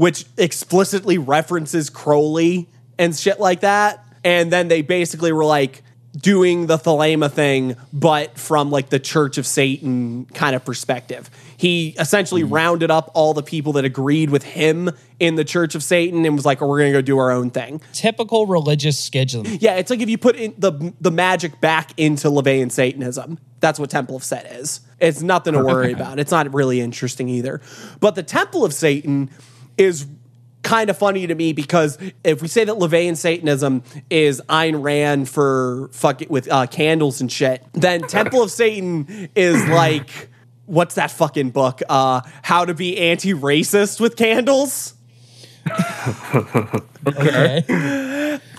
which explicitly references Crowley and shit like that. And then they basically were like doing the Thelema thing, but from like the Church of Satan kind of perspective. He essentially hmm. rounded up all the people that agreed with him in the Church of Satan and was like, oh, we're gonna go do our own thing. typical religious schism. Yeah, it's like if you put in the the magic back into LaVeyan Satanism. That's what Temple of Set is. It's nothing to oh, worry about. It's not really interesting either. But the Temple of Satan is kind of funny to me because if we say that LaVeyan Satanism is Ayn Rand for fuck it with uh, candles and shit, then Temple of Satan is like what's that fucking book? Uh, How to be anti-racist with candles. Okay.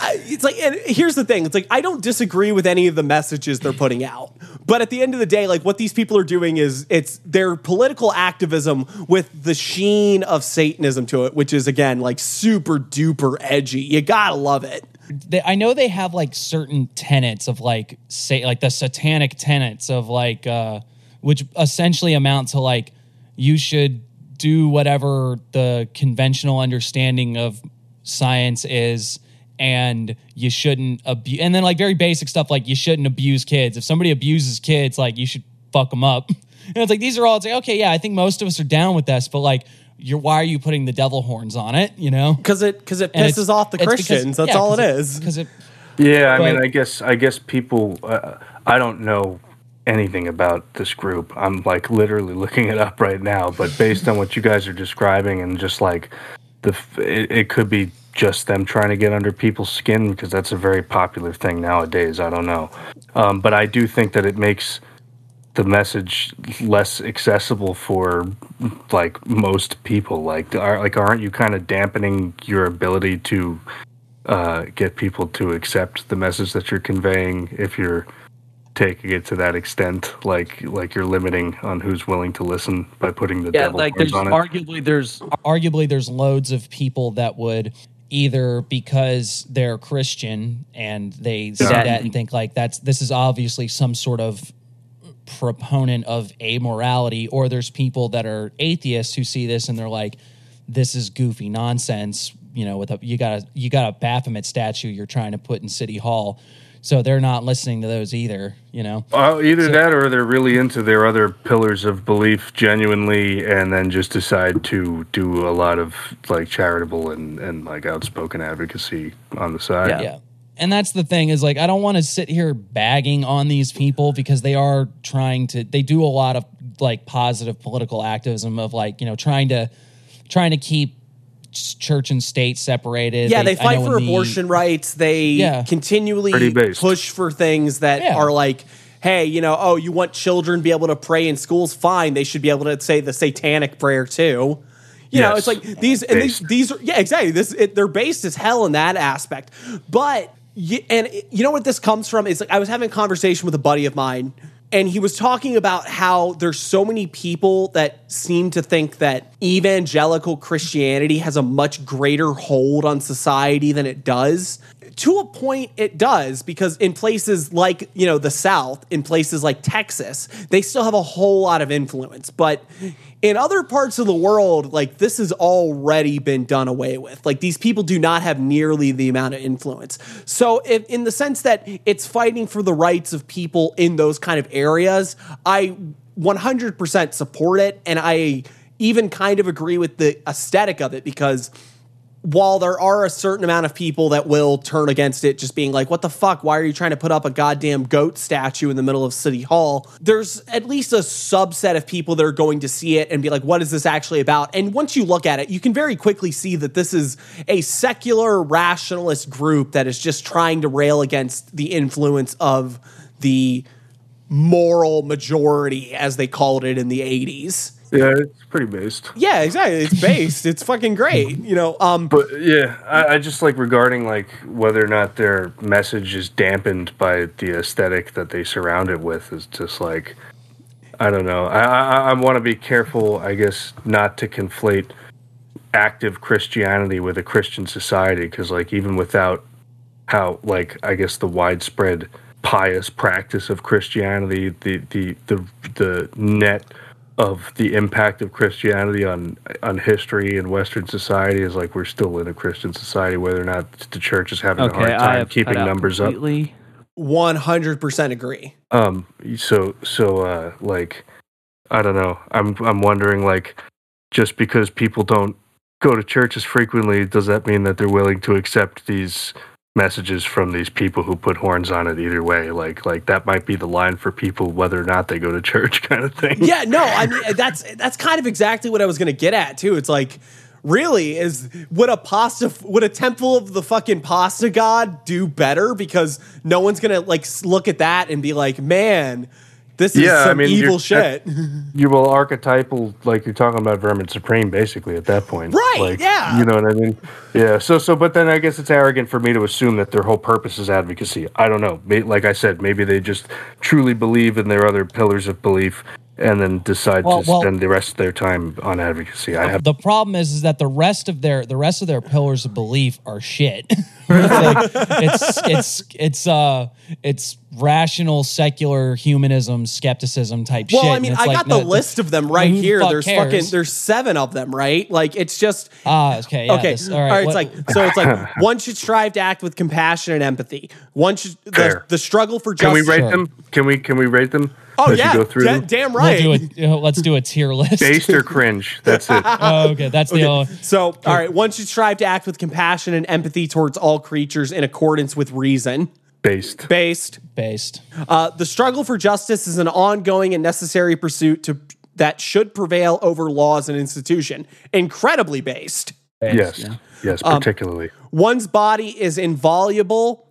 it's like and here's the thing. It's like i don't disagree with any of the messages they're putting out. But at the end of the day like what these people are doing is it's their political activism with the sheen of satanism to it which is again like super duper edgy. You gotta love it. I know they have like certain tenets of like say like the satanic tenets of like uh which essentially amount to like you should do whatever the conventional understanding of science is and you shouldn't abuse and then like very basic stuff like you shouldn't abuse kids if somebody abuses kids like you should fuck them up and it's like these are all it's like okay yeah i think most of us are down with this but like you're why are you putting the devil horns on it you know because it because it pisses off the it's because- christians that's yeah, all it 'cause because it Yeah, I mean, I guess I guess people. Uh, I don't know anything about this group. I'm like literally looking it up right now. But based on what you guys are describing, and just like the, it, it could be just them trying to get under people's skin because that's a very popular thing nowadays. I don't know, um, but I do think that it makes the message less accessible for like most people? Like, are like aren't you kind of dampening your ability to uh, get people to accept the message that you're conveying if you're taking it to that extent? Like, like you're limiting on who's willing to listen by putting the Yeah, devil like there's arguably there's arguably there's loads of people that would either because they're Christian and they see that and think like that's this is obviously some sort of proponent of amorality or there's people that are atheists who see this and they're like this is goofy nonsense you know with a you got a you got a Baphomet statue you're trying to put in city hall so they're not listening to those either you know Uh, either that or they're really into their other pillars of belief genuinely and then just decide to do a lot of like charitable and, and like outspoken advocacy on the side. Yeah. Yeah. And that's the thing is like I don't want to sit here bagging on these people because they are trying to they do a lot of like positive political activism of like, you know, trying to trying to keep s- church and state separated. Yeah, they, I fight for in the- abortion rights. They Yeah. continually push for things that Yeah. are like, hey, you know, oh, you want children to be able to pray in schools? Fine, they should be able to say the satanic prayer too. You know, it's like these and these Based. these are yeah, exactly. This it, they're based as hell in that aspect. But y- and you know what this comes from is like I was having a conversation with a buddy of mine and he was talking about how there's so many people that seem to think that evangelical Christianity has a much greater hold on society than it does. To a point, it does because in places like, you know, the South, in places like Texas, they still have a whole lot of influence. But in other parts of the world, like this has already been done away with. Like these people do not have nearly the amount of influence. So, if, in the sense that it's fighting for the rights of people in those kind of areas, I 100% support it. And I even kind of agree with the aesthetic of it because while there are a certain amount of people that will turn against it, just being like, what the fuck? Why are you trying to put up a goddamn goat statue in the middle of City Hall? There's at least a subset of people that are going to see it and be like, what is this actually about? And once you look at it, you can very quickly see that this is a secular rationalist group that is just trying to rail against the influence of the moral majority, as they called it in the 80s. Yeah, it's pretty based. Yeah, exactly. It's based. it's fucking great. You know, um, But yeah, I, I just like regarding like whether or not their message is dampened by the aesthetic that they surround it with is just like I don't know. I I, I want to be careful, I guess, not to conflate active Christianity with a Christian society because like even without how like I guess the widespread pious practice of Christianity, the the the the net of the impact of Christianity on on history and Western society is like we're still in a Christian society, whether or not the church is having a hard time have keeping cut out numbers up. 100% agree. Um. So so uh like I don't know. I'm I'm wondering like just because people don't go to church as frequently, does that mean that they're willing to accept these messages from these people who put horns on it either way? Like like that might be the line for people whether or not they go to church kind of thing. Yeah, no, I mean eh, that's that's kind of exactly what I was going to get at too. It's like really is would a pasta would a temple of the fucking pasta god do better because no one's going to like look at that and be like, "Man, this is Yeah, I mean, evil shit." you will archetypal like you're talking about vermin supreme basically at that point. Right, like, yeah. you know what i mean? Yeah so so but then i guess it's arrogant for me to assume that their whole purpose is advocacy. I don't know. Like i said maybe they just truly believe in their other pillars of belief and then decide Well, to well- spend the rest of their time on advocacy i have the problem is is that the rest of their the rest of their pillars of belief are shit. it's, like, it's it's it's uh it's rational secular humanism skepticism type shit. Well, I mean, I like, got the no, list of them right here. fuck There's cares? fucking there's 7 of them, right? Like it's just Ah, okay, yeah, okay. this- all right. what- it's like so. It's like one should strive to act with compassion and empathy. One should the, the struggle for can we rate Sure. them can we can we rate them Oh As you yeah, go through da- them? damn we'll right. do it. you know, let's do a tier list. based or cringe that's it oh, okay, that's the only. So, all right, Once you strive to act with compassion and empathy towards all creatures in accordance with reason. based Based. based. Uh, the struggle for justice is an ongoing and necessary pursuit to that should prevail over laws and institution. Incredibly based. yes yeah. yes Um, particularly One's body is inviolable.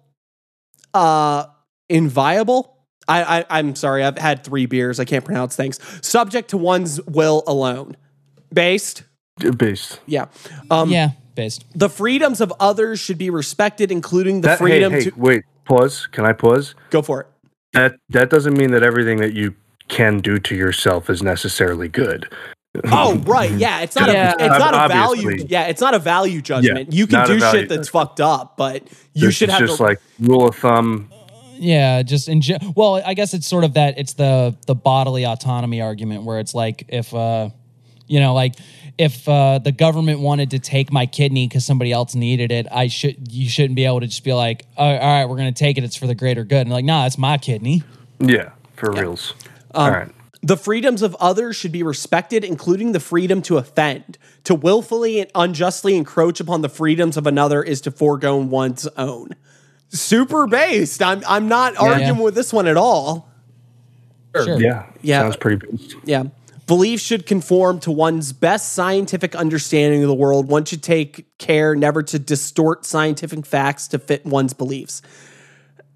Uh, inviolable. I, I I'm sorry, I've had three beers. I can't pronounce things. Subject to one's will alone. Based? Based. Yeah. Um yeah, based. the freedoms of others should be respected, including the That, freedom hey, to wait, pause. Can I pause? go for it. That that doesn't mean that everything that you can do to yourself is necessarily good. Oh, right. Yeah. It's not Yeah. a it's not a value. Obviously. Yeah, it's not a value judgment. you can do shit that's fucked up, but you This should is have just the, like rule of thumb. Yeah, just in ge- well, I guess it's sort of that it's the the bodily autonomy argument where it's like if uh you know like if uh the government wanted to take my kidney cuz somebody else needed it, I should you shouldn't be able to just be like, oh, "All right, we're going to take it. It's for the greater good." And like, "Nah, it's my kidney." Yeah, for reals. All right. The freedoms of others should be respected, including the freedom to offend. To willfully and unjustly encroach upon the freedoms of another is to forego one's own. Super based. I'm I'm not arguing Yeah. with this one at all. Sure. Yeah. Yeah. Sounds pretty based. Yeah. Belief should conform to one's best scientific understanding of the world. One should take care never to distort scientific facts to fit one's beliefs.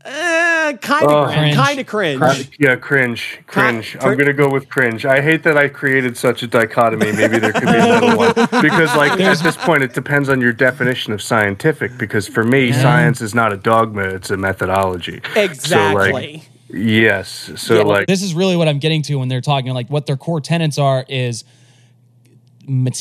Uh, kind of Oh. cringe. Cringe. Kind of cringe. Uh, yeah, cringe, cringe. cr- I'm gonna go with cringe. I hate that I created such a dichotomy. Maybe there could be another one because, like, at this point, it depends on your definition of scientific. Because for me, science is not a dogma; it's a methodology. Exactly. So, like, yes. So, Yeah, like, this is really what I'm getting to when they're talking like what their core tenets are is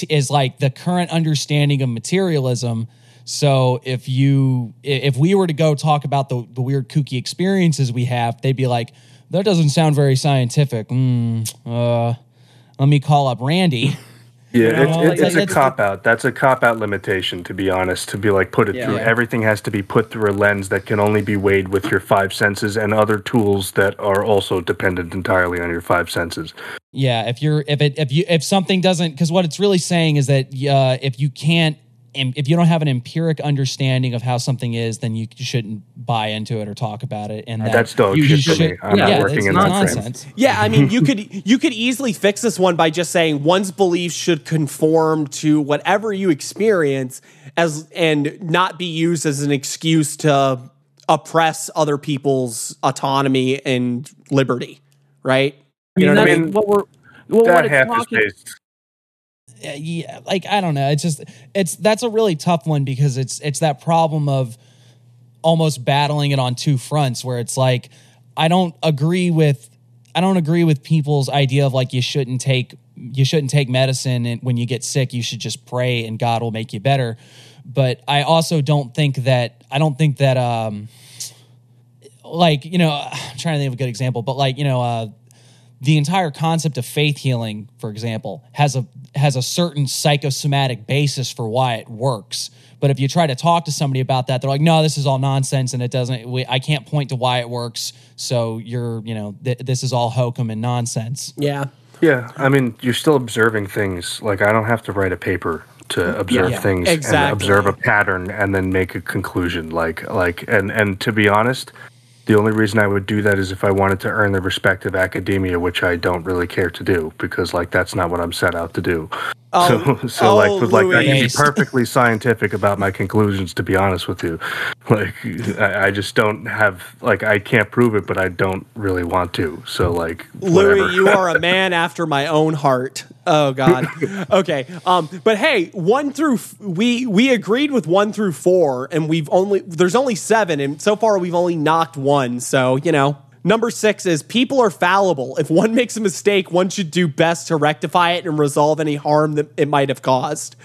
is like the current understanding of materialism. So if you if we were to go talk about the the weird kooky experiences we have, they'd be like, that doesn't sound very scientific. Mm, uh, let me call up Randi. yeah, know, it's, like, it's, it's a cop out. That's a cop out limitation, to be honest. To be like, put it Yeah. through. Yeah. Everything has to be put through a lens that can only be weighed with your five senses and other tools that are also dependent entirely on your five senses. Yeah, if you're if it if you if something doesn't because what it's really saying is that uh, if you can't em- if you don't have an empiric understanding of how something is, then you shouldn't buy into it or talk about it. And uh, that That's dog You shit for me. I'm yeah, not working it's in that frame. nonsense. Yeah, I mean, you could you could easily fix this one by just saying one's beliefs should conform to whatever you experience as and not be used as an excuse to oppress other people's autonomy and liberty, right? You know what I mean? what we're well, what That it's half is talking, based. Uh, yeah like i don't know. It's just it's that's a really tough one because it's it's that problem of almost battling it on two fronts where it's like i don't agree with i don't agree with people's idea of like you shouldn't take you shouldn't take medicine and when you get sick you should just pray and god will make you better. But i also don't think that i don't think that um like you know i'm trying to think of a good example but like you know uh the entire concept of faith healing, for example, has a has a certain psychosomatic basis for why it works. But if you try to talk to somebody about that, they're like, "No, this is all nonsense, and it doesn't. We, I can't point to why it works. So you're, you know, th- this is all hokum and nonsense." Yeah. Yeah, I mean, you're still observing things. Like I don't have to write a paper to observe Yeah, things exactly. and observe a pattern and then make a conclusion. Like like and and to be honest, the only reason I would do that is if I wanted to earn the respect of academia, which I don't really care to do because like that's not what I'm set out to do. Oh, so so oh, like like I can be perfectly scientific about my conclusions. To be honest with you, like I, I just don't have like I can't prove it, but I don't really want to. So like whatever. Louie, you are a man after my own heart. Oh God. Okay. Um. But hey, one through f- we we agreed with one through four, and we've only there's only seven, and so far we've only knocked one. So you know. Number six is people are fallible. If one makes a mistake, one should do best to rectify it and resolve any harm that it might have caused.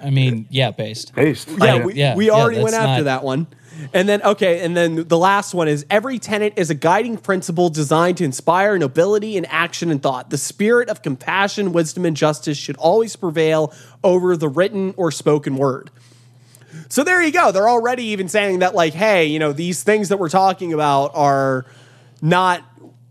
I mean, yeah, based. Based. Yeah, we, yeah, we yeah, already went after not- that one. And then, okay, and then the last one is every tenet is a guiding principle designed to inspire nobility in action and thought. The spirit of compassion, wisdom, and justice should always prevail over the written or spoken word. So there you go. They're already even saying that, like, hey, you know, these things that we're talking about are not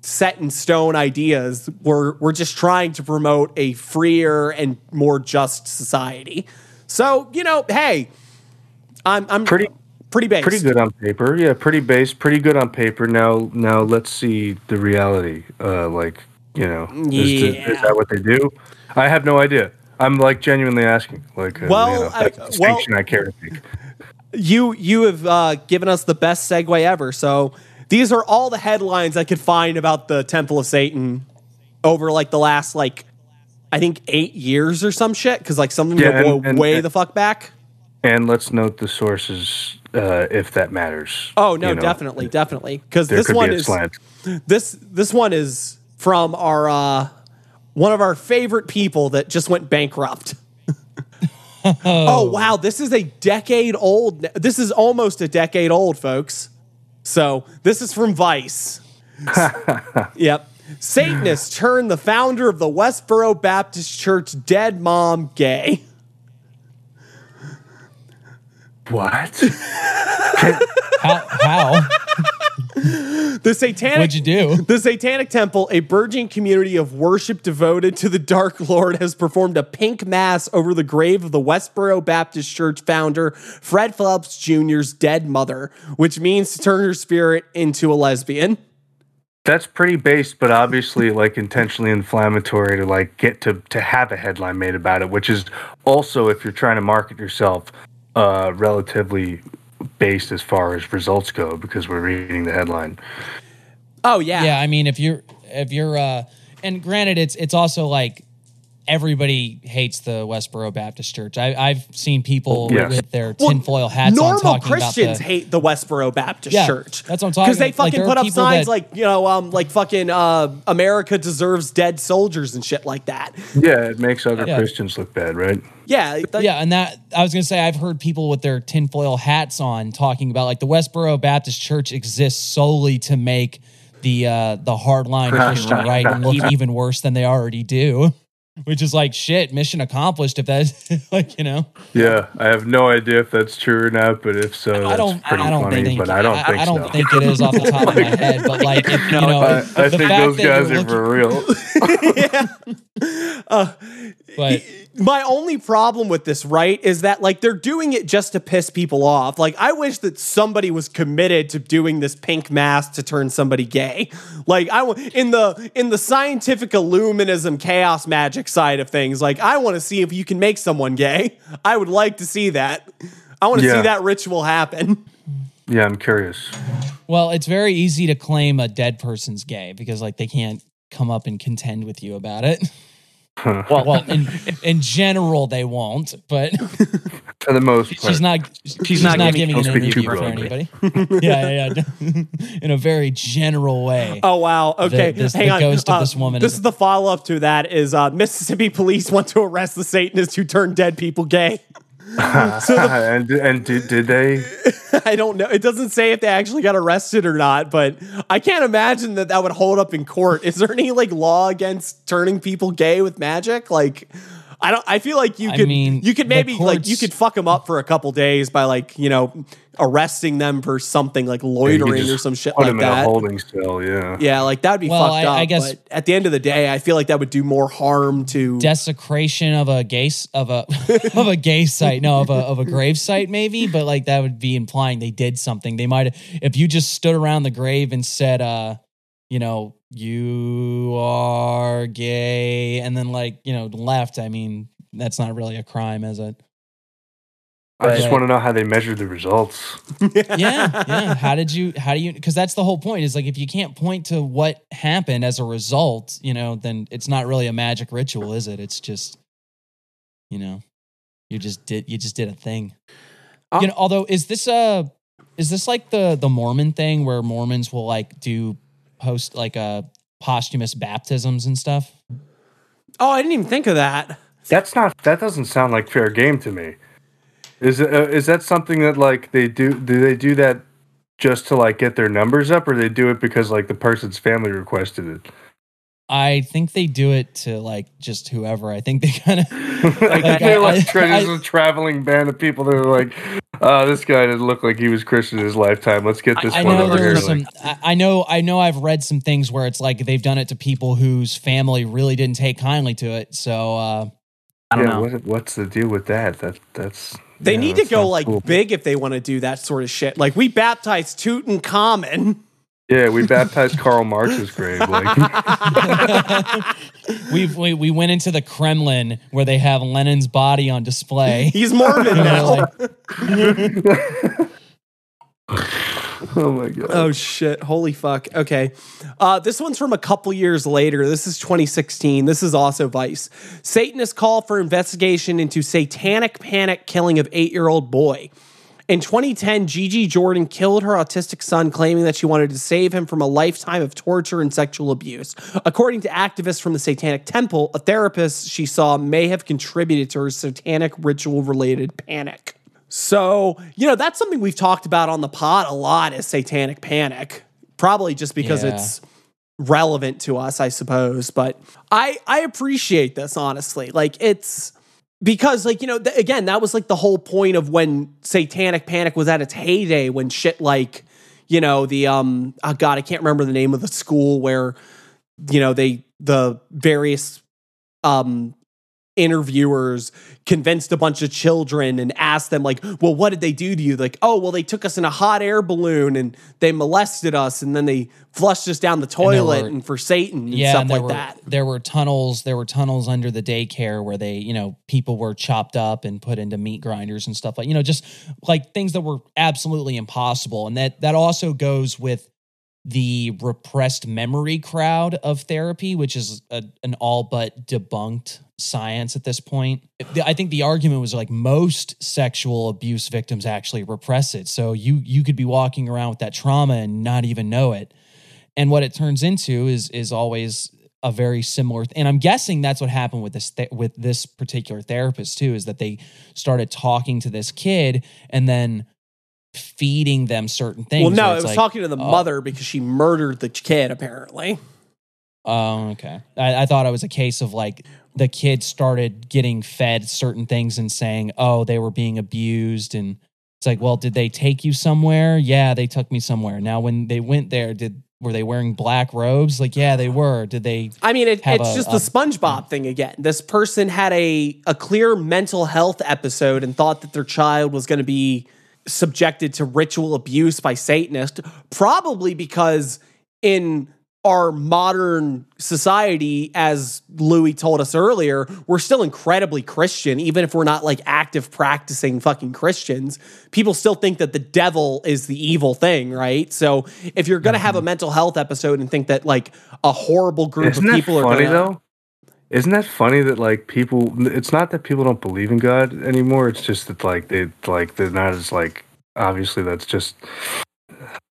set in stone ideas. We're we're just trying to promote a freer and more just society. So, you know, hey, I'm I'm Pretty- pretty based. pretty good on paper. Yeah, pretty base, pretty good on paper. Now, now let's see the reality. Uh, like you know, is, Yeah. is that what they do? I have no idea. I'm like genuinely asking. Like, uh, Well, you know, that's a distinction I care to make. you you have uh, given us the best segue ever. So These are all the headlines I could find about the Temple of Satan over like the last like I think eight years or some shit. Because like some of them Yeah, go and- and- way and- the fuck back. And let's note the sources uh, if that matters. Oh no, You know, definitely, definitely. Because this could one be a is slant. this this one is from our uh, one of our favorite people that just went bankrupt. oh wow, this is a decade old. This is almost a decade old, folks. So this is from Vice. yep. Satanists turn the founder of the Westboro Baptist Church dead mom gay. What? How? how? The satanic What'd you do? The Satanic Temple, a burgeoning community of worship devoted to the Dark Lord, has performed a pink mass over the grave of the Westboro Baptist Church founder, Fred Phelps Jr.'s dead mother, which means to turn her spirit into a lesbian. That's pretty based, but obviously like intentionally inflammatory to like get to to have a headline made about it, which is also if you're trying to market yourself, uh, relatively based as far as results go because we're reading the headline. Oh yeah. Yeah, I mean, if you're if you're uh, and granted, it's it's also like everybody hates the Westboro Baptist Church. I, I've seen people Yes. with their Well, tinfoil hats on Normal talking Christians about the, hate the Westboro Baptist Yeah, Church. that's what I'm talking Because they about. Like, fucking put up signs that- like you know, um, like fucking uh, America deserves dead soldiers and shit like that. Yeah, it makes other Yeah. Christians look bad, right? Yeah, that- yeah, and that I was gonna say I've heard people with their tinfoil hats on talking about like the Westboro Baptist Church exists solely to make the uh, the hardline Christian right look even worse than they already do. Which is like shit, mission accomplished. If that's like you know, Yeah, I have no idea if that's true or not, but if so, that's I don't, pretty I don't funny. think, but I don't think I don't so. think it is off the top of my head. But like, if, you know, I, I the think fact those guys you're looking- for real. But uh, my only problem with this, right, is that like they're doing it just to piss people off. Like I wish that somebody was committed to doing this pink mask to turn somebody gay. Like I w- in the in the scientific illuminism chaos magic side of things, like I want to see if you can make someone gay. I would like to see that. I want to Yeah. see that ritual happen. Yeah, I'm curious. well, it's very easy to claim a dead person's gay because like they can't come up and contend with you about it. Well, Well, in in general they won't, but For the most part, she's not she's, not not, giving- giving an Don't too interview for anybody. yeah, yeah, yeah. in a very general way. Oh wow. Okay. this- Hang the on. ghost of Uh, this woman This is- is the follow up to that. Is uh, Mississippi police want to arrest the Satanists who turned dead people gay? and and did, did they? I don't know. It doesn't say if they actually got arrested or not, but I can't imagine that that would hold up in court. Is there any like law against turning people gay with magic? Like, I don't. I feel like you could. I could. mean, you could the maybe like you could fuck them up for a couple days by like you know arresting them for something like loitering or some shit Put like him in a that. holding cell. Yeah. Yeah, like that would be Well, fucked I- up. I guess- but at the end of the day, I feel like that would do more harm to. Desecration of a gay of a of a gay site, no, of a of a grave site, maybe, but like that would be implying they did something. They might have if you just stood around the grave and said, uh, you know, you are gay, and then like you know left. I mean, that's not really a crime, is it? I just want to know how they measure the results. yeah yeah how did you how do you because that's the whole point is like if you can't point to what happened as a result you know then it's not really a magic ritual is it it's just you know you just did you just did a thing you know although is this uh is this like the the mormon thing where mormons will like do post like uh posthumous baptisms and stuff oh, I didn't even think of that. That's not. That doesn't sound like fair game to me. Is it? Uh, is that something that like they do? Do they do that just to like get their numbers up, or they do it because like the person's family requested it? I think they do it to like just whoever i think they kind of like, Like, they're I- like I- there's a traveling band of people that are like, "Oh, this guy didn't look like he was Christian in his lifetime. Let's get this I one know over here." there's Like. I I know. I know. I've read some things where it's like they've done it to people whose family really didn't take kindly to it. So uh, I don't yeah, know. what, what's the deal with that? That that's They yeah, need to go like cool. big if they want to do that sort of shit. Like we baptized Tutankhamen. Yeah, we baptized Karl Marx's grave. Like, we've we, we went into the Kremlin where they have Lenin's body on display. He's Mormon now. Oh my god. Oh shit! Holy fuck! Okay, uh, this one's from a couple years later. This is 2016. This is also Vice. Satanist call for investigation into satanic panic killing of eight-year-old boy. In 2010, Gigi Jordan killed her autistic son, claiming that she wanted to save him from a lifetime of torture and sexual abuse. According to activists from the Satanic Temple, a therapist she saw may have contributed to her satanic ritual-related panic. So, you know, that's something we've talked about on the pod a lot is satanic panic. Probably just because Yeah. it's relevant to us, I suppose. But I I appreciate this honestly. Like it's because like you know th- again that was like the whole point of when satanic panic was at its heyday when shit like you know the um oh god I can't remember the name of the school where you know they the various um interviewers convinced a bunch of children and asked them like well what did they do to you like oh well they took us in a hot air balloon and they molested us and then they flushed us down the toilet were- and, for satan and yeah, stuff and like were, that There were tunnels. There were tunnels under the daycare where they, you know, people were chopped up and put into meat grinders and stuff like, you know, just like things that were absolutely impossible. And that that also goes with the repressed memory crowd of therapy, which is a, an all but debunked science at this point. I think the argument was like most sexual abuse victims actually repress it. So you you could be walking around with that trauma and not even know it and what it turns into is is always a very similar and i'm guessing that's what happened with this th- with this particular therapist too is that they started talking to this kid and then feeding them certain things well no it was like, talking to the oh, mother because she murdered the kid apparently oh okay. I, I thought it was a case of like the kid started getting fed certain things and saying oh they were being abused and it's like well did they take you somewhere? Yeah they took me somewhere. Now when they went there did were they wearing black robes? Like yeah they were. Did they I mean, it, it's a- just a- the SpongeBob thing again. This person had a a clear mental health episode and thought that their child was going to be subjected to ritual abuse by Satanists, probably because in our modern society, as Louie told us earlier, we're still incredibly Christian, even if we're not like active practicing fucking Christians. People still think that the devil is the evil thing, right? So if you're gonna Mm-hmm. have a mental health episode and think that like a horrible group Isn't of people are funny gonna, though? Isn't that funny that like people? It's not that people don't believe in God anymore. It's just that like they like they're not as like obviously that's just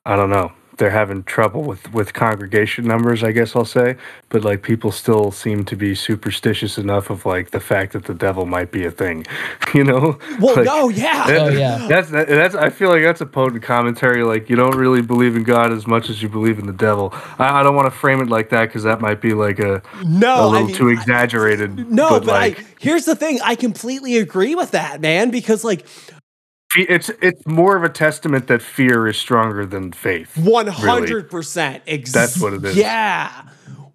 I don't know. They're having trouble with with congregation numbers, I guess I'll say. But like people still seem to be superstitious enough of like the fact that the devil might be a thing, you know? Well, Like, no, yeah. that- Oh, yeah. That's that's. I feel like that's a potent commentary. Like you don't really believe in God as much as you believe in the devil. I, I don't want to frame it like that because that might be like a No, a I little mean, too exaggerated. No, but, like I, here's the thing. I completely agree with that, man, because like fe- it's it's more of a testament that fear is stronger than faith. One hundred percent. That's what it is. Yeah.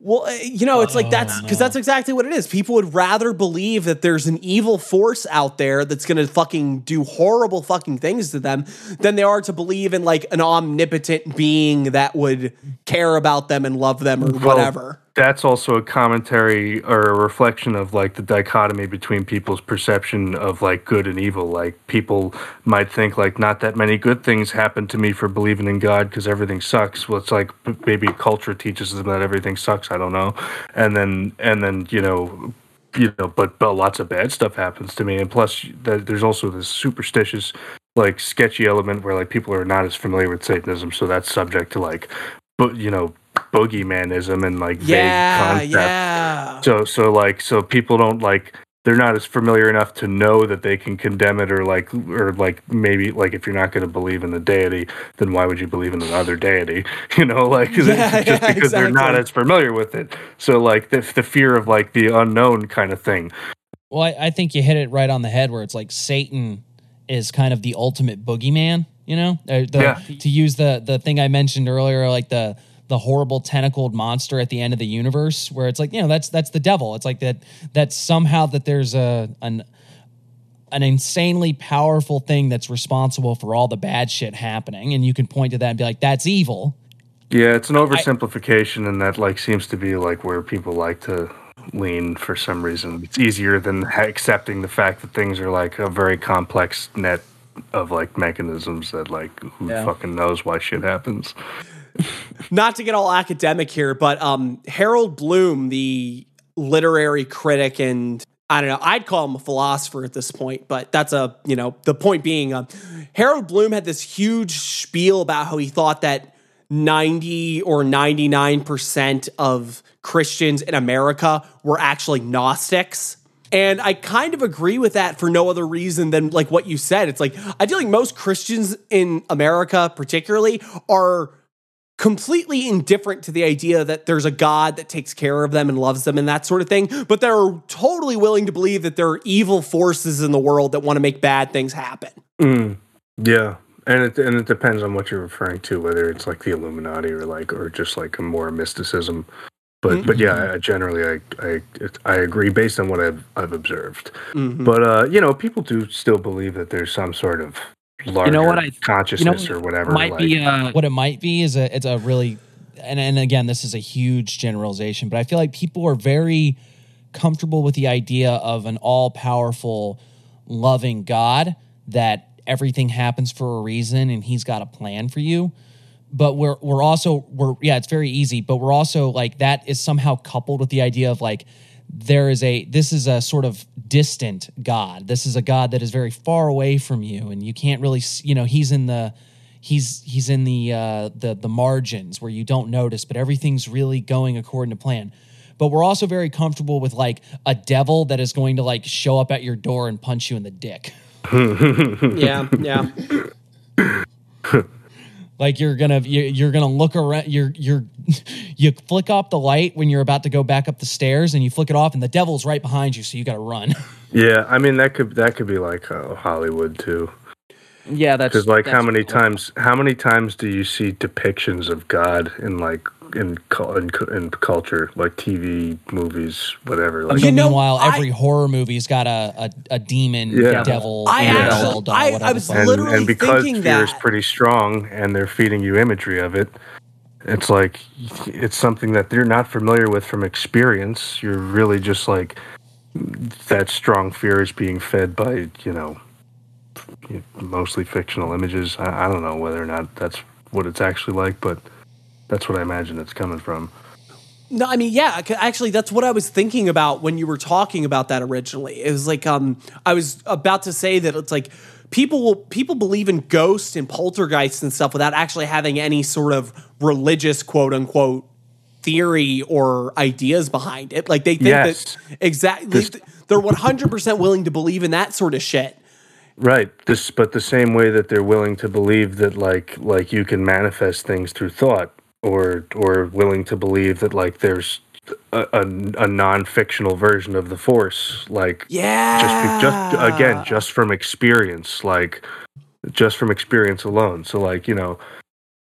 Well, uh, you know, it's like that's because that's exactly what it is. People would rather believe that there's an evil force out there that's going to fucking do horrible fucking things to them than they are to believe in like an omnipotent being that would care about them and love them or Well, whatever. That's also a commentary or a reflection of like the dichotomy between people's perception of like good and evil. Like people might think like not that many good things happen to me for believing in God because everything sucks. Well, it's like maybe culture teaches them that everything sucks. I don't know, and then and then you know. You know, but but lots of bad stuff happens to me, and plus th- there's also this superstitious, like sketchy element where like people are not as familiar with Satanism, so that's subject to like, but you know, boogeymanism and like vague concepts. yeah. So so like so people don't like they're not as familiar enough to know that they can condemn it or like or like maybe like if you're not going to believe in the deity then why would you believe in another deity you know like Yeah, just yeah, because they're not as familiar with it so like the, the fear of like the unknown kind of thing Well, I, I think you hit it right on the head where it's like Satan is kind of the ultimate boogeyman, you know? Uh, the- Yeah. To use the the thing I mentioned earlier, like the the horrible tentacled monster at the end of the universe, where it's like, you know, that's that's the devil. It's like that that somehow that there's a an an insanely powerful thing that's responsible for all the bad shit happening, and you can point to that and be like, that's evil. yeah it's an oversimplification and that like seems to be like where people like to lean for some reason it's easier than accepting the fact that things are like a very complex net of like mechanisms that like who Yeah. fucking knows why shit happens. Not to get all academic here, but um, Harold Bloom, the literary critic and I don't know, I'd call him a philosopher at this point, but that's a, you know, the point being, uh, Harold Bloom had this huge spiel about how he thought that 90 or 99% of Christians in America were actually Gnostics. And I kind of agree with that for no other reason than like what you said. It's like, I feel like most Christians in America, particularly, are completely indifferent to the idea that there's a God that takes care of them and loves them and that sort of thing, but they're totally willing to believe that there are evil forces in the world that want to make bad things happen. Mm, yeah, and it and it depends on what you're referring to, whether it's like the Illuminati or like or just like a more mysticism. But but yeah, I, generally I I I agree based on what I've I've observed. Mhm. But uh, you know, people do still believe that there's some sort of larger you know what I- consciousness you know, or whatever. Might like, be uh, what it might be is a it's a really and and again this is a huge generalization but i feel like people are very comfortable with the idea of an all-powerful loving god that everything happens for a reason and he's got a plan for you but we're we're also we're yeah it's very easy but we're also like that is somehow coupled with the idea of like there is a this is a sort of distant god. This is a god that is very far away from you and you can't really s- you know he's in the he's he's in the uh the the margins where you don't notice but everything's really going according to plan. But we're also very comfortable with like a devil that is going to like show up at your door and punch you in the dick. Yeah, yeah. like you're gonna you- you're gonna look around you're you're you flick off the light when you're about to go back up the stairs and you flick it off and the devil's right behind you so you gotta run yeah, I mean that could that could be like uh, Hollywood too. yeah, that's Because like how many cool. times how many times do you see depictions of God in like in in, in culture like TV movies whatever like You know, meanwhile I- every horror movie's got a a, a demon Yeah. devil I angel, actually- doll, I- I was the fuck. and, literally and because thinking fear is pretty strong and they're feeding you imagery of it it's like it's something that they're not familiar with from experience you're really just like that strong fear is being fed by you know mostly fictional images I, I don't know whether or not that's what it's actually like but that's what i imagine it's coming from No, I mean, yeah. Actually, that's what I was thinking about when you were talking about that originally. It was like, um, I was about to say that it's like people will people believe in ghosts and poltergeists and stuff without actually having any sort of religious quote unquote theory or ideas behind it. Like they think Yes. that exactly This- they're one hundred percent willing to believe in that sort of shit. Right. This, but the same way that they're willing to believe that like like you can manifest things through thought, or or willing to believe that like there's a, a, a non-fictional version of the Force, like Yeah. just be, just again just from experience, like just from experience alone. So like you know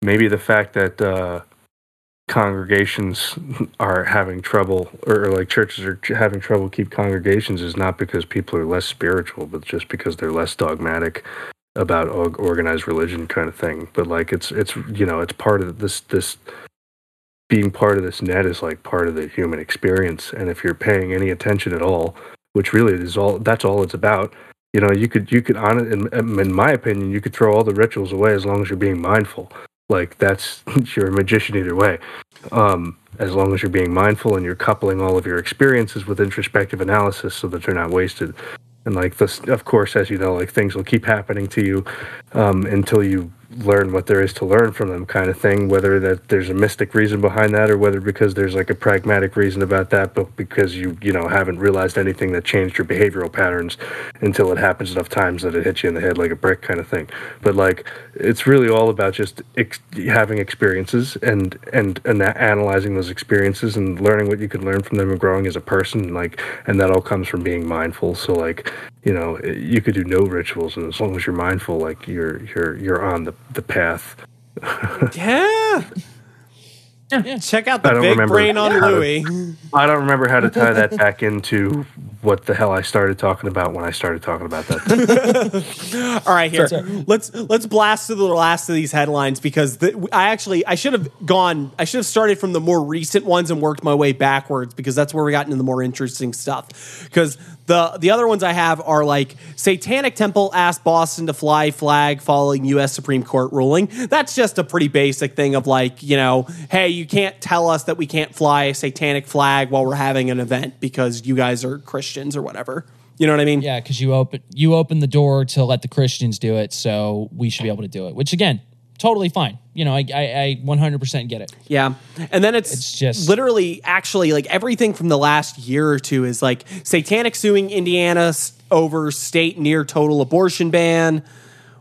maybe the fact that uh, congregations are having trouble or, or like churches are ch- having trouble keep congregations is not because people are less spiritual but just because they're less dogmatic about organized religion kind of thing but like it's it's you know it's part of this this being part of this net is like part of the human experience and if you're paying any attention at all which really is all that's all it's about you know you could you could on it in, in my opinion you could throw all the rituals away as long as you're being mindful like that's you're a magician either way um, as long as you're being mindful and you're coupling all of your experiences with introspective analysis so that they're not wasted and like this of course as you know like things will keep happening to you um, until you learn what there is to learn from them kind of thing whether that there's a mystic reason behind that or whether because there's like a pragmatic reason about that but because you you know haven't realized anything that changed your behavioral patterns until it happens enough times that it hits you in the head like a brick kind of thing. But like it's really all about just ex- having experiences and and and analyzing those experiences and learning what you can learn from them and growing as a person like and that all comes from being mindful. So like you know you could do no rituals and as long as you're mindful like you're you're you're on the the path Yeah. yeah Check out the I don't big remember brain on how to- I don't remember how to tie that back into what the hell I started talking about when I started talking about that. All right, here let's let's blast through the last of these headlines because the, I actually I should have gone I should have started from the more recent ones and worked my way backwards because that's where we got into the more interesting stuff. Because The the other ones I have are like Satanic Temple asked Boston to fly flag following U.S. Supreme Court ruling. That's just a pretty basic thing of like you know, hey, you can't tell us that we can't fly a satanic flag while we're having an event because you guys are Christians or whatever. You know what I mean? Yeah, because you open you open the door to let the Christians do it, so we should be able to do it. Which again, totally fine. You know, I I, I 100% get it. Yeah. And then it's, It's just- literally actually like everything from the last year or two is like Satanic suing Indiana over state near total abortion ban.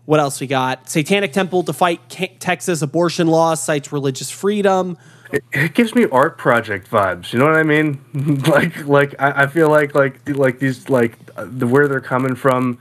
What else we got? Satanic Temple to fight Texas abortion laws, cites religious freedom. it gives me art project vibes. You know what I mean? like, like I, I feel like like like these like uh, the where they're coming from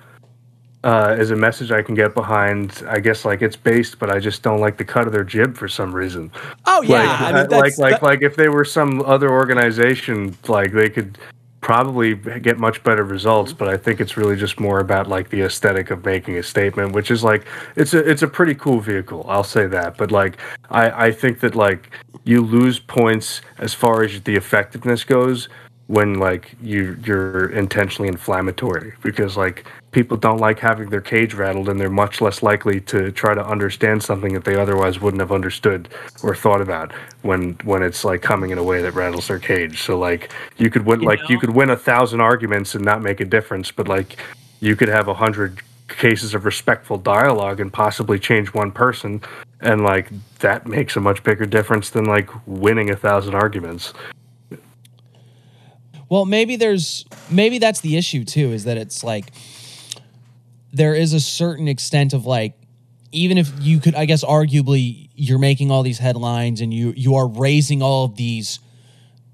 uh, is a message I can get behind. I guess like it's based, but I just don't like the cut of their jib for some reason. Oh yeah, like, I uh, mean like like that- like if they were some other organization, like they could probably get much better results. But I think it's really just more about like the aesthetic of making a statement, which is like it's a it's a pretty cool vehicle. I'll say that. But like I I think that like you lose points as far as the effectiveness goes when like you you're intentionally inflammatory because like people don't like having their cage rattled and they're much less likely to try to understand something that they otherwise wouldn't have understood or thought about when when it's like coming in a way that rattles their cage. So like you could win like you could win a thousand arguments and not make a difference but like you could have a hundred cases of respectful dialogue and possibly change one person. And like that makes a much bigger difference than like winning a thousand arguments Well, maybe there's maybe that's the issue too is that it's like there is a certain extent of like even if you could I guess arguably you're making all these headlines and you you are raising all of these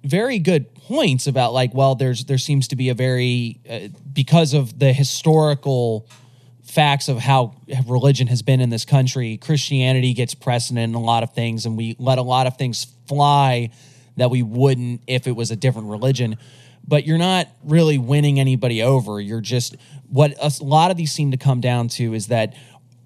very good points about like well there's there seems to be a very uh, because of the historical facts of how religion has been in this country christianity gets precedent in a lot of things and we let a lot of things fly that we wouldn't if it was a different religion but you're not really winning anybody over. You're just what a lot of these seem to come down to is that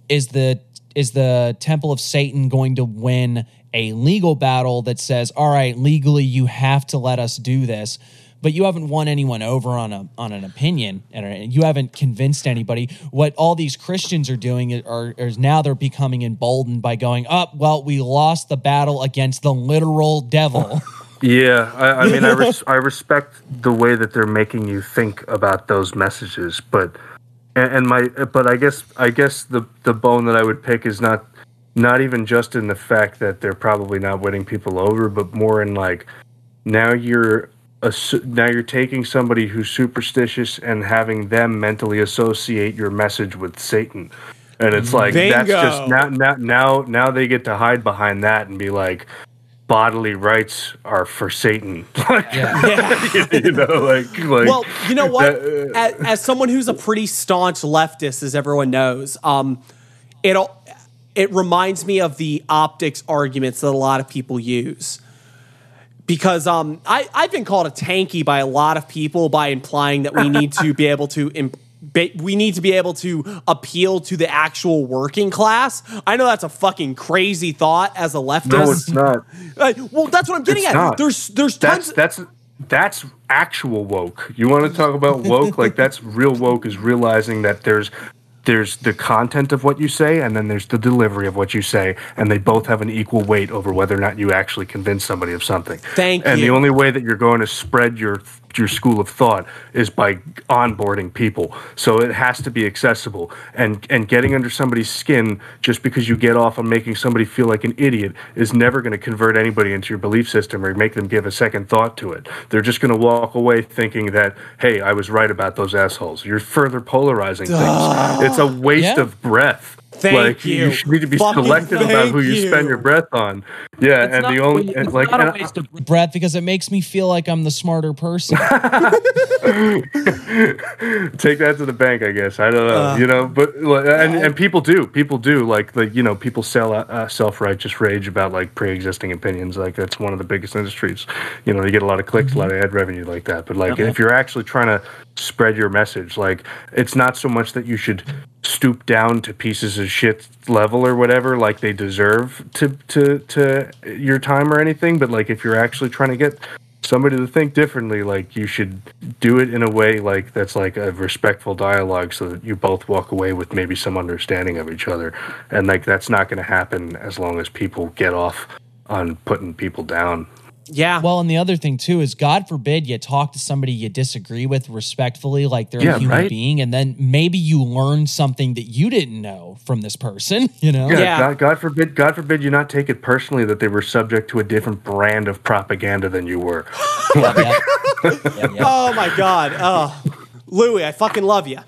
is the is the temple of satan going to win a legal battle that says all right legally you have to let us do this but you haven't won anyone over on a on an opinion and you haven't convinced anybody. What all these christians are doing are, is now they're becoming emboldened by going up well we lost the battle against the literal devil Yeah, I, I mean, I, res- I respect the way that they're making you think about those messages, but and, and my but I guess I guess the the bone that I would pick is not not even just in the fact that they're probably not winning people over, but more in like now you're now you're taking somebody who's superstitious and having them mentally associate your message with Satan. And it's like that's just now now now now they get to hide behind that and be like bodily rights are for Satan. Like, you know, like, like Well, you know what? that, uh, as, as someone who's a pretty staunch leftist, as everyone knows, um, it it reminds me of the optics arguments that a lot of people use. Because um, I, I've been called a tankie by a lot of people by implying that we need to be able to imp- ba- we need to be able to appeal to the actual working class. I know that's a fucking crazy thought as a leftist. no, it's not. Uh, well, that's what I'm getting It's at. not. There's there's That's tons. that's that's actual woke. You want to talk about woke? like that's real woke is realizing that there's there's the content of what you say and then there's the delivery of what you say and they both have an equal weight over whether or not you actually convince somebody of something. Thank and you. the only way that you're going to spread your your school of thought is by onboarding people. So it has to be accessible. And and getting under somebody's skin just because you get off on making somebody feel like an idiot is never going to convert anybody into your belief system or make them give a second thought to it. They're just going to walk away thinking that, hey, I was right about those assholes. You're further polarizing things. It's a waste Yeah. of breath. Thank like you. you should need to be Fucking selective about who you, you. spend your breath on. Yeah, It's and not the only wa- and like not a waste of breath because it makes me feel like i'm the smarter person take that to the bank, I guess. I don't know, Uh, you know, but like, and and people do, people do like like you know, people sell uh, self righteous rage about like pre existing opinions. Like that's one of the biggest industries. You know, you get a lot of clicks, a lot of ad revenue like that. But like if you're actually trying to spread your message, like it's not so much that you should stoop down to pieces of shit level or whatever, like they deserve to to to your time or anything. But like if you're actually trying to get somebody to think differently, like you should do it in a way like that's like a respectful dialogue, so that you both walk away with maybe some understanding of each other. And like that's not going to happen as long as people get off on putting people down. Yeah. Well, and the other thing too is, God forbid you talk to somebody you disagree with respectfully, like they're Yeah, a human right? being, and then maybe you learn something that you didn't know from this person. You know? Yeah, Yeah. God, God forbid, God forbid you not take it personally that they were subject to a different brand of propaganda than you were. Yep. Oh my god. Oh, Louie, I fucking love you.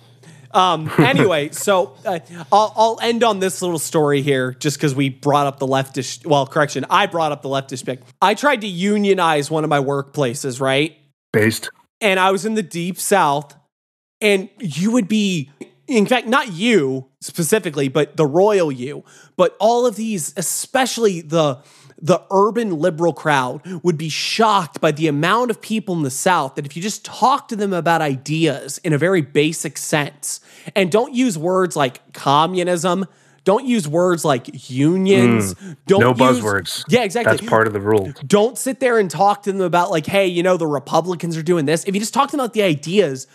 Um, anyway, so uh, I'll, I'll end on this little story here just because we brought up the leftist. Well, correction, I brought up the leftist pick. I tried to unionize one of my workplaces, right? Based. and I was in the deep south, and you would be, in fact, not you specifically, but the royal you, but all of these, especially the the urban liberal crowd, would be shocked by the amount of people in the south that if you just talk to them about ideas in a very basic sense, and don't use words like communism. Don't use words like unions. Mm. Don't no use- buzzwords. Yeah, exactly That's part of the rule. don't sit there and talk to them about like hey you know the republicans are doing this if you just talk to them about the ideas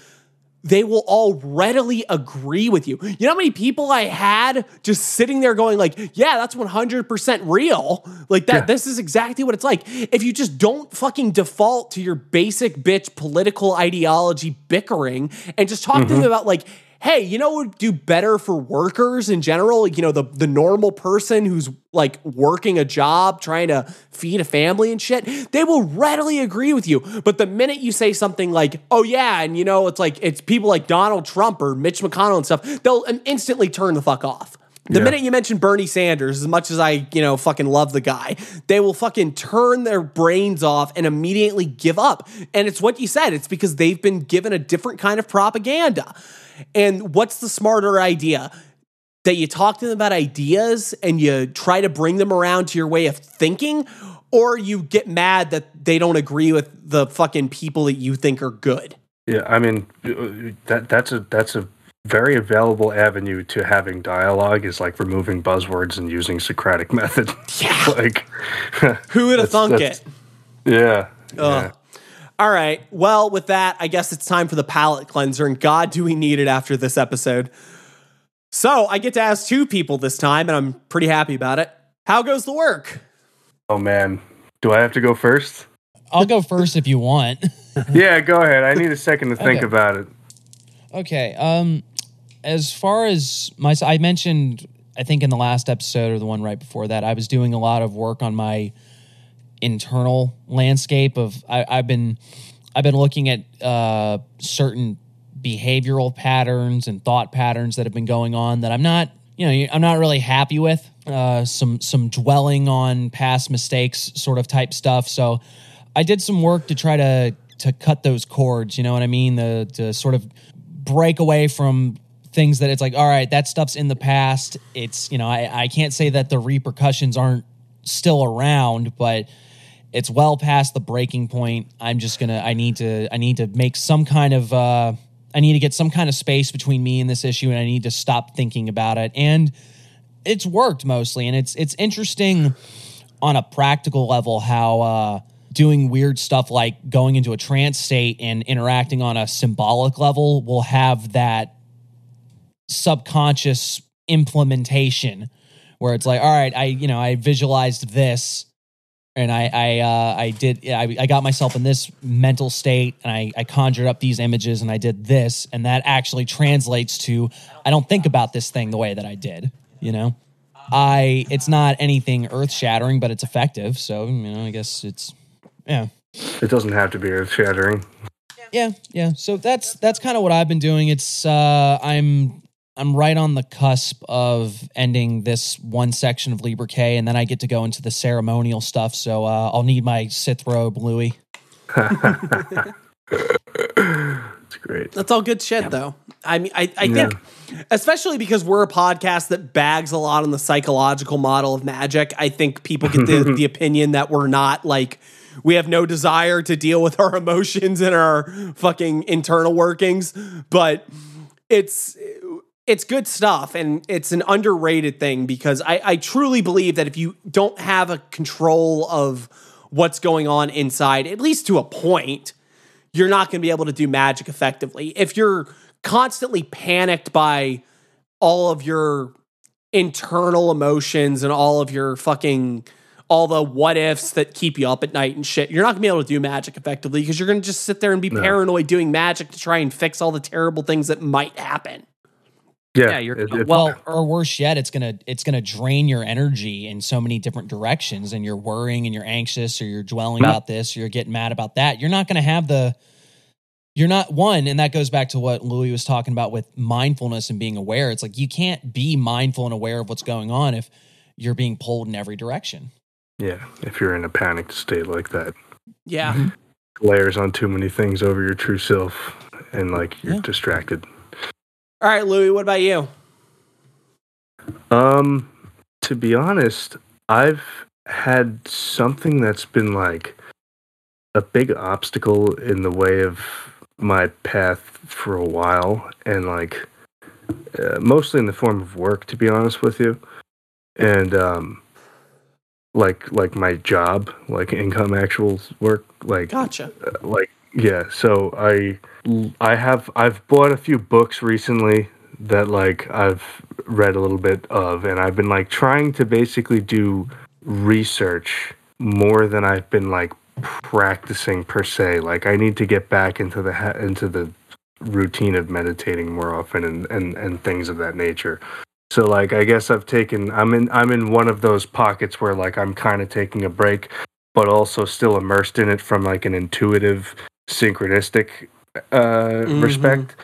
they will all readily agree with you. You know how many people i had just sitting there going like yeah that's 100% real. Like that Yeah. this is exactly what it's like. If you just don't fucking default to your basic bitch political ideology bickering and just talk to them mm-hmm. about like hey, you know what would do better for workers in general? You know, the the normal person who's like working a job, trying to feed a family and shit, they will readily agree with you. But the minute you say something like, oh yeah, and you know, it's like it's people like Donald Trump or Mitch McConnell and stuff, they'll instantly turn the fuck off. The Yeah. minute you mention Bernie Sanders, as much as I, you know, fucking love the guy, they will fucking turn their brains off and immediately give up. And it's what you said. It's because they've been given a different kind of propaganda. And what's the smarter idea? That you talk to them about ideas and you try to bring them around to your way of thinking, or you get mad that they don't agree with the fucking people that you think are good. Yeah, I mean uh, that that's a that's a very available avenue to having dialogue is like removing buzzwords and using Socratic method. Yeah. like Who would have thunk it? yeah. Ugh. yeah. All right. Well, with that, I guess it's time for the palate cleanser, and God, do we need it after this episode? So I get to ask two people this time, and I'm pretty happy about it. How goes the work? Oh man. Do I have to go first? I'll go first if you want. yeah, go ahead. I need a second to think Okay. about it. Okay. Um, as far as my, I mentioned, I think in the last episode or the one right before that, I was doing a lot of work on my internal landscape of. I, I've been, I've been looking at uh, certain behavioral patterns and thought patterns that have been going on that I'm not, you know, I'm not really happy with. Uh, some some dwelling on past mistakes, sort of type stuff. So, I did some work to try to to cut those cords. You know what I mean? The to sort of break away from things that it's like, all right, that stuff's in the past. It's you know, I, I can't say that the repercussions aren't still around, but it's well past the breaking point. I'm just gonna I need to I need to make some kind of uh I need to get some kind of space between me and this issue and I need to stop thinking about it. And it's worked mostly and it's it's interesting on a practical level how uh doing weird stuff like going into a trance state and interacting on a symbolic level will have that subconscious implementation where it's like all right i you know i visualized this and i i uh i did i, I got myself in this mental state and I, I conjured up these images and i did this. And that actually translates to i don't think about this thing the way that i did you know? I it's not anything earth shattering but it's effective. So you know i guess it's yeah. It doesn't have to be earth shattering. yeah yeah. So that's that's kind of what i've been doing. It's uh i'm i'm right on the cusp of ending this one section of libre k and then i get to go into the ceremonial stuff so uh, i'll need my sith robe louie It's great. That's all good shit, though. I mean, I, I think, especially because we're a podcast that bags a lot on the psychological model of magic, I think people get the, the opinion that we're not like, we have no desire to deal with our emotions and our fucking internal workings. But it's, it's good stuff and it's an underrated thing because I, I truly believe that if you don't have a control of what's going on inside, at least to a point, you're not going to be able to do magic effectively. If you're constantly panicked by all of your internal emotions and all of your fucking all the what ifs that keep you up at night and shit. You're not gonna be able to do magic effectively because you're gonna just sit there and be paranoid doing magic to try and fix all the terrible things that might happen. Yeah, Yeah, you're- it- it- Well, or worse yet, it's gonna it's gonna drain your energy in so many different directions, and you're worrying and you're anxious, or you're dwelling Yeah. about this, or you're getting mad about that. You're not gonna have the you're not one, and that goes back to what Louie was talking about with mindfulness and being aware. It's like you can't be mindful and aware of what's going on if you're being pulled in every direction. yeah, if you're in a panicked state like that, Yeah. Mm-hmm. layers on too many things over your true self, and like you're Yeah. distracted. All right, Louie, what about you? Um, to be honest, I've had something that's been like a big obstacle in the way of my path for a while, and like uh, mostly in the form of work, to be honest with you, and um, like like my job, like income, actual work, like Gotcha. like yeah so i i have i've bought a few books recently that like i've read a little bit of and i've been like trying to basically do research more than i've been like practicing per se. Like i need to get back into the ha- into the routine of meditating more often and and, and things of that nature. So like i guess i've taken i'm in i'm in one of those pockets where like i'm kind of taking a break but also still immersed in it from like an intuitive synchronistic uh, Mhm. respect,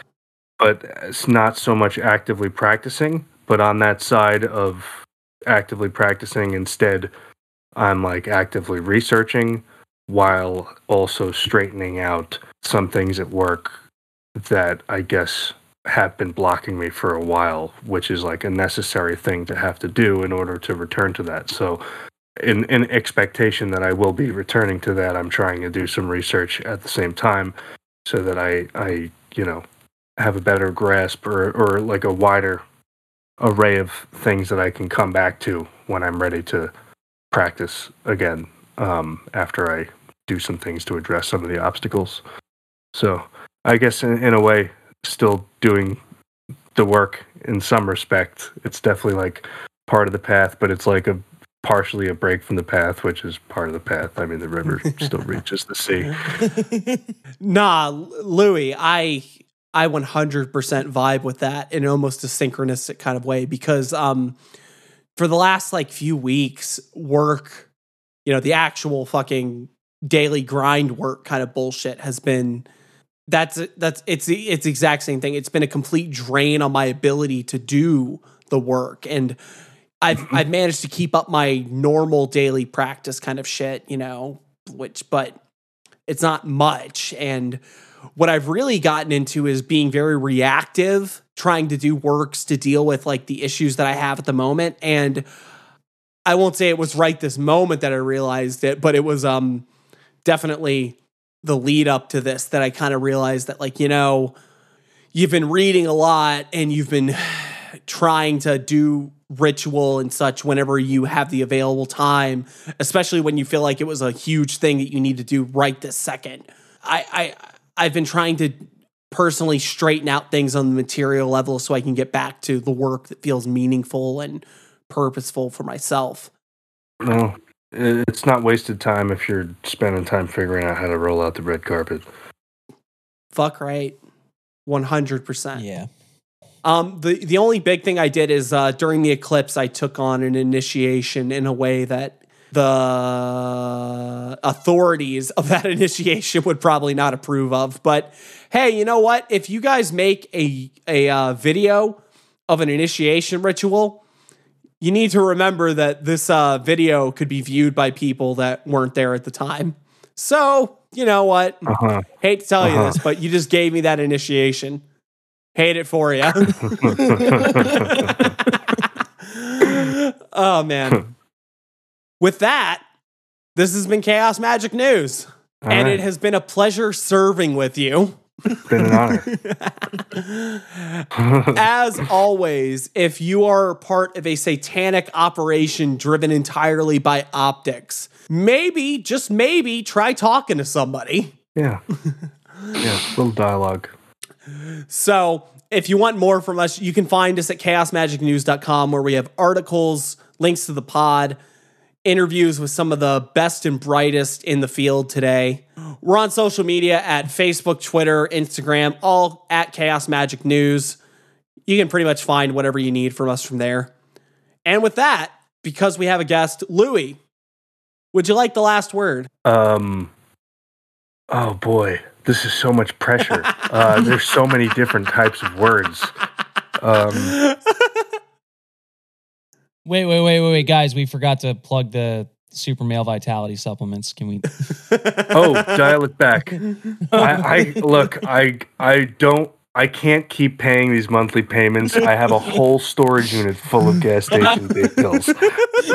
but it's not so much actively practicing. But on that side of actively practicing, instead, I'm like actively researching while also straightening out some things at work that I guess have been blocking me for a while, which is like a necessary thing to have to do in order to return to that. So in in expectation that I will be returning to that, I'm trying to do some research at the same time so that I I you know have a better grasp or or like a wider array of things that I can come back to when I'm ready to practice again um, after I do some things to address some of the obstacles. So I guess in, in a way, still doing the work in some respect. It's definitely like part of the path, but it's like a partially a break from the path, which is part of the path. I mean, the river still reaches the sea. Nah, Louie, I I 100% vibe with that in almost a synchronistic kind of way because um for the last like few weeks work, you know, the actual fucking daily grind work kind of bullshit has been that's that's it's the it's the exact same thing. It's been a complete drain on my ability to do the work and I've I've managed to keep up my normal daily practice kind of shit, you know, which but it's not much. And what I've really gotten into is being very reactive, trying to do works to deal with like the issues that I have at the moment. And I won't say it was right this moment that I realized it, but it was um definitely the lead up to this that I kind of realized that like, you know, you've been reading a lot and you've been trying to do ritual and such whenever you have the available time, especially when you feel like it was a huge thing that you need to do right this second. I, I I've been trying to personally straighten out things on the material level so I can get back to the work that feels meaningful and purposeful for myself. No, it's not wasted time if you're spending time figuring out how to roll out the red carpet. Fuck right. 100%. Yeah. Um, the the only big thing I did is uh, during the eclipse, I took on an initiation in a way that the authorities of that initiation would probably not approve of. But hey, you know what? If you guys make a a uh, video of an initiation ritual, you need to remember that this uh, video could be viewed by people that weren't there at the time. So you know what? Uh-huh. Hate to tell you Uh-huh. this, but you just gave me that initiation. Hate it for you. oh man. With that, this has been Chaos Magic News. All and right. it has been a pleasure serving with you. It's been an honor. As always, if you are part of a satanic operation driven entirely by optics, maybe, just maybe, try talking to somebody. Yeah. Yeah. Little dialogue. So, if you want more from us, you can find us at chaosmagicknews.com where we have articles, links to the pod, interviews with some of the best and brightest in the field today. We're on social media at Facebook, Twitter, Instagram, all at Chaos Magic News. You can pretty much find whatever you need from us from there. And with that, because we have a guest, Louie, would you like the last word? Um. Oh boy, this is so much pressure. Uh, there's so many different types of words. Um, Wait, wait, wait, wait, wait, guys! We forgot to plug the super male vitality supplements. Can we? oh, dial it back. I, I look. I I don't. I can't keep paying these monthly payments. I have a whole storage unit full of gas station big pills.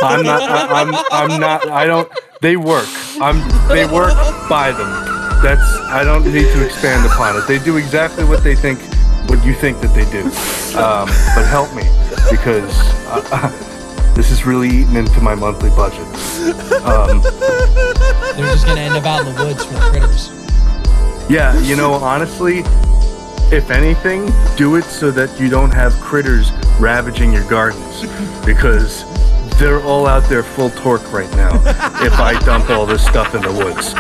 I'm not. I, I'm. I'm not. I don't. They work. I'm. They work. Buy them. That's. I don't need to expand upon it. They do exactly what they think. What you think that they do. Um, but help me because. Uh, this is really eating into my monthly budget. Um, They're just gonna end up out in the woods for the critters. Yeah, you know, honestly, if anything, do it so that you don't have critters ravaging your gardens because they're all out there full torque right now if I dump all this stuff in the woods.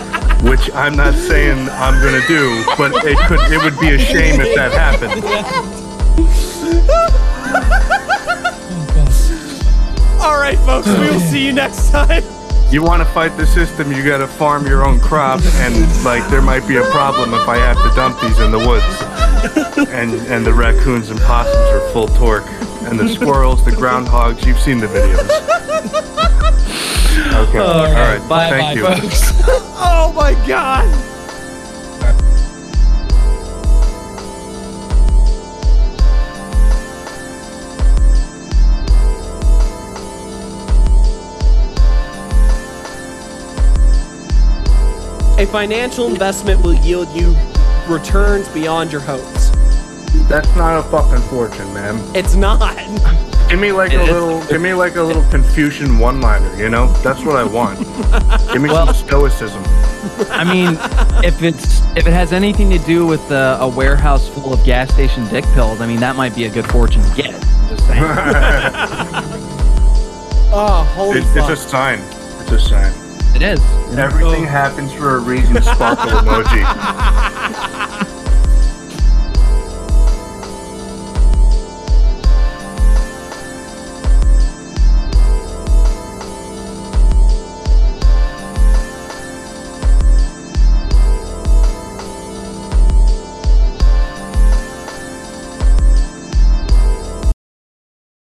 Which I'm not saying I'm gonna do, but it could it would be a shame if that happened. All right, folks, we will see you next time. You want to fight the system, you got to farm your own crop, and like there might be a problem if I have to dump these in the woods. And and the raccoons and possums are full torque, and the squirrels, the groundhogs. You've seen the videos. Okay, all right. Bye, Thank bye, you. folks. Oh my god. A financial investment will yield you returns beyond your hopes. That's not a fucking fortune, man. It's not. Give me like a little, give me like a little Confucian one-liner. You know, that's what I want. Give me some stoicism. I mean, if it's if it has anything to do with uh, a warehouse full of gas station dick pills, I mean that might be a good fortune to get. I'm just saying. Oh, holy It, it's a sign. It's a sign. it is. Everything happens for a reason. Sparkle emoji.